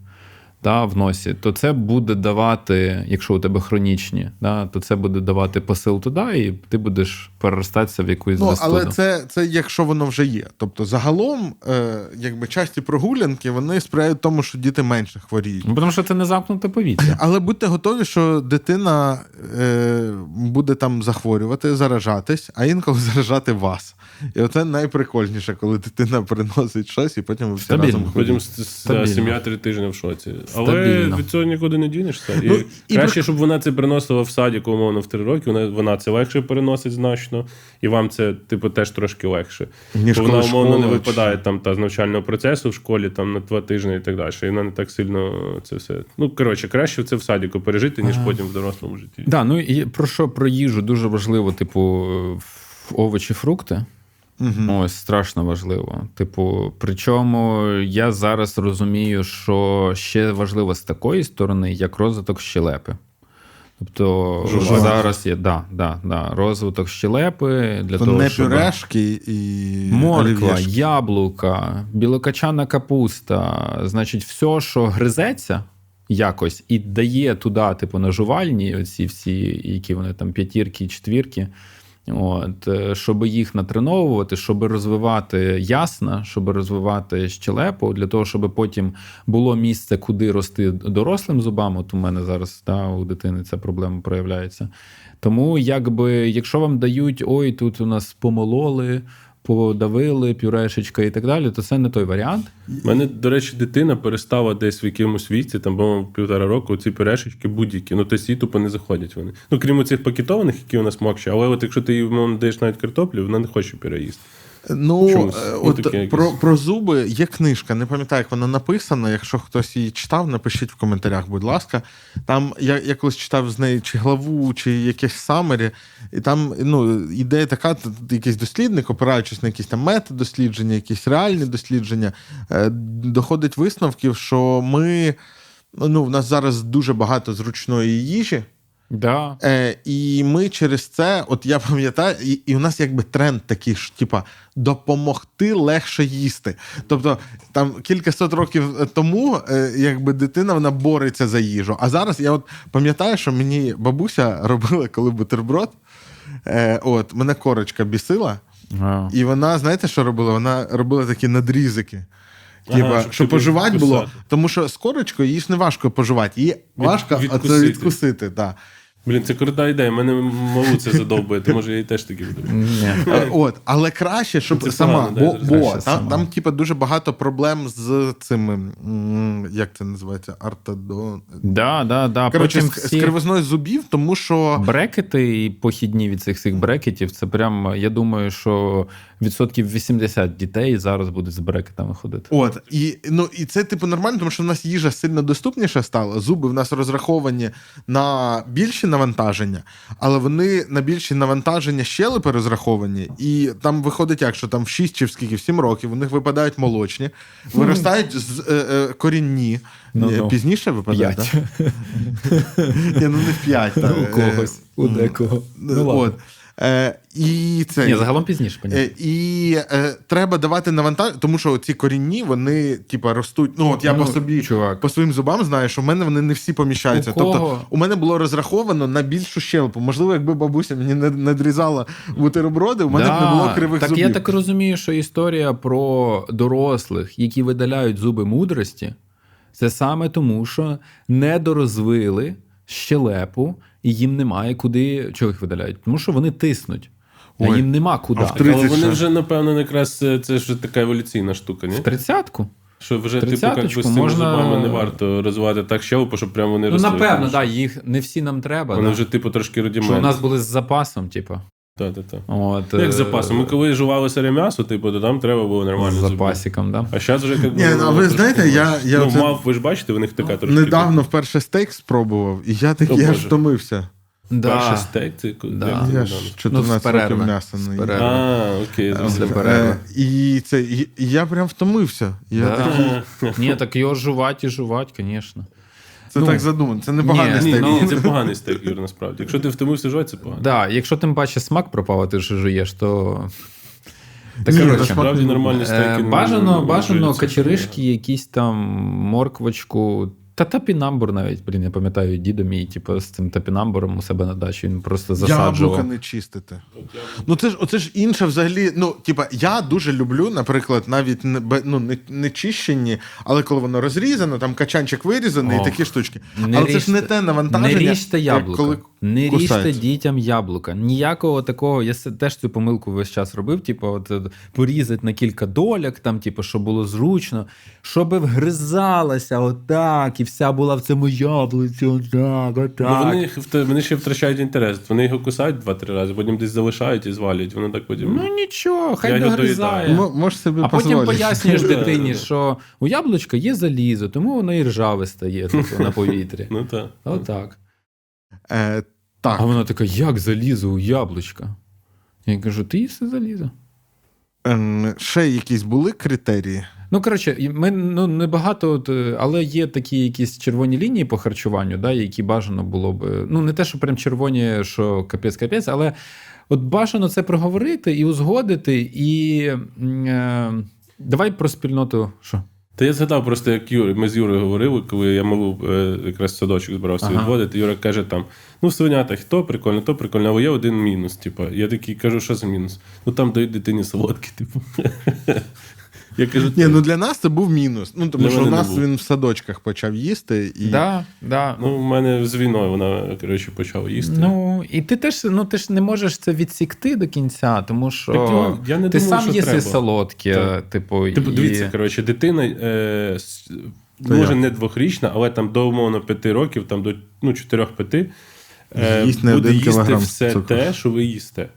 Speaker 2: да, в носі, то це буде давати, якщо у тебе хронічні, да, то це буде давати посил туди, і ти будеш переростатися в якусь
Speaker 1: Ну,
Speaker 2: застуду.
Speaker 1: але це, це якщо воно вже є. Тобто, загалом, е, якби часті прогулянки вони сприяють тому, що діти менше хворіють.
Speaker 2: Ну, Тому що це не замкнуте повітря.
Speaker 1: Але будьте готові, що дитина е, буде там захворювати, заражатись, а інколи заражати вас. І оце найприкольніше, коли дитина приносить щось, і потім ви всі
Speaker 2: Стабільно.
Speaker 1: разом
Speaker 3: Потім
Speaker 1: ходите.
Speaker 3: с- с- сім'я три тижні в шоці. Але
Speaker 2: Стабільно.
Speaker 3: від цього нікуди не дінешся. І,
Speaker 1: Ну, і
Speaker 3: краще,
Speaker 1: про-
Speaker 3: щоб вона це приносила в садіку, умовно, в три роки, вона, вона це легше переносить значно, і вам це, типу, теж трошки легше.
Speaker 1: Ніж
Speaker 3: Бо вона,
Speaker 1: коли
Speaker 3: умовно, не
Speaker 1: школа,
Speaker 3: випадає там та з навчального процесу в школі там на два тижні і так далі. І вона не так сильно це все. Ну, коротше, краще це в садіку пережити, ніж потім в дорослому житті.
Speaker 2: Да, ну і про що про їжу дуже важливо, типу, овочі, фрукти. Ось страшно важливо. Типу, причому я зараз розумію, що ще важливо з такої сторони, як розвиток щелепи. Тобто
Speaker 1: Жувачки.
Speaker 2: зараз є да, да, да, розвиток щелепи для
Speaker 1: То
Speaker 2: того,
Speaker 1: не
Speaker 2: щоб...
Speaker 1: пюрешки і
Speaker 2: Морква,
Speaker 1: олів'єшки.
Speaker 2: яблука, білокачана капуста, значить, все, що гризеться якось і дає туди, типу, на жувальні, оці всі, які вони там п'ятірки, четвірки. От, е, щоб їх натреновувати, щоб розвивати ясна, щоб розвивати щелепу, для того, щоб потім було місце, куди рости дорослим зубам. От у мене зараз та, у дитини ця проблема проявляється. Тому, якби, якщо вам дають ой, тут у нас помололи, подавили, пюрешечка і так далі, то це не той варіант.
Speaker 3: У мене, до речі, дитина перестала десь в якомусь віці, там, по-моєму, півтора року, ці пюрешечки будь-які. Ну, тобто їй тупо не заходять вони. Ну, крім цих пакетованих, які у нас мокші, але от якщо ти їй даєш навіть картоплю, вона не хоче пюре їсти.
Speaker 1: Ну, е,
Speaker 3: Ну,
Speaker 1: от
Speaker 3: таке якесь.
Speaker 1: про, про зуби є книжка. Не пам'ятаю, як вона написана. Якщо хтось її читав, напишіть в коментарях, будь ласка. Там я, я колись читав з неї чи главу, чи якесь самері, і там ну, ідея така: якийсь дослідник, опираючись на якісь там метод дослідження, якісь реальні дослідження, е, доходить висновків, що ми. Ну, в нас зараз дуже багато зручної їжі,
Speaker 2: Да.
Speaker 1: Е, і ми через це, от я пам'ятаю, і, і у нас якби тренд такий ж, типа, допомогти легше їсти. Тобто, там кількасот років тому, е, якби дитина вона бореться за їжу. А зараз я от пам'ятаю, що мені бабуся робила, коли бутерброд. Е, от, мене корочка бісила,
Speaker 2: А.
Speaker 1: і вона, знаєте, що робила? Вона робила такі надрізики.
Speaker 3: Ага,
Speaker 1: Типа,
Speaker 3: щоб
Speaker 1: щоб
Speaker 3: типу
Speaker 1: було, тому що з корочкою її ж не важко пожувати, її важко
Speaker 3: відкусити.
Speaker 1: відкусити. Да.
Speaker 3: Блін, це крута ідея. Мене малу це задовбує, то може я їй теж таки буду.
Speaker 1: Е, От, але краще, щоб
Speaker 3: Це
Speaker 1: сама.
Speaker 3: погано,
Speaker 1: бо бо
Speaker 2: краще
Speaker 1: там,
Speaker 2: сама.
Speaker 1: там, типа, дуже багато проблем з цими. м, Як це називається? Артодон.
Speaker 2: Да, да, да.
Speaker 1: Коротше,
Speaker 2: Потім
Speaker 1: з,
Speaker 2: всі
Speaker 1: з кривизною зубів, тому що.
Speaker 2: брекети і похідні від цих всіх брекетів, це прям, я думаю, що відсотків 80 дітей зараз будуть з брекетами ходити.
Speaker 1: От, і, ну, і це, типу, нормально, тому що в нас їжа сильно доступніша стала. Зуби в нас розраховані на більші навантаження, але вони на більші навантаження щелепи розраховані, і там виходить як, що там в 6 чи в скільки, в 7 років у них випадають молочні, виростають з, е, е, корінні.
Speaker 2: Ну,
Speaker 1: Ні,
Speaker 2: ну.
Speaker 1: Пізніше випадають, так? Ні, ну не в 5.
Speaker 2: У когось, у декого. Ну.
Speaker 1: От. Е, і це,
Speaker 2: Ні, загалом пізніше, понятно.
Speaker 1: Е, І е, треба давати навантаження, тому що ці корінні, вони, типа, ростуть. Ну, от я
Speaker 2: Ну,
Speaker 1: по собі
Speaker 2: чувак.
Speaker 1: по своїм зубам знаю, що в мене вони не всі поміщаються.
Speaker 2: У кого?
Speaker 1: Тобто, у мене було розраховано на більшу щелепу. Можливо, якби бабуся мені не надрізала бутерброди, у мене б не було кривих
Speaker 2: так
Speaker 1: зубів.
Speaker 2: я так розумію, що історія про дорослих, які видаляють зуби мудрості, це саме тому, що недорозвили щелепу, і їм немає куди. Чого їх видаляють? Тому що вони тиснуть. А
Speaker 1: Ой.
Speaker 2: їм нема куди.
Speaker 1: А в
Speaker 3: Так, але
Speaker 1: 30
Speaker 3: вони вже, напевно, якраз е, це ж така еволюційна штука, ні?
Speaker 2: В тридцятку?
Speaker 3: Що вже, типу, як би з цими
Speaker 2: можна-
Speaker 3: зубами не варто розвивати так щелепу, щоб прямо вони
Speaker 2: Ну,
Speaker 3: росли.
Speaker 2: напевно,
Speaker 3: Тому що
Speaker 2: да, їх не всі нам треба.
Speaker 3: Вони
Speaker 2: да.
Speaker 3: вже, типу, трошки
Speaker 2: Що у нас були з запасом, типу.
Speaker 3: Так, так, так.
Speaker 2: От,
Speaker 3: Ну, Як
Speaker 2: е,
Speaker 3: з запасом. Ми коли жували сире м'ясо, типу, то там треба було нормально
Speaker 2: з запасиком, да?
Speaker 3: А зараз вже як
Speaker 1: Ні, ну, а ви знаєте, я- я
Speaker 3: ну,
Speaker 1: оце-
Speaker 3: мав, ви ж бачите, в них така трошки.
Speaker 1: Недавно вперше стейк спробував, і я такий
Speaker 3: О,
Speaker 1: аж
Speaker 3: Боже.
Speaker 1: втомився.
Speaker 3: типу,
Speaker 2: Да.
Speaker 3: перший стейк, це ко-
Speaker 2: Да.
Speaker 3: як це
Speaker 1: Я
Speaker 3: недавно?
Speaker 1: ж
Speaker 2: Ну, з
Speaker 1: 14
Speaker 2: перерви.
Speaker 1: років м'яса
Speaker 2: З
Speaker 1: не їв.
Speaker 2: перерви.
Speaker 3: А, окей, зрозумів.
Speaker 1: Е, І це і, і я прям втомився. Я
Speaker 2: Да. Ні, так його жувати і жувати, звісно.
Speaker 1: Це
Speaker 2: Ну,
Speaker 1: так задумано. Це непоганий
Speaker 2: поганий
Speaker 3: Ні,
Speaker 1: стейк.
Speaker 3: ні, це поганий стейк, Юр, насправді. Якщо ти втомився жувати, це погано.
Speaker 2: Да, якщо тим паче смак пропав, а ти ж жуєш, то. Так,
Speaker 1: Ні,
Speaker 2: коротше,
Speaker 3: Насправді нормальні
Speaker 2: е,
Speaker 3: стейки.
Speaker 2: бажано, бажано качеришки, якісь там морквочку. Та тапінамбур навіть, блін, я пам'ятаю, дідо мій, типу, з цим тапінамбуром у себе на дачі, він просто
Speaker 1: Яблука не чистити. Ну це ж оце ж інше взагалі. Ну, типа, я дуже люблю, наприклад, навіть не ну, не, не чищені, але коли воно розрізано, там качанчик вирізаний і такі штучки.
Speaker 2: Не
Speaker 1: але це ж не те навантаження.
Speaker 2: Не ріжте яблука.
Speaker 1: Коли
Speaker 2: не ріжте дітям яблука. Ніякого такого. Я теж цю помилку весь час робив. Типу, от, е, порізати на кілька доляк, там, типу, щоб було зручно, щоб вгризалася отак, і вся була в цьому яблуці, отак, отак.
Speaker 3: Ну, вони, вони ще втрачають інтерес. Вони його кусають два-три рази, потім десь залишають і звалюють. Воно так потім.
Speaker 2: Ну нічого, хай догризає.
Speaker 3: доїдаю.
Speaker 1: Собі
Speaker 2: А потім
Speaker 1: дозволити.
Speaker 2: пояснюєш дитині, що у яблучка є залізо, тому воно і ржаве стає типу, на повітрі.
Speaker 3: Ну так.
Speaker 2: Отак.
Speaker 1: Е, так.
Speaker 2: А вона така, як залізо у яблучка? Я кажу, ти їси залізо.
Speaker 1: Ем, ще якісь були критерії.
Speaker 2: Ну, коротше, ми ну, не багато, от, е, але є такі якісь червоні лінії по харчуванню, да, які бажано було б. е, Ну, не те, що прям червоні, що капець-капець, але от бажано це проговорити і узгодити. І е, давай про спільноту. Що?
Speaker 3: Та я згадав просто, як Юр, ми з Юрою говорили, коли я малу е, якраз садочок збирався
Speaker 2: Ага.
Speaker 3: відводити. Юра каже там: ну, в свинятах то прикольно, то прикольно, але є один мінус. Типу. Я такий кажу, що за мінус? Ну там дають дитині солодкі, типу. Я кажу,
Speaker 1: Ні, ну для нас це був мінус. Ну, тому
Speaker 3: Для
Speaker 1: що у
Speaker 3: мене не
Speaker 1: нас
Speaker 3: був.
Speaker 1: він в садочках почав їсти. І...
Speaker 2: Да, да.
Speaker 3: ну, в мене з війною вона, коротше, почала їсти.
Speaker 2: Ну, і ти теж ну, ти ж не можеш це відсікти до кінця, тому що
Speaker 3: Так його- я не
Speaker 2: ти
Speaker 3: думаю,
Speaker 2: сам
Speaker 3: що
Speaker 2: їси
Speaker 3: треба.
Speaker 2: солодке,
Speaker 3: Так.
Speaker 2: типу,
Speaker 3: Типу,
Speaker 2: і...
Speaker 3: дивіться, коротше, дитина е, с- може
Speaker 1: як?
Speaker 3: не двохрічна, але там до умовно п'яти років, там до ну, чотирьох-п'яти, е,
Speaker 1: Їсть не
Speaker 3: буде
Speaker 1: один
Speaker 3: їсти
Speaker 1: кілограм
Speaker 3: все
Speaker 1: цукру.
Speaker 3: те, що ви їсте.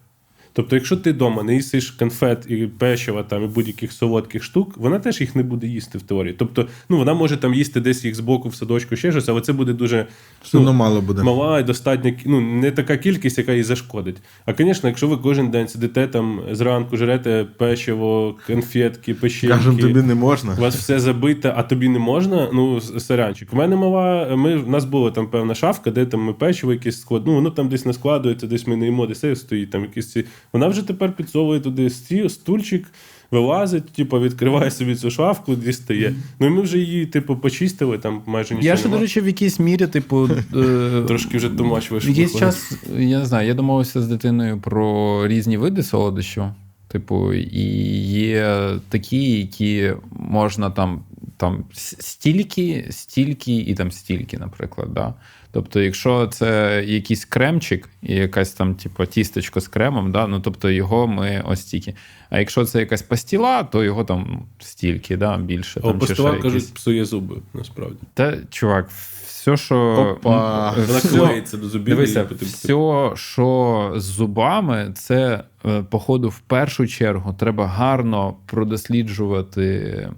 Speaker 3: Тобто, якщо ти вдома не їсиш конфет і печива там, і будь-яких солодких штук, вона теж їх не буде їсти в теорії. Тобто, ну вона може там їсти десь їх збоку в садочку, ще щось, але це буде дуже
Speaker 1: одно мало буде.
Speaker 3: мала і достатня ну, не така кількість, яка їй зашкодить. А, звісно, якщо ви кожен день сидите там зранку, жерете печиво, конфетки, печеньки,
Speaker 1: Кажемо, тобі не можна.
Speaker 3: у вас все забите, а тобі не можна. Ну, с- сорянчик. У мене мала. Ми, в нас була там певна шафка, де там ми печиво якесь склад. Ну, воно там десь не складується, десь ми не їмо, десь стоїть там якісь ці. Вона вже тепер підсовує туди стульчик. Вилазить, типу, відкриває собі цю шафку, дістає. Ну і ми вже її, типу, почистили, там майже нічого.
Speaker 2: Я ще, до речі, в якійсь мірі, типу, е,
Speaker 3: Трошки вже тумач вийшов.
Speaker 2: якийсь час, я не знаю, я домовився з дитиною про різні види солодощів. Типу, і є такі, які можна там, там стільки, стільки і там стільки, наприклад. Да? Тобто, якщо це якийсь кремчик і якась там, типу, тістечко з кремом, да? ну тобто його ми ось стільки. А якщо це якась пастіла, то його там стільки, да? більше.
Speaker 3: А
Speaker 2: Там, чи ще
Speaker 3: постава,
Speaker 2: якісь.
Speaker 3: кажуть, псує зуби, насправді.
Speaker 2: Та, чувак, все, що.
Speaker 1: Опа.
Speaker 3: Вона
Speaker 2: все-
Speaker 3: клеїться до зубів.
Speaker 2: Дивися,
Speaker 3: і,
Speaker 2: все, що з зубами, це, е, походу, в першу чергу треба гарно продосліджувати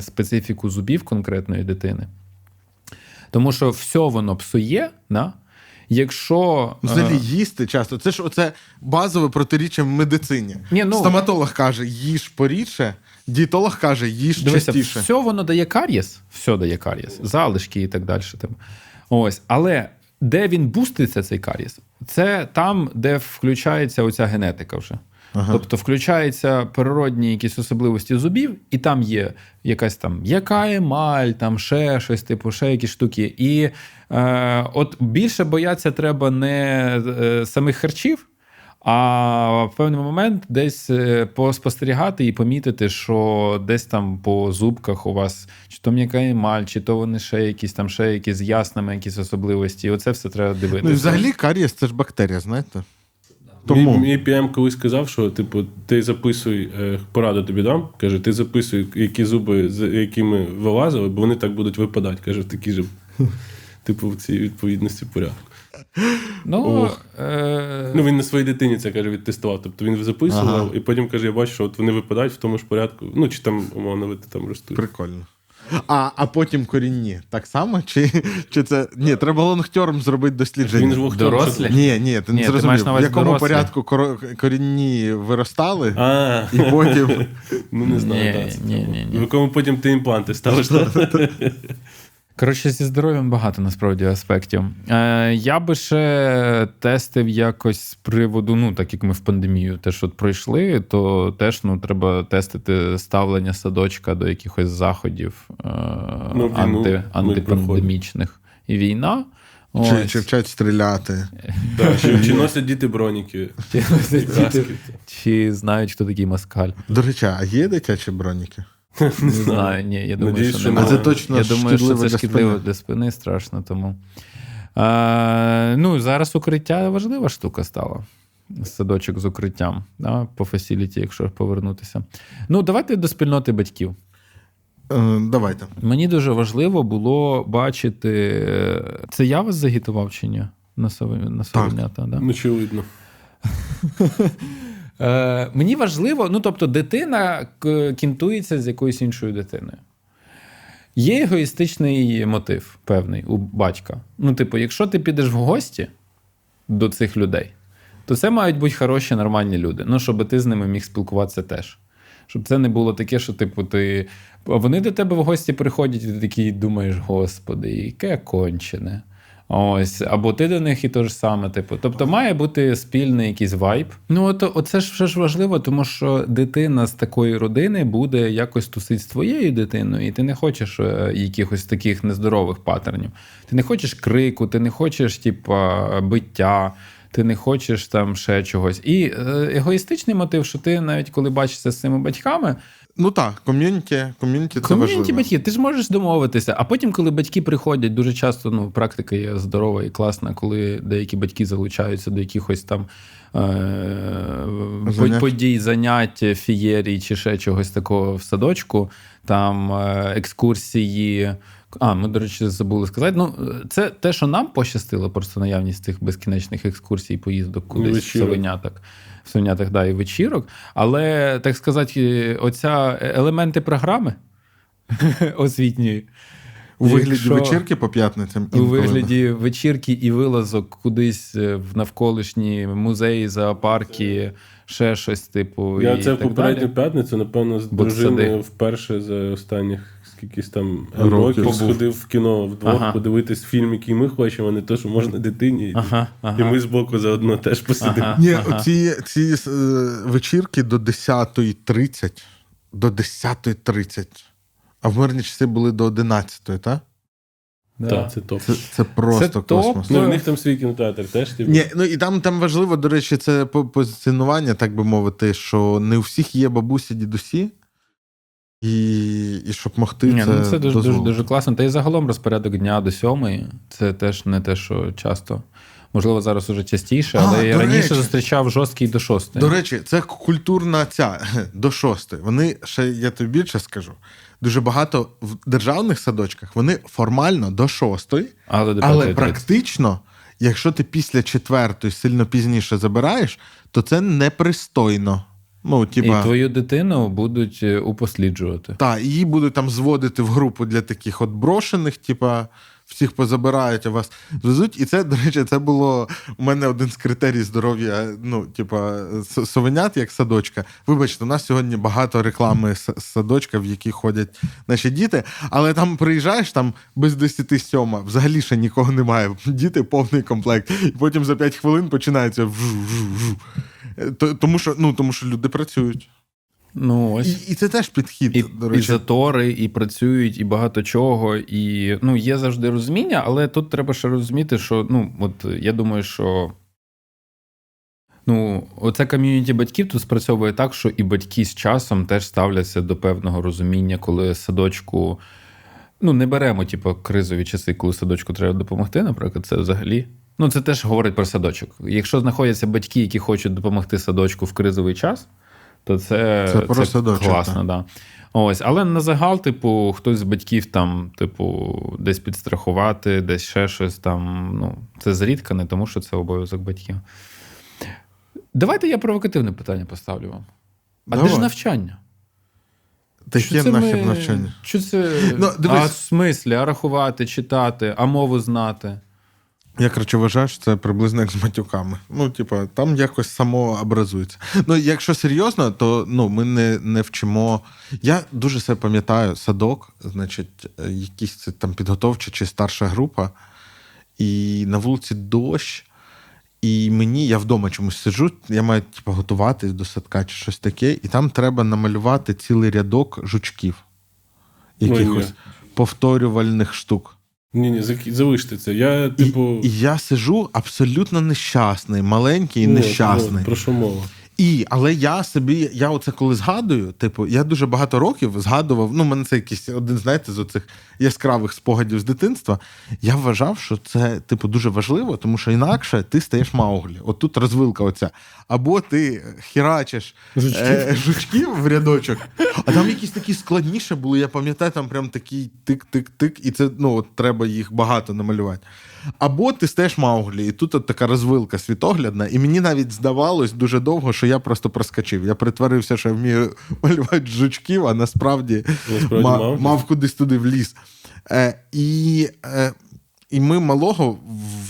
Speaker 2: специфіку зубів конкретної дитини. Тому що все воно псує, да? Якщо е,
Speaker 1: Взагалі їсти часто. Це ж оце базове протиріччя в медицині.
Speaker 2: Ні, ну-
Speaker 1: Стоматолог каже, їж порідше, дієтолог каже, їж
Speaker 2: Дивися,
Speaker 1: частіше.
Speaker 2: все воно дає кар'єс, все дає кар'єс, залишки і так далі. Там. Ось, але де він буститься, цей кар'єс? Це там, де включається оця генетика вже. Тобто включаються природні якісь особливості зубів, і там є якась там яка емаль, там ще щось, типу, ще якісь штуки. І е, от більше бояться треба не е, самих харчів, а в певний момент десь е, поспостерігати і помітити, що десь там по зубках у вас чи то м'яка емаль, чи то вони ще якісь там ще якісь з ясними якісь особливості. І оце все треба дивитися.
Speaker 1: Ну і взагалі карієс це ж бактерія, знаєте?
Speaker 3: Тому... Мій, мій PM колись сказав, що типу, ти записуй, е, пораду тобі дам. Каже, ти записуй, які зуби, з якими вилазили, бо вони так будуть випадати. Каже, в такій же, типу, в цій відповідності порядку.
Speaker 2: Ну, е...
Speaker 3: Ну, він на своїй дитині це каже, відтестував. Тобто він записував,
Speaker 1: Ага.
Speaker 3: і потім каже, я бачу, що от вони випадають в тому ж порядку. Ну, чи там, умовно, ви там ростуть.
Speaker 1: прикольно. А, а потім корінні. Так само? Чи, чи це. Ні, треба long-term зробити дослідження.
Speaker 3: Він ж вовк
Speaker 2: Дорослі?
Speaker 1: Ні, ні, ти не
Speaker 2: ні,
Speaker 1: зрозумів.
Speaker 2: Ти
Speaker 1: В якому
Speaker 2: дорослі?
Speaker 1: порядку корінні виростали,
Speaker 3: А,
Speaker 1: і потім.
Speaker 3: ну не знаю.
Speaker 2: Ні,
Speaker 3: так.
Speaker 2: ні, ні, ні.
Speaker 3: В якому потім ти імпланти ставиш.
Speaker 2: Коротше, зі здоров'ям багато насправді аспектів. Е, я би ще тестив якось з приводу, ну так як ми в пандемію теж от пройшли, то теж ну, треба тестити ставлення садочка до якихось заходів е,
Speaker 3: Ну,
Speaker 2: анти, антипандемічних. І війна.
Speaker 1: Чи,
Speaker 2: ось.
Speaker 1: чи вчать стріляти.
Speaker 3: Да, Чи чи носять діти броніки?
Speaker 2: Чи,
Speaker 3: Каски.
Speaker 2: чи знають, хто такий москаль?
Speaker 1: До речі, а є дитячі броніки?
Speaker 2: Не знаю, ні, я думаю,
Speaker 3: Надіюсь,
Speaker 2: що.
Speaker 1: А це точно
Speaker 2: Я думаю, що це
Speaker 1: для
Speaker 2: шкідливо
Speaker 1: спини.
Speaker 2: для спини, страшно тому. Е, ну, зараз укриття важлива штука стала. Садочок з укриттям да, по фасіліті, якщо повернутися. Ну, давайте до спільноти батьків.
Speaker 1: Е, давайте.
Speaker 2: Мені дуже важливо було бачити. Це я вас загітував чи ні? На совенята, да?
Speaker 3: Ну, Очевидно.
Speaker 2: Е, мені важливо, ну тобто, дитина кінтується з якоюсь іншою дитиною. Є егоїстичний мотив певний у батька. Ну, типу, якщо ти підеш в гості до цих людей, то це мають бути хороші, нормальні люди. Ну, щоб ти з ними міг спілкуватися теж. Щоб це не було таке, що, типу, ти. Вони до тебе в гості приходять, і ти такий думаєш, господи, яке кончене. Ось, або ти до них і то ж саме, типу. Тобто має бути спільний якийсь вайб. Ну, от оце ж все ж важливо, тому що дитина з такої родини буде якось тусити з твоєю дитиною, і ти не хочеш е, якихось таких нездорових паттернів. Ти не хочеш крику, ти не хочеш, типа, биття. Ти не хочеш там ще чогось. І е, егоїстичний мотив, що ти навіть коли бачишся з цими батьками,
Speaker 1: Ну так, ком'юніті, ком'юніті це
Speaker 2: Ком'юніті
Speaker 1: важливо.
Speaker 2: батьків, ти ж можеш домовитися. А потім, коли батьки приходять, дуже часто ну, практика є здорова і класна, коли деякі батьки залучаються до якихось там е-
Speaker 1: Занять.
Speaker 2: подій, занять, фієрій чи ще чогось такого в садочку, там е- екскурсії. А, ми, до речі, забули сказати. Ну, це те, що нам пощастило, просто наявність цих безкінечних екскурсій, поїздок кудись в. Совеняток. В да, і вечірок. Але, так сказати, оця елементи програми освітньої.
Speaker 1: У вигляді
Speaker 2: якщо-
Speaker 1: вечірки по п'ятницям.
Speaker 2: У вигляді вечірки і вилазок кудись е, в навколишні музеї, зоопарки, ще щось типу.
Speaker 3: Я
Speaker 2: і
Speaker 3: це в
Speaker 2: так
Speaker 3: попередню
Speaker 2: далі.
Speaker 3: п'ятницю, напевно, з дружиною вперше за останніх скількись там
Speaker 1: Років.
Speaker 3: років сходив в кіно вдвох,
Speaker 2: Ага.
Speaker 3: подивитись фільм, який ми хочемо, а не те, що можна дитині.
Speaker 2: Ага,
Speaker 3: І
Speaker 2: ага.
Speaker 3: ми збоку заодно теж посидимо.
Speaker 2: Ага.
Speaker 1: Ні, ці, ці е, вечірки до 10.30. До 10.30. А в мирні часи були до 11.00, так?
Speaker 2: Да.
Speaker 3: Так, це топ.
Speaker 1: Це, це просто
Speaker 2: Це топ.
Speaker 1: космос.
Speaker 3: Ну, в них там свій кінотеатр теж. типу.
Speaker 1: Ні, ну і там, там важливо, до речі, це по- позиціонування, так би мовити, що не у всіх є бабусі, дідусі, і, і щоб могти
Speaker 2: Ні,
Speaker 1: це,
Speaker 2: ну, це дуже, дуже, дуже класно. Та й загалом розпорядок дня до сьомої. Це теж не те, що часто. Можливо, зараз уже частіше,
Speaker 1: А,
Speaker 2: але я раніше
Speaker 1: речі.
Speaker 2: зустрічав жорсткий до шостої.
Speaker 1: До речі, це культурна ця до шостої. Вони ще я тобі більше скажу. Дуже багато в державних садочках вони формально до шостої,
Speaker 2: але до
Speaker 1: але практично, якщо ти після четвертої сильно пізніше забираєш, то це непристойно. Ну, типа,
Speaker 2: І твою дитину будуть е, упосліджувати.
Speaker 1: та, її будуть там зводити в групу для таких от брошених, типа, всіх позабирають, а вас везуть. І це, до речі, це було у мене один з критерій здоров'я. Ну, типа, совенят як садочка. Вибачте, у нас сьогодні багато реклами садочка, в які ходять наші діти. Але там приїжджаєш там без 10 сьома, взагалі ще нікого немає. Діти повний комплект. І потім за 5 хвилин починається вжу-вжу-вжу. Е, то- Тому що, ну, тому що люди працюють.
Speaker 2: Ну ось.
Speaker 1: І, і це теж підхід,
Speaker 2: І,
Speaker 1: до
Speaker 2: і затори, і працюють, і багато чого. І ну, є завжди розуміння, але тут треба ще розуміти, що ну, от я думаю, що ну, оце ком'юніті батьків тут спрацьовує так, що і батьки з часом теж ставляться до певного розуміння, коли садочку. Ну, не беремо, типу, кризові часи, коли садочку треба допомогти, наприклад, це взагалі. Ну, це теж говорить про садочок. Якщо знаходяться батьки, які хочуть допомогти садочку в кризовий час, то це,
Speaker 1: Це про садочок,
Speaker 2: класно,
Speaker 1: так.
Speaker 2: да. Ось, але на загал, типу, хтось з батьків там, типу, десь підстрахувати, десь ще щось там. Ну, це зрідка, не тому що це обов'язок батьків. Давайте я провокативне питання поставлю вам. А де ж навчання?
Speaker 1: Таке
Speaker 2: це ми-
Speaker 1: навчання.
Speaker 2: Що це?
Speaker 1: Ну, дивись.
Speaker 2: А в смислі, а рахувати, читати, а мову знати.
Speaker 1: Я коротше вважаю, що це приблизно як з матюками. Ну, типа, там якось само образується. Ну, якщо серйозно, то ну, ми не, не вчимо. Я дуже себе пам'ятаю садок, значить, якісь це там підготовча чи старша група, і на вулиці дощ. І мені, я вдома чомусь сиджу, я маю типу, готуватись до садка чи щось таке, і там треба намалювати цілий рядок жучків, якихось
Speaker 3: ні.
Speaker 1: повторювальних штук.
Speaker 3: Ні, ні, залиште це. Я, типу.
Speaker 1: і я сижу абсолютно нещасний, маленький і нещасний.
Speaker 3: Про що мова?
Speaker 1: І, але я собі, я оце коли згадую, типу, я дуже багато років згадував. Ну, мене це якийсь один, знаєте, з оцих яскравих спогадів з дитинства. Я вважав, що це, типу, дуже важливо, тому що інакше ти стаєш мауглі. От тут розвилка оця. Або ти хірачиш
Speaker 2: Жучків.
Speaker 1: е, жучків в рядочок, а там якісь такі складніше були. Я пам'ятаю, там прям такий тик-тик-тик, і це ну, от треба їх багато намалювати. Або ти стаєш Мауглі, і тут от така розвилка світоглядна, і мені навіть здавалось дуже довго, що я просто проскочив. Я притворився, що я вмію малювати жучків, а насправді,
Speaker 3: Насправді
Speaker 1: ма-
Speaker 3: мав.
Speaker 1: мав кудись туди вліз. Е, і, е, і ми малого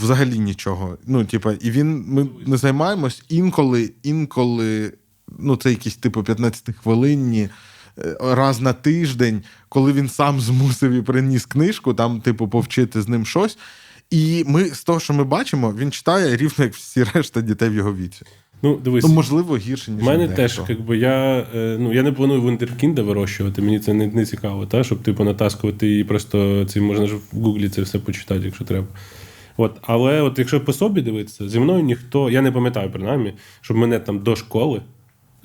Speaker 1: взагалі нічого. Ну, типа, і він ми не займаємось інколи, інколи, ну, це якісь типу 15-хвилинні. е, Раз на тиждень, коли він сам змусив і приніс книжку, там, типу, повчити з ним щось. І ми з того, що ми бачимо, він читає рівно як всі решта дітей в його віці.
Speaker 3: Ну, дивись.
Speaker 1: Ну, можливо, гірше, ніж
Speaker 3: У мене
Speaker 1: дехто.
Speaker 3: теж, якби я е, ну я не планую вундеркінда вирощувати, мені це не, не цікаво, та щоб типу натаскувати і просто це можна ж в гуглі це все почитати, якщо треба. От, але от якщо по собі дивитися, зі мною ніхто, я не пам'ятаю принаймні, щоб мене там до школи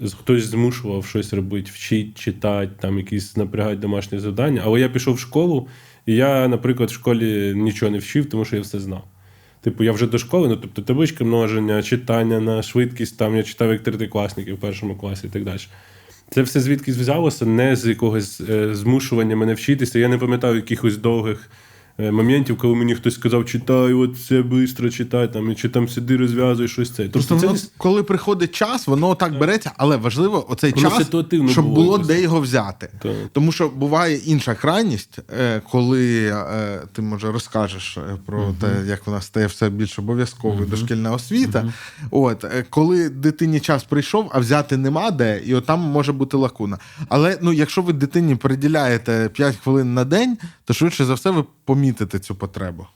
Speaker 3: хтось змушував щось робити, вчити, читати, там якісь напрягати домашні завдання. Але я пішов в школу, і я, наприклад, в школі нічого не вчив, тому що я все знав. Типу, я вже до школи, ну тобто таблички множення, читання на швидкість, там я читав як третикласники в першому класі і так далі. Це все звідкись взялося, не з якогось е, змушування мене вчитися. Я не пам'ятаю якихось довгих моментів, коли мені хтось сказав, читай, от це швидко читай, там, чи там сиди, розв'язуй щось це. Тобто,
Speaker 1: воно,
Speaker 3: це
Speaker 1: коли приходить час, воно так береться, але важливо оцей
Speaker 3: Воно
Speaker 1: час, щоб
Speaker 3: було
Speaker 1: було де його взяти.
Speaker 3: Так.
Speaker 1: Тому що буває інша крайність, е, коли е, ти може розкажеш е, про те, як вона стає все більш обов'язковою дошкільна освіта. От е, коли дитині час прийшов, а взяти нема де, і от там може бути лакуна. Але ну, якщо ви дитині приділяєте 5 хвилин на день, то швидше за все ви помітите цю потребу.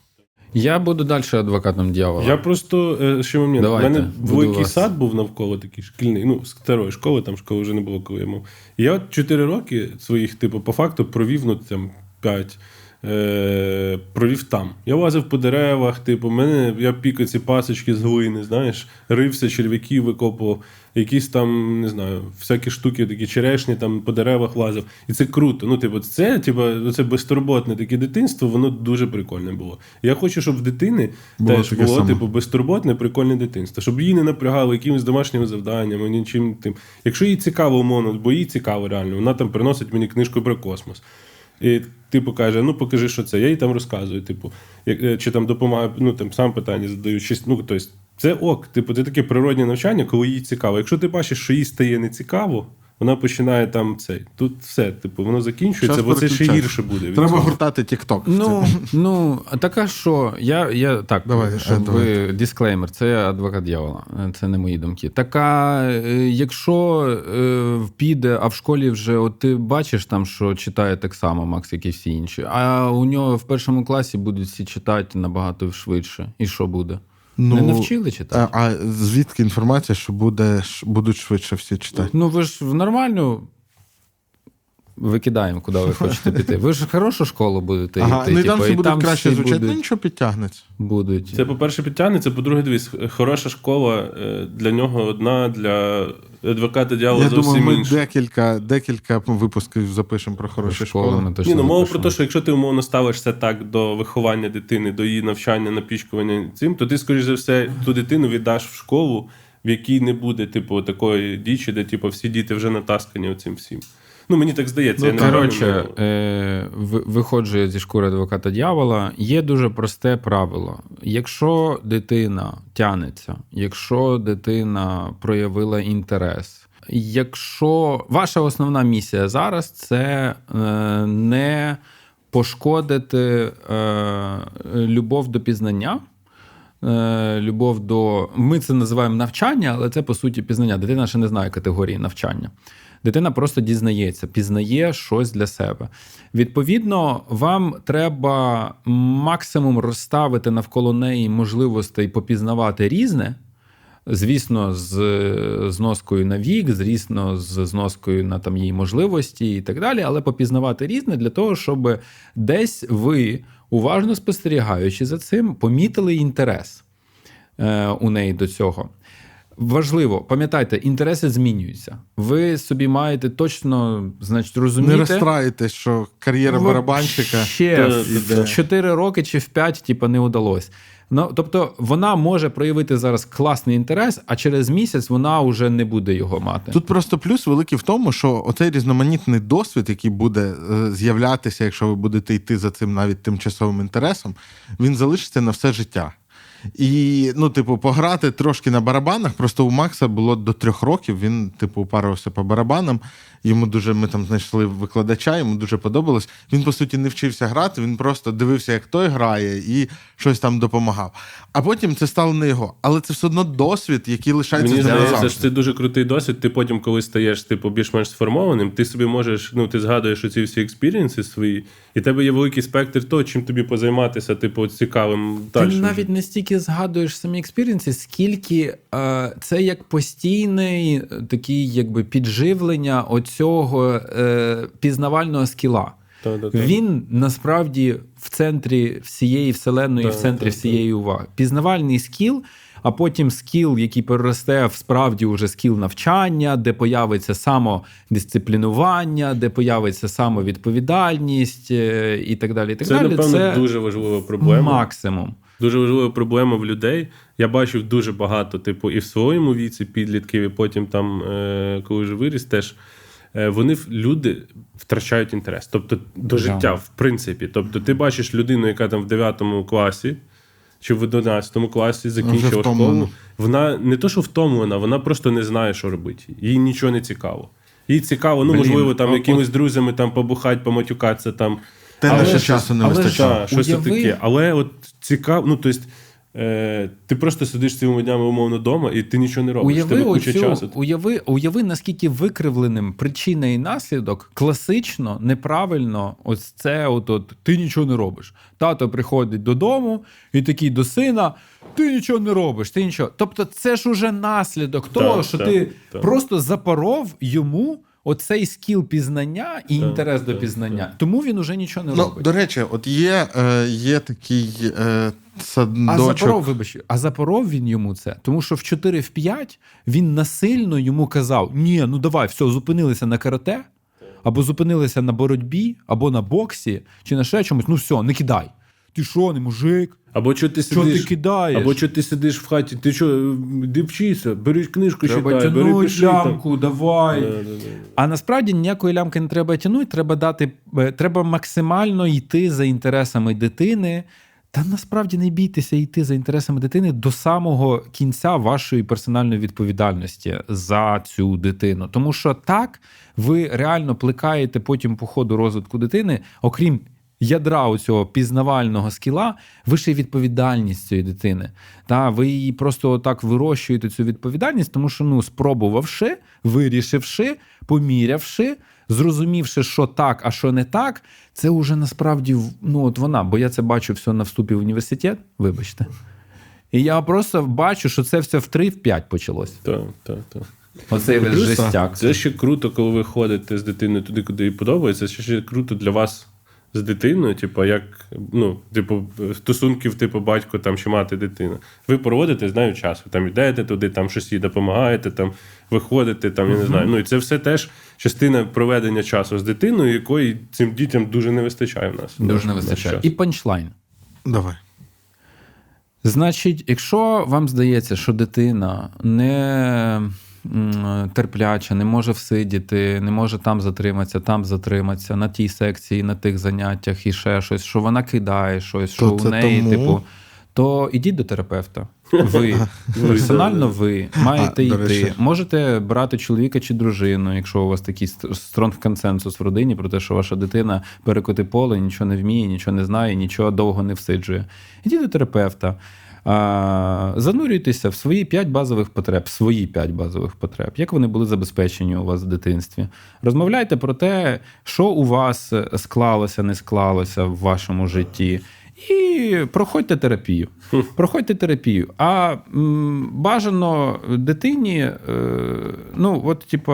Speaker 2: Я буду далі адвокатом дьявола.
Speaker 3: Я просто е, ще момент. У мене великий
Speaker 2: вас.
Speaker 3: сад був навколо такий шкільний, ну, з старої школи, там школи вже не було, коли я мав. І я от 4 роки своїх, типу, по факту провів, ну там 5. Е, провів там. Я лазив по деревах, типу, мене я пікав ці пасочки з глини, знаєш, рився, черв'яків викопував, якісь там, не знаю, всякі штуки, такі черешні, там по деревах лазив. І це круто. Ну, типу, це, типу, це безтурботне таке дитинство, воно дуже прикольне було. Я хочу, щоб в дитини
Speaker 1: Було
Speaker 3: теж було,
Speaker 1: саме.
Speaker 3: типу, безтурботне, прикольне дитинство, щоб її не напрягали якимись домашніми завданнями, нічим тим. Якщо їй цікаво умовно, бо їй цікаво реально, вона там приносить мені книжку про космос. І типу каже: ну покажи, що це. Я їй там розказую, типу, як, е, чи там допомагаю, ну там сам питання задаю, чи, ну, тобто, це ок, типу, це таке природне навчання, коли їй цікаво. Якщо ти бачиш, що їй стає нецікаво, вона починає там цей. Тут все, типу, воно закінчується,
Speaker 1: Щас
Speaker 3: бо це ще гірше буде. від
Speaker 1: Треба
Speaker 3: цього.
Speaker 1: гуртати TikTok.
Speaker 2: Ну, ну, а така що? Я, я так,
Speaker 1: Давай,
Speaker 2: щоб
Speaker 1: е,
Speaker 2: ви дисклеймер, це адвокат дьявола, е, це не мої думки. Така, е, якщо е, піде, а в школі вже, от ти бачиш там, що читає так само Макс, як і всі інші, а у нього в першому класі будуть всі читати набагато швидше. І що буде? Не навчили читати?
Speaker 1: А, а звідки інформація, що буде, будуть швидше всі читати?
Speaker 2: Ну, ви ж в нормальну. Викидаємо, куди ви хочете піти. Ви ж хорошу школу будете
Speaker 1: Ага,
Speaker 2: йти.
Speaker 1: ну і
Speaker 2: типу,
Speaker 1: там всі будуть краще
Speaker 2: всі
Speaker 1: звучати, ну
Speaker 2: будуть,
Speaker 1: нічого підтягнеться.
Speaker 2: будуть.
Speaker 3: Це, по-перше, підтягнеться, по-друге, дивись, хороша школа е, для нього одна, для адвоката дьявола
Speaker 1: Я думаю,
Speaker 3: зовсім
Speaker 1: ми
Speaker 3: інша.
Speaker 1: декілька, декілька випусків запишемо про хороші
Speaker 2: Школи
Speaker 1: школи.
Speaker 2: ми точно
Speaker 3: Ні, ну мова
Speaker 2: запишемо.
Speaker 3: про те, що якщо ти умовно ставишся так до виховання дитини, до її навчання, напічкування цим, то ти, скоріш за все, ту дитину віддаш в школу, в якій не буде, типу, такої дічі, де типу, всі діти вже натаскані оцим всім. Ну, мені так здається,
Speaker 1: Ну,
Speaker 3: я
Speaker 2: Коротше,
Speaker 3: впевнений.
Speaker 2: е, виходжу я зі шкури адвоката дьявола. Є дуже просте правило. Якщо дитина тянеться, якщо дитина проявила інтерес, якщо ваша основна місія зараз це е, не пошкодити е, любов до пізнання. е, Любов до. Ми це називаємо навчання, але це по суті пізнання. Дитина ще не знає категорії навчання. Дитина просто дізнається, пізнає щось для себе. Відповідно, вам треба максимум розставити навколо неї можливостей попізнавати різне. Звісно, з зноскою на вік, звісно, з зноскою на там її можливості і так далі, але попізнавати різне для того, щоб десь ви, уважно спостерігаючи за цим, помітили інтерес е, у неї до цього. Важливо, пам'ятайте, інтереси змінюються. Ви собі маєте точно, значить,
Speaker 1: Не
Speaker 2: розуміти.
Speaker 1: розстраюйтесь, що кар'єра барабанщика.
Speaker 2: Ще в
Speaker 3: та, та.
Speaker 2: 4 роки чи в 5, типу, не удалось. Ну, тобто, вона може проявити зараз класний інтерес, а через місяць вона вже не буде його мати.
Speaker 1: Тут просто плюс великий в тому, що оцей різноманітний досвід, який буде е, з'являтися, якщо ви будете йти за цим навіть тимчасовим інтересом, він залишиться на все життя. І, ну, типу, пограти трошки на барабанах. Просто у Макса було до трьох років. Він, типу, упарився по барабанам. Йому дуже ми там знайшли викладача, йому дуже подобалось. Він, по суті, не вчився грати, він просто дивився, як той грає, і щось там допомагав. А потім це стало не його. Але це все одно досвід, який лишається
Speaker 3: Мені здається, що це дуже крутий досвід. Ти потім, коли стаєш типу, більш-менш сформованим, ти собі можеш, ну ти згадуєш оці всі експірієнси свої, і в тебе є великий спектр того, чим тобі позайматися, типу, цікавим
Speaker 2: Ти
Speaker 3: далі.
Speaker 2: навіть не стільки згадуєш самі експірієнси, скільки е, це як постійний такий, якби підживлення оцього е, пізнавального скіла.
Speaker 3: Та-та-та.
Speaker 2: Він насправді в центрі всієї вселеної, в
Speaker 3: Так,
Speaker 2: центрі
Speaker 3: так,
Speaker 2: всієї уваги. Пізнавальний скіл, а потім скіл, який переросте в справді уже скіл навчання, де появиться самодисциплінування, де появиться самовідповідальність е, і так далі. І так
Speaker 3: Це,
Speaker 2: далі.
Speaker 3: напевно,
Speaker 2: це
Speaker 3: дуже важлива проблема.
Speaker 2: максимум.
Speaker 3: Дуже важлива проблема в людей. Я бачив дуже багато, типу, і в своєму віці підлітків, і потім там, е, коли вже виріс, теж е, вони люди втрачають інтерес. Тобто до життя, в принципі. Тобто, ти бачиш людину, яка там в 9 класі. Чи в 11 класі закінчила школу, вона не то, що втомлена, вона просто не знає, що робити. Їй нічого не цікаво. Їй цікаво, ну
Speaker 2: Блін,
Speaker 3: можливо, там
Speaker 2: а
Speaker 3: якимись друзями там побухати, поматюкатися там.
Speaker 1: Те
Speaker 2: Але
Speaker 1: лише часу не вистачає.
Speaker 3: Та, щось таке. Але от цікаво, ну тобто, е, ти просто сидиш цілими днями умовно вдома, і ти нічого не робиш.
Speaker 2: Уяви,
Speaker 3: Тебе куча
Speaker 2: оцю,
Speaker 3: часу.
Speaker 2: уяви, уяви, наскільки викривленим причина і наслідок класично, неправильно, ось це от, от ти нічого не робиш. Тато приходить додому і такий до сина: ти нічого не робиш, ти нічого. Тобто, це ж уже наслідок того, що
Speaker 3: так,
Speaker 2: ти
Speaker 3: так.
Speaker 2: просто запоров йому оцей скіл пізнання і
Speaker 3: Так,
Speaker 2: інтерес до
Speaker 3: так,
Speaker 2: пізнання. Тому він уже нічого не
Speaker 1: Ну,
Speaker 2: робить.
Speaker 1: до речі, от є, е, є такий е,
Speaker 2: А запоров, вибач, а запоров він йому це, тому що в 4 в 5 він насильно йому казав: Ні, ну давай, все, зупинилися на карате, або зупинилися на боротьбі, або на боксі, чи на ще чомусь. Ну все, не кидай. Ти що, не мужик?
Speaker 3: Або що ти
Speaker 2: Що
Speaker 3: сидиш,
Speaker 2: ти кидаєш?
Speaker 3: або що ти сидиш в хаті, ти що, де вчися, бери книжку,
Speaker 2: Треба
Speaker 3: читай, бери
Speaker 2: тянуть
Speaker 3: пиши. там.
Speaker 2: лямку, давай.
Speaker 3: Да, да, да.
Speaker 2: А насправді ніякої лямки не треба тягнути, треба дати, е, треба максимально йти за інтересами дитини. Та насправді не бійтеся йти за інтересами дитини до самого кінця вашої персональної відповідальності за цю дитину. Тому що так ви реально плекаєте потім по ходу розвитку дитини, окрім ядра цього пізнавального скіла, ви ще й відповідальність цієї дитини. Та ви її просто так вирощуєте цю відповідальність, тому що ну спробувавши, вирішивши, помірявши. Зрозумівши, що так, а що не так, це вже насправді ну от вона, бо я це бачу все на вступі в університет, вибачте. І я просто бачу, що це все в 3-5 почалось.
Speaker 3: Так, так, так.
Speaker 2: Оцей весь жестяк.
Speaker 3: Це ще круто, коли ви ходите з дитиною туди, куди їй подобається. Це ще круто для вас з дитиною, типу, як ну, типу, стосунків, типу, батько там чи мати дитина. Ви проводите з нею час. Ви там йдете туди, там щось їй допомагаєте, там виходите, там я не знаю. Ну і це все теж частина проведення часу з дитиною, якої цим дітям дуже не вистачає в нас.
Speaker 2: Дуже не вистачає. І панчлайн.
Speaker 1: Давай.
Speaker 2: Значить, якщо вам здається, що дитина не терпляча, не може всидіти, не може там затриматися, там затриматися, на тій секції, на тих заняттях і ще щось, що вона кидає щось, що у неї,
Speaker 1: тому?
Speaker 2: типу, то ідіть до терапевта. Ви персонально ви маєте
Speaker 1: А,
Speaker 2: йти. Можете брати чоловіка чи дружину, якщо у вас такий стронг консенсус в родині про те, що ваша дитина перекоти поле, нічого не вміє, нічого не знає, нічого довго не всиджує. Ідіть до терапевта. Занурюйтеся в свої п'ять базових потреб, свої п'ять базових потреб, як вони були забезпечені у вас в дитинстві. Розмовляйте про те, що у вас склалося, не склалося в вашому житті. І проходьте терапію. Проходьте терапію. А м, бажано дитині, е, ну, от, типу,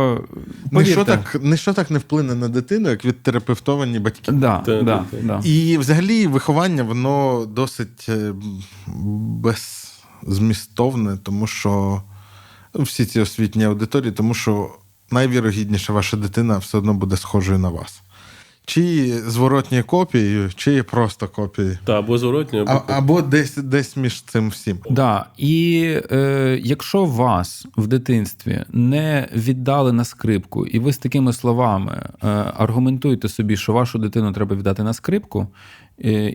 Speaker 1: Ніщо
Speaker 2: повірте.
Speaker 1: так, ніщо так не вплине на дитину, як відтерапевтовані батьки.
Speaker 2: Да,
Speaker 3: Та,
Speaker 2: да,
Speaker 3: та, та.
Speaker 2: да.
Speaker 1: І взагалі виховання воно досить е, беззмістовне, тому що ну, всі ці освітні аудиторії, тому що найвірогідніше ваша дитина все одно буде схожою на вас. Чи зворотньою копією, чи просто копією.
Speaker 3: Та, або зворотні, або
Speaker 1: А, або десь, десь між цим всім.
Speaker 2: Да. І е, якщо вас в дитинстві не віддали на скрипку, і ви з такими словами е, аргументуєте собі, що вашу дитину треба віддати на скрипку,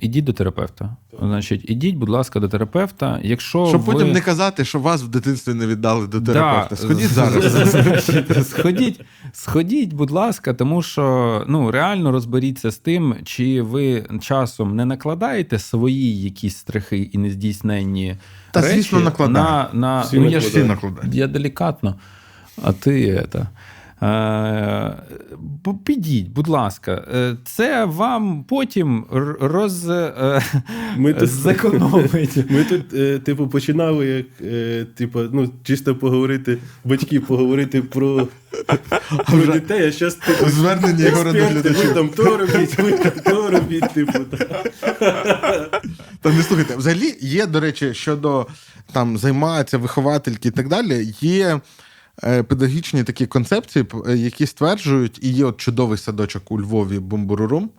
Speaker 2: ідіть до терапевта. Значить, ідіть, будь ласка, до терапевта. Якщо
Speaker 1: Щоб
Speaker 2: ви...
Speaker 1: потім не казати, що вас в дитинстві не віддали до терапевта.
Speaker 2: Да.
Speaker 1: Сходіть зараз.
Speaker 2: сходіть, сходіть, будь ласка, тому що ну реально розберіться з тим, чи ви часом не накладаєте свої якісь страхи і нездійсненні
Speaker 1: Та,
Speaker 2: речі
Speaker 1: звісно, накладаю.
Speaker 2: на, на
Speaker 3: Всі
Speaker 2: ну, я,
Speaker 1: Всі
Speaker 2: ж,
Speaker 1: накладають.
Speaker 2: я делікатно, а ти це. Е, підіть, будь ласка, Е, це вам потім роз е,
Speaker 3: Ми тут-
Speaker 2: зекономить.
Speaker 3: Ми тут, типу, починали як, типу, ну, чисто поговорити, батьки поговорити про, про
Speaker 1: вже
Speaker 3: дітей, а зараз типу,
Speaker 1: Звернення
Speaker 3: експерти, ви там то робіть, ви там то робіть, типу. та.
Speaker 1: Не слухайте, взагалі є, до речі, щодо там займаються виховательки і так далі, є педагогічні такі концепції, е, які стверджують, і є от чудовий садочок у Львові Бумбурурум,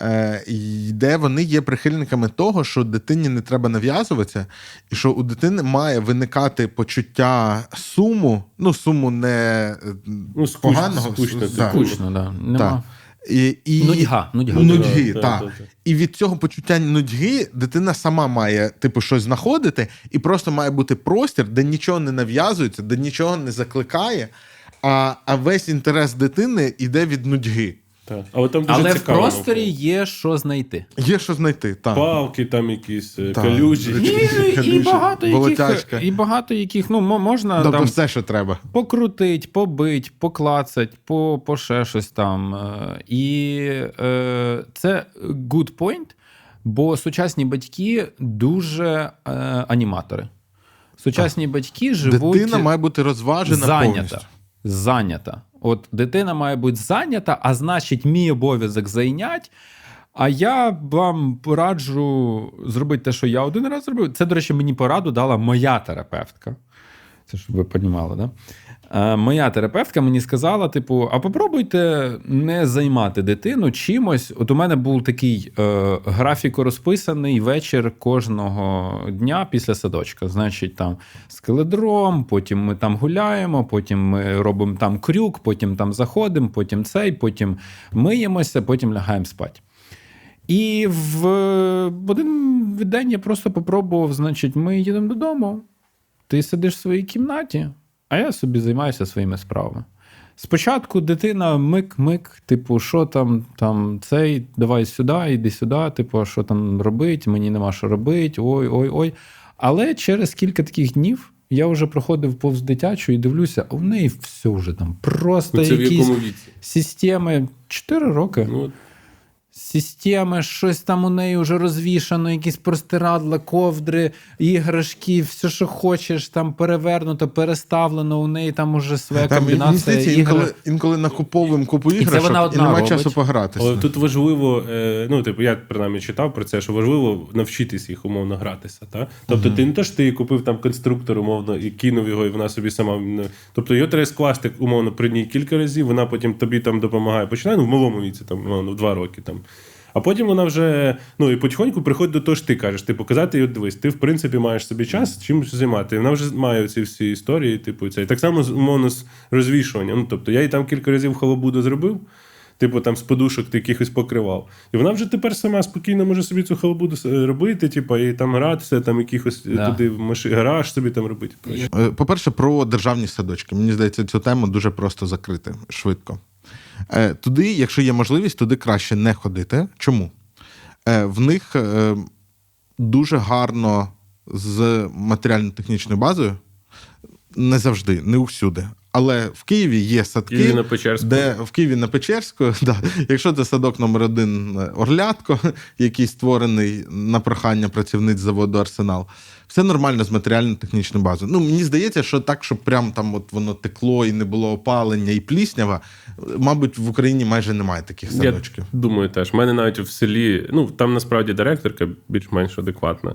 Speaker 1: е, де вони є прихильниками того, що дитині не треба нав'язуватися, і що у дитини має виникати почуття суму, ну суму не е,
Speaker 3: Ну, скучно,
Speaker 1: поганого,
Speaker 3: скучно,
Speaker 1: да.
Speaker 2: Скучно, да. Нема.
Speaker 1: І, і...
Speaker 2: Нудьга, нудьга.
Speaker 1: Нудьги,
Speaker 3: Да,
Speaker 1: так.
Speaker 3: да, да, да.
Speaker 1: І від цього почуття нудьги дитина сама має типу щось знаходити, і просто має бути простір, де нічого не нав'язується, де нічого не закликає, а, а весь інтерес дитини йде від нудьги.
Speaker 3: Так. Але там дуже
Speaker 2: Але в
Speaker 3: цікаво.
Speaker 2: просторі
Speaker 3: навколо.
Speaker 2: є що знайти.
Speaker 1: Є що знайти. Так.
Speaker 3: Палки там якісь, е,
Speaker 1: Так.
Speaker 3: калюжі.
Speaker 1: Ні.
Speaker 2: І, і, багато яких, і багато яких, ну, мо- можна
Speaker 1: Тобто
Speaker 2: там
Speaker 1: все, що треба.
Speaker 2: покрутить, побить, поклацать, по, по ще щось там. Е, І е, це good point, бо сучасні батьки дуже е, аніматори. Сучасні батьки живуть
Speaker 1: Дитина має бути розважена
Speaker 2: зайнята.
Speaker 1: повністю.
Speaker 2: Зайнята. От дитина має бути зайнята, а значить, мій обов'язок зайнять. А я вам пораджу зробити те, що я один раз зробив. Це, до речі, мені пораду дала моя терапевтка. Це щоб ви розуміли, да? Е, Моя терапевтка мені сказала: типу, а попробуйте не займати дитину чимось. От у мене був такий е, графіко розписаний вечір кожного дня після садочка. Значить, там скеледром, потім ми там гуляємо, потім ми робимо там крюк, потім там заходимо, потім цей, потім миємося, потім лягаємо спати. І в, один день я просто попробував, значить, ми їдемо додому, ти сидиш в своїй кімнаті, а я собі займаюся своїми справами. Спочатку дитина мик-мик, типу, що там, там цей, давай сюди, іди сюди, типу, що там робить, мені нема що робити, ой, ой, ой. Але через кілька таких днів я вже проходив повз дитячу і дивлюся, а в неї все вже там просто
Speaker 3: це в якому віці?
Speaker 2: системи 4 роки.
Speaker 3: Ну,
Speaker 2: Системи, щось там у неї вже розвішано, якісь простирадла, ковдри, іграшки, все, що хочеш, там перевернуто, переставлено, у неї там уже своя
Speaker 1: Там,
Speaker 2: комбінація
Speaker 1: здається,
Speaker 2: ігор.
Speaker 1: інколи, інколи накуповуємо купу
Speaker 2: це
Speaker 1: іграшок
Speaker 2: вона
Speaker 1: і, немає
Speaker 2: робить.
Speaker 1: часу погратися.
Speaker 3: Але тут важливо, е, ну, типу, я принаймні читав про це, що важливо навчитись їх умовно гратися. Та? Тобто, ти не то що ти купив там конструктор, умовно, і кинув його, і вона собі сама. не- Тобто його треба скласти, умовно, при ній кілька разів, вона потім тобі там допомагає. Починає ну, в малому віці, там, умовно, в два роки. Там. А потім вона вже ну і потихоньку приходить до того, що ти кажеш, ти показати їй, от дивись, ти в принципі маєш собі час чим займати. Вона вже має ці всі історії, типу, це. І так само з- умовно з розвішуванням. Ну, тобто я їй там кілька разів халабуду зробив, типу там з подушок ти якихось покривав. І вона вже тепер сама спокійно може собі цю халабуду е, робити, типу, і там гратися, там якихось е,
Speaker 2: Да.
Speaker 3: туди в маши... гараж собі там робити.
Speaker 1: Е, По-перше, про державні садочки. Мені здається, цю тему дуже просто закрити швидко. Е, Туди, якщо є можливість, туди краще не ходити. Чому? Е, В них е, дуже гарно з матеріально-технічною базою. Не завжди, не усюди. Але в Києві є садки,
Speaker 3: Києві на Печерську.
Speaker 1: де в Києві на Печерську, да, якщо це садок номер один е, Орлятко, який створений на прохання працівниць заводу Арсенал, все нормально з матеріально-технічною базою. Ну, мені здається, що так, щоб прям там от воно текло і не було опалення і пліснява, мабуть, в Україні майже немає таких садочків.
Speaker 3: Я думаю, теж. У мене навіть в селі, ну там насправді директорка більш-менш адекватна.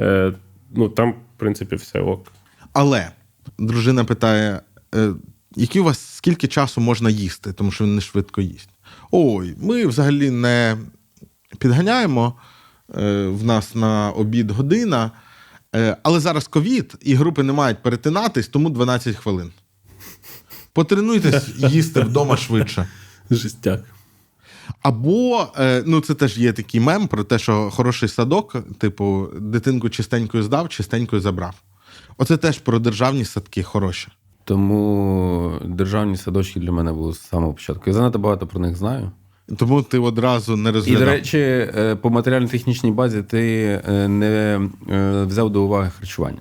Speaker 3: Е, ну там, в принципі, все ок.
Speaker 1: Але дружина питає: які у вас скільки часу можна їсти, тому що він не швидко їсть. Ой, ми взагалі не підганяємо. Е, в нас на обід година. Е, але зараз ковід, і групи не мають перетинатись, тому 12 хвилин. Потренуйтесь їсти вдома швидше.
Speaker 3: Жестяк.
Speaker 1: Або е, ну це теж є такий мем про те, що хороший садок, типу, дитинку чистенькою здав, чистенькою забрав. Оце теж про державні садки хороші.
Speaker 2: Тому державні садочки для мене були з самого початку. Я занадто багато про них знаю.
Speaker 1: Тому ти одразу не
Speaker 2: І, до речі, е, по матеріально-технічній базі ти е, не е, взяв до уваги харчування.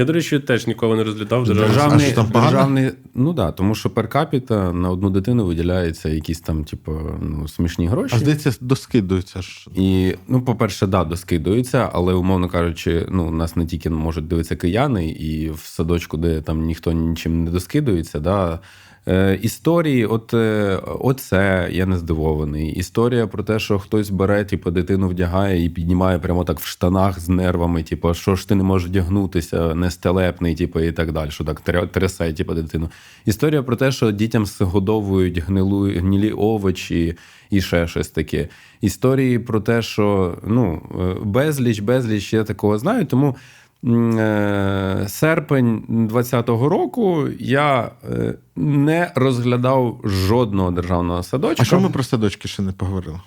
Speaker 3: Я, до речі, теж ніколи не розглядав державний
Speaker 2: Державний,
Speaker 1: А що там
Speaker 2: державний, ну да, тому що перкапіта на одну дитину виділяється якісь там, типу, ну, смішні гроші.
Speaker 1: А здається, доскидуються ж.
Speaker 2: І, ну, по-перше, да, доскидуються, але, умовно кажучи, ну, нас не тільки можуть дивитися кияни, і в садочку, де там ніхто нічим не доскидується, да. Е, історії, от е, оце я не здивований. Історія про те, що хтось бере, типу, дитину вдягає і піднімає прямо так в штанах з нервами, типу, що ж ти не можеш вдягнутися, нестелепний, типу, і так далі, що так тря- трясе, типу, дитину. Історія про те, що дітям згодовують гнилу, гнілі овочі і ще щось таке. Історії про те, що ну, е, безліч, безліч я такого знаю. Тому серпень 20-го року я е, не розглядав жодного державного садочка.
Speaker 1: А що ми про садочки ще не поговорили?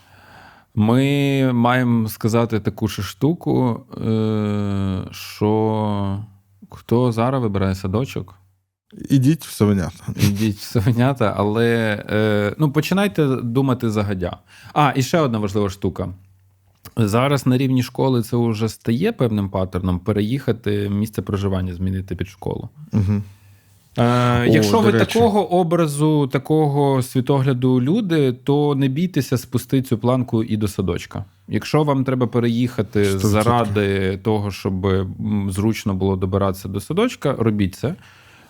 Speaker 2: Ми маємо сказати таку ж штуку, е, що хто зараз вибирає садочок,
Speaker 1: Ідіть в совенята.
Speaker 2: Ідіть в совенята, але е, ну, починайте думати загадя. А, і ще одна важлива штука. Зараз на рівні школи це вже стає певним паттерном переїхати місце проживання, змінити під школу.
Speaker 1: Угу.
Speaker 2: Е,
Speaker 1: О,
Speaker 2: якщо ви
Speaker 1: речі.
Speaker 2: такого образу, такого світогляду люди, то не бійтеся спустити цю планку і до садочка. Якщо вам треба переїхати
Speaker 1: 100%.
Speaker 2: заради того, щоб зручно було добиратися до садочка, робіть це.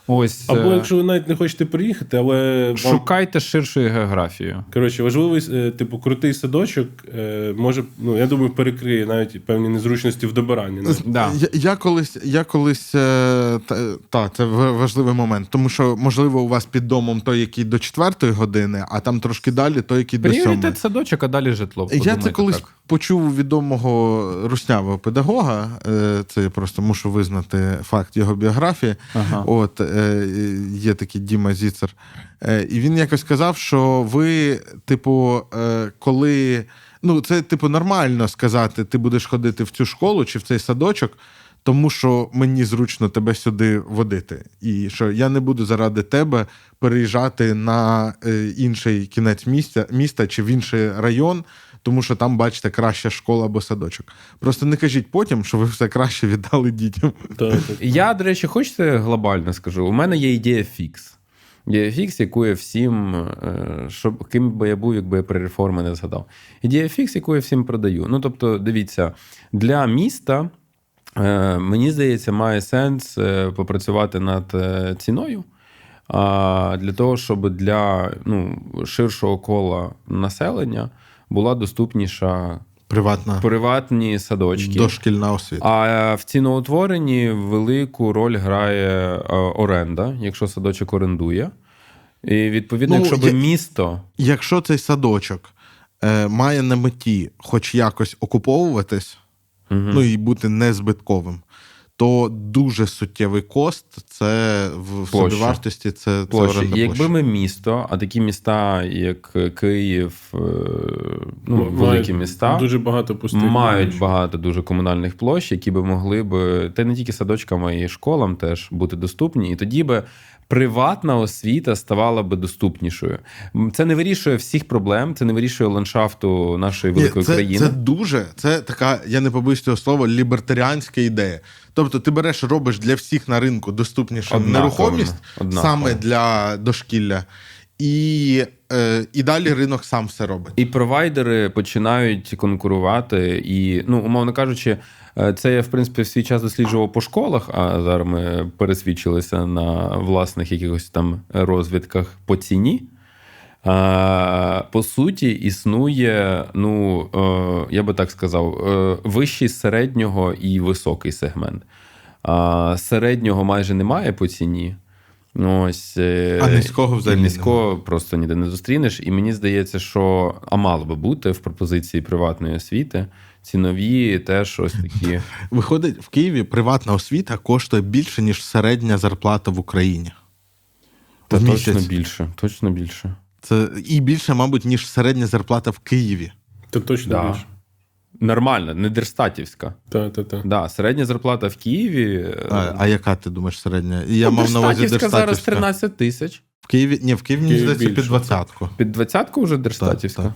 Speaker 2: Ось
Speaker 3: Або
Speaker 2: е,
Speaker 3: якщо ви навіть не хочете приїхати, але вам
Speaker 2: шукайте ширшою географією.
Speaker 3: Коротше, важливий, е, типу, крутий садочок е, може, ну я думаю, перекриє навіть певні незручності в добиранні. навіть.
Speaker 2: Да.
Speaker 1: Я, я колись, я колись е, та, та, це важливий момент, тому що, можливо, у вас під домом той, який до четвертої години, а там трошки далі той, який до сьомої.
Speaker 2: Пріоритет садочок, а далі житло.
Speaker 1: Я це колись
Speaker 2: так.
Speaker 1: Почув відомого руснявого педагога. е, Це я просто мушу визнати факт його біографії.
Speaker 2: Ага.
Speaker 1: От е, є такий Діма Зіцер. Е, І він якось сказав, що ви, типу, коли Ну, це, типу, нормально сказати, ти будеш ходити в цю школу чи в цей садочок, тому що мені зручно тебе сюди водити. І що я не буду заради тебе переїжджати на інший кінець міста, міста чи в інший район, тому що там, бачите, краща школа або садочок. Просто не кажіть потім, що ви все краще віддали дітям.
Speaker 2: Я, до речі, хочете глобально скажу. У мене є ідея фікс. Ідея фікс, яку я всім, е, щоб ким би я був, якби я при реформи не згадав. Ідея фікс, яку я всім продаю. Ну, тобто, дивіться, для міста, е, мені здається, має сенс е, попрацювати над ціною. А для того, щоб для ну, ширшого кола населення була доступніша
Speaker 1: Приватна
Speaker 2: приватні садочки.
Speaker 1: дошкільна освіта.
Speaker 2: А в ціноутворенні велику роль грає е, оренда, якщо садочок орендує. І відповідно,
Speaker 1: Ну,
Speaker 2: якщо би місто.
Speaker 1: Якщо цей садочок е, має на меті хоч якось окуповуватись, ну і бути незбитковим, то дуже суттєвий кост це в
Speaker 2: Площа.
Speaker 1: собівартості, це, це оренда
Speaker 2: І якби
Speaker 1: площа.
Speaker 2: ми місто, а такі міста, як Київ, е, ну,
Speaker 3: Мають
Speaker 2: великі міста,
Speaker 3: Дуже багато пустих.
Speaker 2: мають
Speaker 3: площ.
Speaker 2: багато дуже комунальних площ, які би могли би, та не тільки садочкам, а й школам теж бути доступні. І тоді би приватна освіта ставала би доступнішою. Це не вирішує всіх проблем, це не вирішує ландшафту нашої
Speaker 1: Ні,
Speaker 2: великої
Speaker 1: це,
Speaker 2: країни.
Speaker 1: це дуже, це така, я не побоюсь цього слова, лібертаріанська ідея. Тобто ти береш, робиш для всіх на ринку доступнішу
Speaker 2: Однаково,
Speaker 1: нерухомість
Speaker 2: однаково.
Speaker 1: саме для дошкілля, і, е, і далі ринок сам все робить.
Speaker 2: І провайдери починають конкурувати. І, ну, умовно кажучи, це я в принципі в свій час досліджував по школах, а зараз ми пересвідчилися на власних якихось там розвідках по ціні. По суті, існує, ну е, я би так сказав, е, вищий середнього і високий сегмент. Середнього майже немає по ціні. Ось, е,
Speaker 1: А низького взагалі
Speaker 2: низького просто ніде не зустрінеш. І мені здається, що а мало би бути в пропозиції приватної освіти. Цінові теж ось такі.
Speaker 1: Виходить, в Києві приватна освіта коштує більше, ніж середня зарплата в Україні.
Speaker 2: Та
Speaker 1: В
Speaker 2: точно більше, точно більше.
Speaker 1: Це і більше, мабуть, ніж середня зарплата в Києві.
Speaker 3: Та точно
Speaker 2: Да.
Speaker 3: більше.
Speaker 2: Нормально, не дерстатівська.
Speaker 3: Та, та, та.
Speaker 2: Да, середня зарплата в Києві. е,
Speaker 1: А, а яка ти думаєш середня? Я
Speaker 2: ну,
Speaker 1: мав на увазі
Speaker 2: Дерстатівська зараз
Speaker 1: Дерстатівська.
Speaker 2: 13 тисяч.
Speaker 1: В Києві, ні, в Києві, мені
Speaker 3: Київ
Speaker 1: здається, під двадцятку.
Speaker 2: Під двадцятку вже Дерстатівська?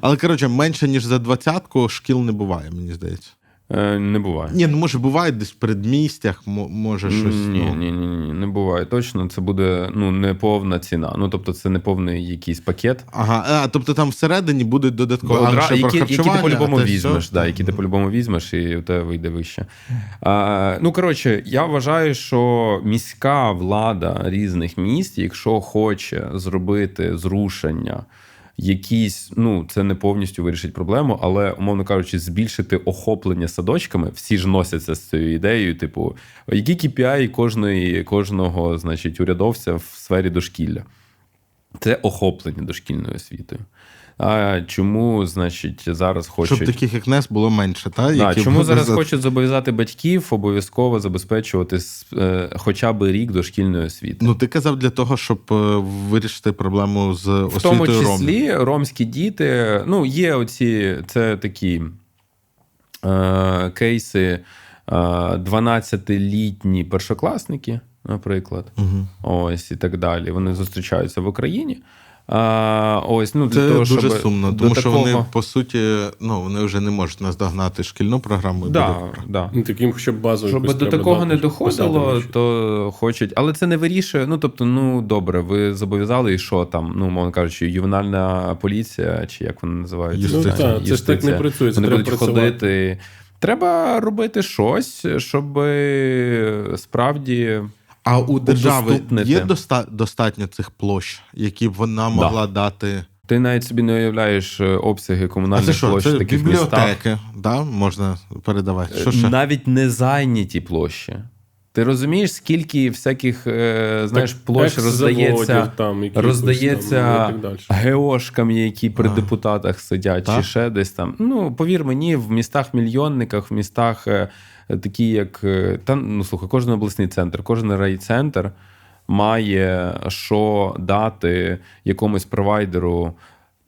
Speaker 1: Але коротше, менше ніж за двадцятку шкіл не буває, мені здається.
Speaker 2: Е, не буває.
Speaker 1: Ні, ну може буває десь в передмістях, може щось.
Speaker 2: Ні,
Speaker 1: ну.
Speaker 2: ні, ні, ні, не буває. Точно це буде ну, не повна ціна. Ну, тобто, це не повний якийсь пакет.
Speaker 1: Ага, а, тобто там всередині будуть додаткові
Speaker 2: Одра-
Speaker 1: а, ще про
Speaker 2: які, які ти по-любому візьмеш,
Speaker 1: все.
Speaker 2: да, які ти по-любому візьмеш, і у тебе вийде вище. А, ну, коротше, я вважаю, що міська влада різних міст, якщо хоче зробити зрушення, якісь, ну, це не повністю вирішить проблему, але, умовно кажучи, збільшити охоплення садочками, всі ж носяться з цією ідеєю, типу, які KPI кожної, кожного, значить, урядовця в сфері дошкілля. Це охоплення дошкільною освітою. А чому, значить, зараз хочуть.
Speaker 1: Щоб таких, як Нес, було менше, та?
Speaker 2: Да,
Speaker 1: які
Speaker 2: чому зараз
Speaker 1: за-
Speaker 2: хочуть зобов'язати батьків обов'язково забезпечувати е, хоча б рік дошкільної освіти?
Speaker 1: Ну, ти казав для того, щоб е, вирішити проблему з
Speaker 2: в тому
Speaker 1: освітою ромів.
Speaker 2: числі ромські діти. Ну, є оці, це такі е, кейси е, 12-літні першокласники, наприклад.
Speaker 1: Угу.
Speaker 2: Ось і так далі. Вони зустрічаються в Україні. А, ось, ну, для
Speaker 1: Це
Speaker 2: того,
Speaker 1: дуже
Speaker 2: щоб
Speaker 1: сумно,
Speaker 2: до
Speaker 1: тому що
Speaker 2: такого...
Speaker 1: вони, по суті, ну, вони вже не можуть наздогнати шкільну програму. і
Speaker 2: Да, да.
Speaker 3: Ну, таким хоча б.
Speaker 2: Щоб до такого
Speaker 3: дати,
Speaker 2: не доходило, то хочуть. Але це не вирішує. Ну тобто, ну добре, ви зобов'язали, і що там, ну, мовно кажучи, ювенальна поліція, чи як вони називаються?
Speaker 1: Юстиція.
Speaker 3: Ну, так, це ж так не працює,
Speaker 2: Вони
Speaker 3: треба
Speaker 2: будуть
Speaker 3: працювати.
Speaker 2: ходити. Треба робити щось, щоб справді.
Speaker 1: А у держави є доста- достатньо цих площ, які б вона могла дати.
Speaker 2: Ти навіть собі не уявляєш е, обсяги
Speaker 1: А
Speaker 2: комунальних
Speaker 1: це що?
Speaker 2: площ
Speaker 1: Це
Speaker 2: в таких містах.
Speaker 1: да? можна передавати. Що ще?
Speaker 2: Навіть не зайняті площі. Ти розумієш, скільки всяких е, знаєш,
Speaker 3: Так,
Speaker 2: площ роздається,
Speaker 3: там, якихось
Speaker 2: роздається
Speaker 3: там, ну, і так
Speaker 2: геошкам, які при
Speaker 1: А.
Speaker 2: депутатах сидять,
Speaker 1: Так?
Speaker 2: чи ще десь там. Ну, повір мені, в містах-мільйонниках, в містах, е, такі як. е, Та, ну, слухай, кожен обласний центр, кожен райцентр має що дати якомусь провайдеру.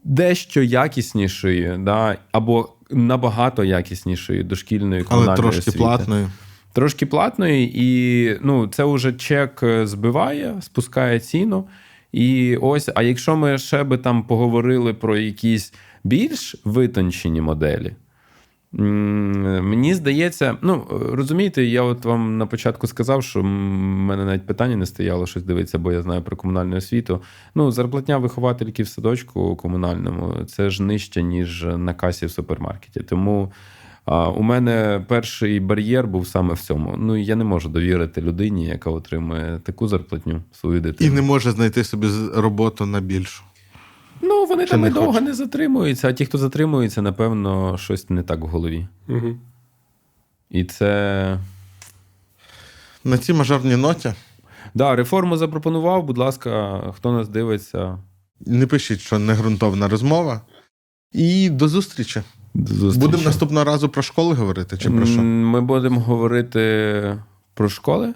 Speaker 2: дещо якіснішої, да, або набагато якіснішої дошкільної
Speaker 1: Але трошки
Speaker 2: освіти.
Speaker 1: платною.
Speaker 2: Трошки платної, і ну, це вже чек е, збиває, спускає ціну. І ось, а якщо ми ще би там поговорили про якісь більш витончені моделі, мені здається, ну розумієте, я от вам на початку сказав, що в мене навіть питання не стояло щось дивитися, бо я знаю про комунальну освіту. Ну, зарплатня виховательки в садочку комунальному це ж нижче, ніж на касі в супермаркеті. Тому а, у мене перший бар'єр був саме в цьому. Ну, я не можу довірити людині, яка отримує таку зарплатню свою дитину.
Speaker 1: І не може знайти собі роботу на більшу.
Speaker 2: Ну, вони
Speaker 1: Чи
Speaker 2: там і довго
Speaker 1: хоче?
Speaker 2: не затримуються, а ті, хто затримується, напевно, щось не так в голові.
Speaker 3: Угу.
Speaker 2: І це.
Speaker 1: На цій мажорній ноті
Speaker 2: Да, реформу запропонував, будь ласка, хто нас дивиться.
Speaker 1: не пишіть, що не ґрунтовна розмова. І до зустрічі.
Speaker 2: До зустрічі.
Speaker 1: Будемо наступного разу про школи говорити, чи про що?
Speaker 2: Ми будемо говорити про школи?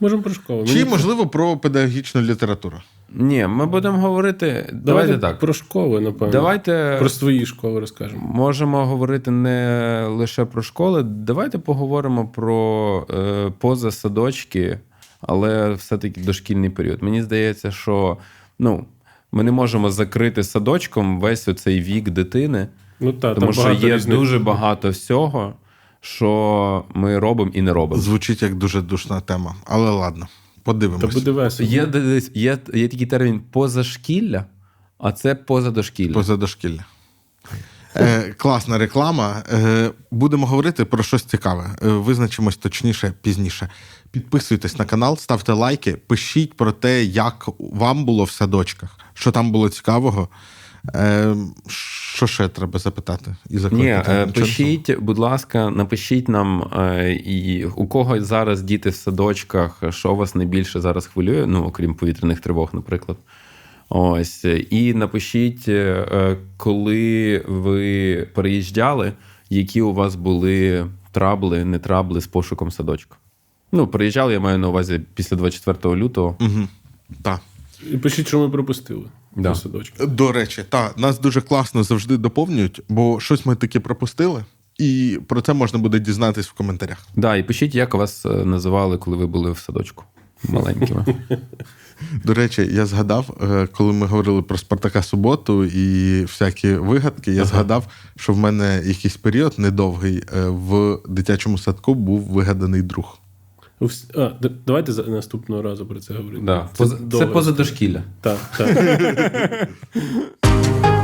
Speaker 3: Можемо про школу.
Speaker 1: Чи, можливо, про педагогічну літературу.
Speaker 2: Ні, ми будемо говорити. Давайте,
Speaker 3: Давайте
Speaker 2: так.
Speaker 3: про школи, напевно.
Speaker 2: Давайте
Speaker 3: Про свої школи розкажемо.
Speaker 2: можемо говорити не лише про школи. Давайте поговоримо про е, позасадочки, але все-таки дошкільний період. Мені здається, що ну, ми не можемо закрити садочком весь оцей вік дитини,
Speaker 3: Ну так,
Speaker 2: тому що є
Speaker 3: різних-
Speaker 2: дуже багато всього, що ми робимо і не робимо.
Speaker 1: Звучить як дуже душна тема. Але ладно,
Speaker 3: Та
Speaker 1: подивимось.
Speaker 3: буде весело.
Speaker 2: Є, десь- є, є такий термін позашкілля, а це позадошкілля.
Speaker 1: Поза дошкілля. Е, класна реклама. Е, будемо говорити про щось цікаве. Е, визначимось точніше пізніше. Підписуйтесь на канал, ставте лайки, пишіть про те, як вам було в садочках, що там було цікавого. Е, що ще треба запитати? І
Speaker 2: Ні, е, пишіть, будь ласка, напишіть нам, е, і у кого зараз діти в садочках, що вас найбільше зараз хвилює, ну окрім повітряних тривог, наприклад. Ось. І напишіть, е, коли ви переїжджали, які у вас були трабли, не трабли з пошуком садочку. Ну, переїжджали, я маю на увазі після 24 лютого.
Speaker 1: Угу. Так.
Speaker 3: І пишіть, що ми пропустили.
Speaker 2: Да.
Speaker 3: До садочка.
Speaker 1: До речі, та нас дуже класно завжди доповнюють, бо щось ми таки пропустили, і про це можна буде дізнатись в коментарях.
Speaker 2: Да, і пишіть, як вас е, називали, коли ви були в садочку маленькими.
Speaker 1: До речі, я згадав, е, коли ми говорили про Спартака суботу і всякі вигадки, я згадав, що в мене якийсь період недовгий е, в дитячому садку був вигаданий друг.
Speaker 3: А, давайте за- наступного разу про це говорити.
Speaker 2: Да. Поза- Це
Speaker 3: довго.
Speaker 2: позадошкілля.
Speaker 3: Так, так.